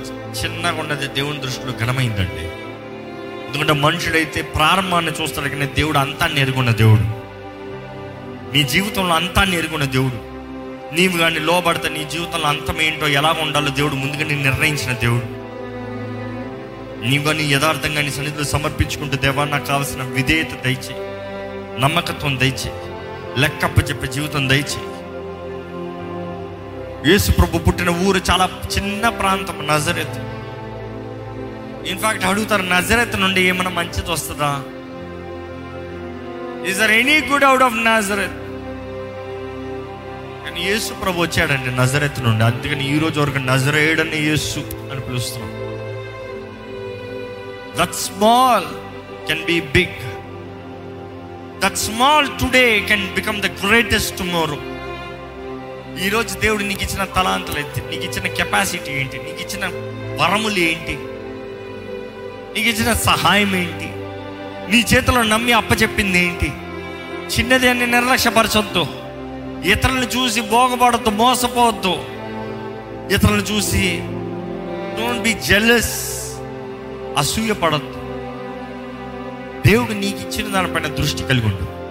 చిన్నగా ఉన్నది దేవుని దృష్టిలో ఘనమైందండి. ఎందుకంటే మనుషుడైతే ప్రారంభాన్ని చూస్తాడు కానీ దేవుడు అంతా నేర్కొన్న దేవుడు. నీ జీవితంలో అంతా నేర్కొన్న దేవుడు. నీవు కానీ లోబడితే నీ జీవితంలో అంతం ఏంటో ఎలా ఉండాలో దేవుడు ముందుగా నేను నిర్ణయించిన దేవుడు. నీవు కానీ యథార్థంగా నీ సన్నిధిలో సమర్పించుకుంటూ దేవా నాకు కావాల్సిన విధేయత దయచే నమ్మకత్వం దయచే లెక్కప్ప చెప్పే జీవితం దయచే యేసు ప్రభు పుట్టిన ఊరు చాలా చిన్న ప్రాంతం నజరెత్. ఇన్ఫాక్ట్ అడుగుతారు నజరెత్ నుండి ఏమైనా మంచిది వస్తుందా is are any good out of Nazareth కానీ యేసు ప్రభు వచ్చాడండి నజరెత్ నుండి. అందుకని ఈ రోజు వరకు నజరేడని యేసు అని పిలుస్తున్నాం. That small can be big that small today can become the greatest tomorrow ఈరోజు దేవుడు నీకు ఇచ్చిన తలాంతలు ఏంటి? నీకు ఇచ్చిన కెపాసిటీ ఏంటి? నీకు ఇచ్చిన వరములు ఏంటి? నీకు ఇచ్చిన సహాయం ఏంటి? నీ చేతిలో నమ్మి అప్పచెప్పింది ఏంటి? చిన్నది అని నిర్లక్ష్యపరచొద్దు. ఇతరులను చూసి బోగపడద్దు మోసపోవద్దు. ఇతరులను చూసి డోంట్ బి జెలస్ అసూయ పడద్దు. దేవుడు నీకు ఇచ్చిన దానిపైన దృష్టి కలిగి ఉండు.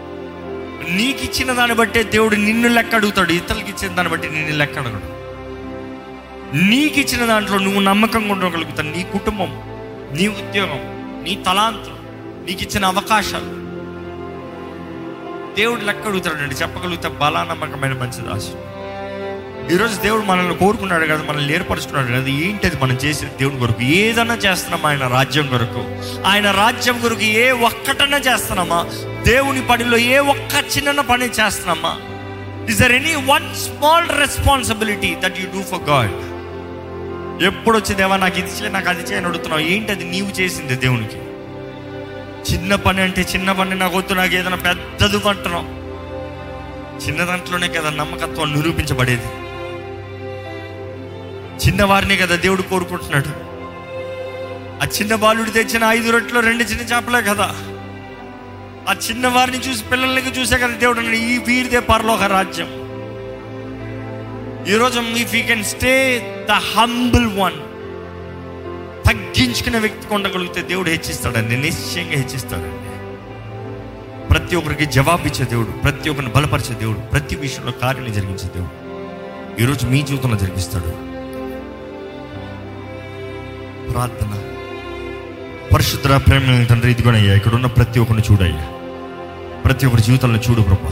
నీకు ఇచ్చిన దాన్ని బట్టే దేవుడు నిన్ను లెక్క అడుగుతాడు. ఇతరులకు ఇచ్చిన దాన్ని బట్టి నిన్ను లెక్క అడగడు. నీకు ఇచ్చిన దాంట్లో నువ్వు నమ్మకంగా ఉండగలుగుతావు. నీ కుటుంబం నీ ఉద్యోగం నీ తలాంతులు నీకు ఇచ్చిన అవకాశాలు. దేవుడు లెక్క అడుగుతాడండి. చెప్పగలిగితే బలా నమ్మకమైన మంచి ఈరోజు దేవుడు మనల్ని కోరుకున్నాడు కదా మనల్ని ఏర్పరుచుకున్నాడు కదా ఏంటది మనం చేసే దేవుని కొరకు? ఏదన్నా చేస్తున్నామా ఆయన రాజ్యం కొరకు? ఆయన రాజ్యం కొరకు ఏ ఒక్కటన్నా చేస్తున్నామా? దేవుని పనిలో ఏ ఒక్క చిన్న పని చేస్తున్నామా? Is there any one small responsibility that you do for God ఎప్పుడు వచ్చి దేవా నాకు ఇది చేయ నాకు అది చేయని అడుగుతున్నావు? ఏంటి అది నీవు చేసింది దేవునికి? చిన్న పని అంటే చిన్న పని నాకు వద్దు నాకు ఏదైనా పెద్దది అంటున్నావు చిన్న దాంట్లోనే కదా నమ్మకత్వం నిరూపించబడేది. చిన్నవారిని కదా దేవుడు కోరుకుంటున్నాడు. ఆ చిన్న బాలుడు తెచ్చిన ఐదు రొట్టెలు రెండు చిన్న చేపలే కదా. ఆ చిన్నవారిని చూసి పిల్లలకి చూసే కదా దేవుడు ఈ వీరిదే పరలోక రాజ్యం. ఈరోజు if you can stay the humble one తగ్గించుకునే వ్యక్తికి ఉండగలిగితే దేవుడు హెచ్చిస్తాడండి నిశ్చయంగా హెచ్చిస్తాడండి. ప్రతి ఒక్కరికి జవాబిచ్చే దేవుడు ప్రతి ఒక్కరిని బలపరిచే దేవుడు ప్రతి విషయంలో కార్యాన్ని జరిగించే దేవుడు. ఈరోజు మీ జీవితంలో జరిగిస్తాడు. ప్రార్థన. పరిశుద్ధ ప్రేమ తండ్రి ఇదిగోనయ్యా ఇక్కడ ఉన్న ప్రతి ఒక్కరిని చూడయ్యా. ప్రతి ఒక్కరి జీవితంలో చూడు ప్రభా.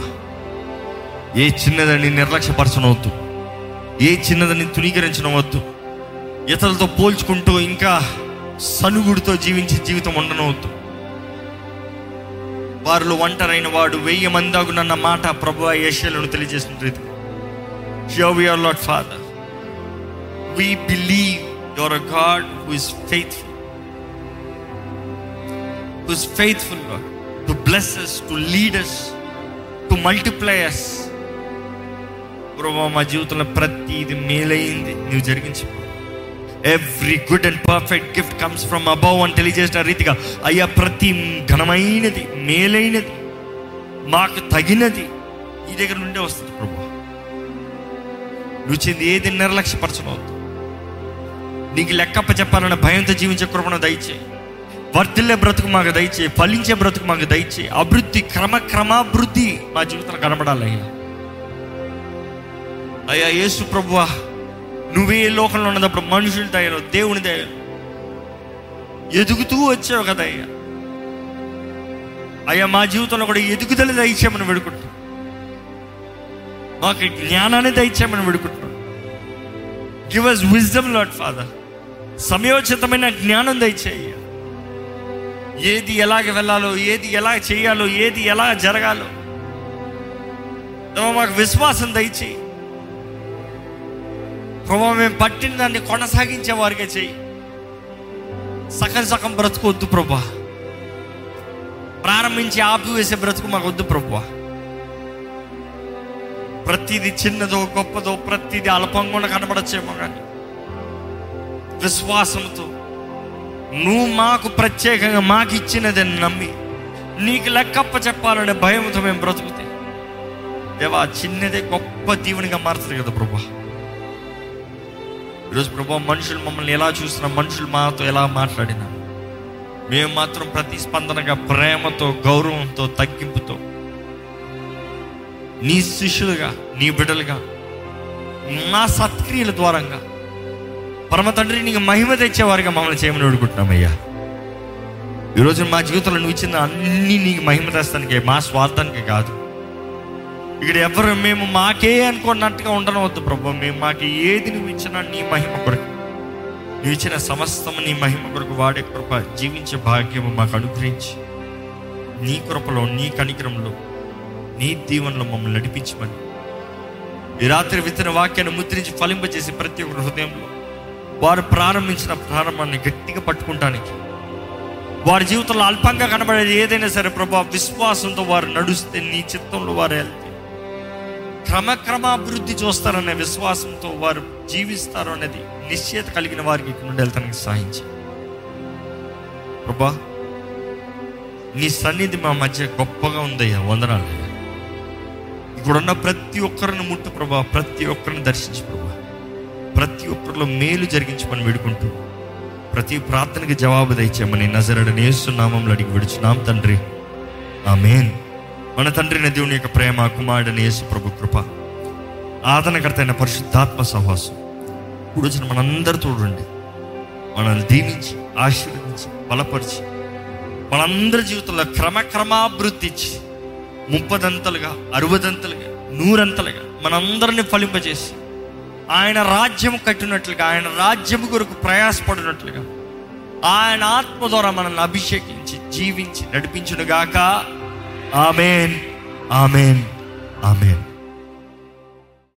ఏ చిన్నదని నిర్లక్ష్యపరచనవద్దు. ఏ చిన్నదని తునీకరించనవద్దు ఇతరులతో పోల్చుకుంటూ ఇంకా సనుగుడితో జీవించే జీవితం ఉండనవద్దు. వారిలో ఒంటరైన వాడు వెయ్యి మంది అగునన్న మాట ప్రభు ఏషియాలను తెలియజేసిన రీతి so our Lord Father we believe you're a God who is faithful. Who is faithful, to to bless us, to lead us, మా జీవితంలో ప్రతిది మేలైంది. నువ్వు జరిగించి. Every good and perfect gift comes from above అని తెలియజేసిన రీతిగా అయ్యా ప్రతి ఘనమైనది మేలైనది మాకు తగినది ఈ దగ్గర నుండే వస్తుంది ప్రభు. నువ్వు చెంది ఏది నిర్లక్ష్యపరచనవద్దు. నీకు లెక్కప్ప చెప్పాలన్న భయంతో జీవించే కృపణ దయచే. వర్తిల్లే బ్రతుకు మాకు దయచే ఫలించే బ్రతుకు మాకు దయచే అభివృద్ధి క్రమ క్రమాభివృద్ధి మా జీవితంలో కనబడాలి అయ్యా అయ్యా యేసు ప్రభువా నువ్వే లోకంలో ఉన్నప్పుడు మనుషుల దయలో దేవుని దయలో ఎదుగుతూ వచ్చావు కదా అయ్యా. అయ్యా మా జీవితంలో కూడా ఎదుగుదల దయచేయమని వేడుకుంటున్నాం. మాకు జ్ఞానాన్ని దయచేయమని వేడుకుంటున్నాం. Give us wisdom Lord Father సమయోచితమైన జ్ఞానం దయచేయ. ఏది ఎలాగ వెళ్ళాలో ఏది ఎలా చేయాలో ఏది ఎలా జరగాలో. మాకు విశ్వాసం దయచేయి. ప్రభావ మేము పట్టిన దాన్ని కొనసాగించే వారిగా చెయ్యి సగం సగం బ్రతుకొద్దు ప్రభా. ప్రారంభించి ఆపివేసే బ్రతుకు మాకు వద్దు ప్రభా. ప్రతిది చిన్నదో గొప్పదో ప్రతిది అల్పంగా కనబడచ్చేమో కానీ. విశ్వాసంతో నువ్వు మాకు ప్రత్యేకంగా మాకు ఇచ్చినదని నమ్మి నీకు లెక్కప్ప చెప్పాలనే భయంతో మేము బ్రతుకుతే దేవా చిన్నదే గొప్ప దీవునిగా మారుతుంది కదా ప్రభా. ఈరోజు ప్రభా మనుషులు మమ్మల్ని ఎలా చూసినా మనుషులు మాతో ఎలా మాట్లాడినా మేము మాత్రం ప్రతిస్పందనగా ప్రేమతో గౌరవంతో తగ్గింపుతో నీ శిష్యులుగా నీ బిడ్డలుగా మా సత్క్రియల ద్వారంగా పరమ తండ్రి నీకు మహిమ తెచ్చేవారుగా మమ్మల్ని చేయమని వేడుకుంటున్నామయ్యా ఈరోజు మా జీవితంలో నువ్వు ఇచ్చిన అన్ని నీకు మహిమ తెస్తానికి మా స్వార్థానికి కాదు. ఇక్కడ ఎవరు మేము మాకే అనుకున్నట్టుగా ఉండనవద్దు ప్రభు. మేము మాకు ఏది నువ్వు ఇచ్చినా నీ మహిమ కొరకు నువ్వు ఇచ్చిన సమస్తం నీ మహిమ కొరకు వాడే కృప జీవించే భాగ్యము మాకు అనుగ్రహించి నీ కృపలో నీ కనికరంలో నీ దీవెనలో మమ్మల్ని నడిపించమని. ఈ రాత్రి విత్తన వాక్యాన్ని ముద్రించి ఫలింపజేసి ప్రతి ఒక్కరి హృదయంలో వారు ప్రారంభించిన ప్రారంభాన్ని గట్టిగా పట్టుకుంటానికి. వారి జీవితంలో అల్పంగా కనబడేది ఏదైనా సరే ప్రభా విశ్వాసంతో వారు నడుస్తే నీ చిత్తంలో వారు వెళ్తే. క్రమక్రమాభివృద్ధి చూస్తారనే విశ్వాసంతో వారు జీవిస్తారు అనేది నిశ్చయత కలిగిన వారికి ఇక్కడ నుండి వెళ్తానికి సహాయించి. ప్రభా నీ సన్నిధి మా మధ్య గొప్పగా ఉందయ్యా వందనాలయ్యా ఇక్కడున్న ప్రతి ఒక్కరిని ముట్టు ప్రభా ప్రతి ఒక్కరిని దర్శించు ప్రభా. ప్రతి ఒక్కరిలో మేలు జరిగించమని వేడుకుంటూ ప్రతి ప్రార్థనకి జవాబు దయచేయమని నజరడని నామంలో అడిగి విడుచున్నాం తండ్రి. ఆమేన్. మన తండ్రిని దేవుని యొక్క ప్రేమ కుమారుడని యేసు ప్రభు కృప ఆదరణకర్త అయిన పరిశుద్ధాత్మ సహవాసం ఇప్పుడు వచ్చిన మనందరితో చూడండి మనల్ని దీవించి ఆశీర్వదించి బలపరిచి మనందరి జీవితంలో క్రమక్రమాభివృద్ధి ఇచ్చి ముప్పదంతలుగా అరవదంతలుగా నూరంతలుగా మనందరిని ఫలింపజేసి ఆయన రాజ్యం కట్టినట్లుగా ఆయన రాజ్యం కొరకు ప్రయాసపడినట్లుగా ఆయన ఆత్మ ద్వారా మనల్ని అభిషేకించి జీవించి నడిపించునుగాక. ఆమెన్. ఆమెన్. ఆమెన్.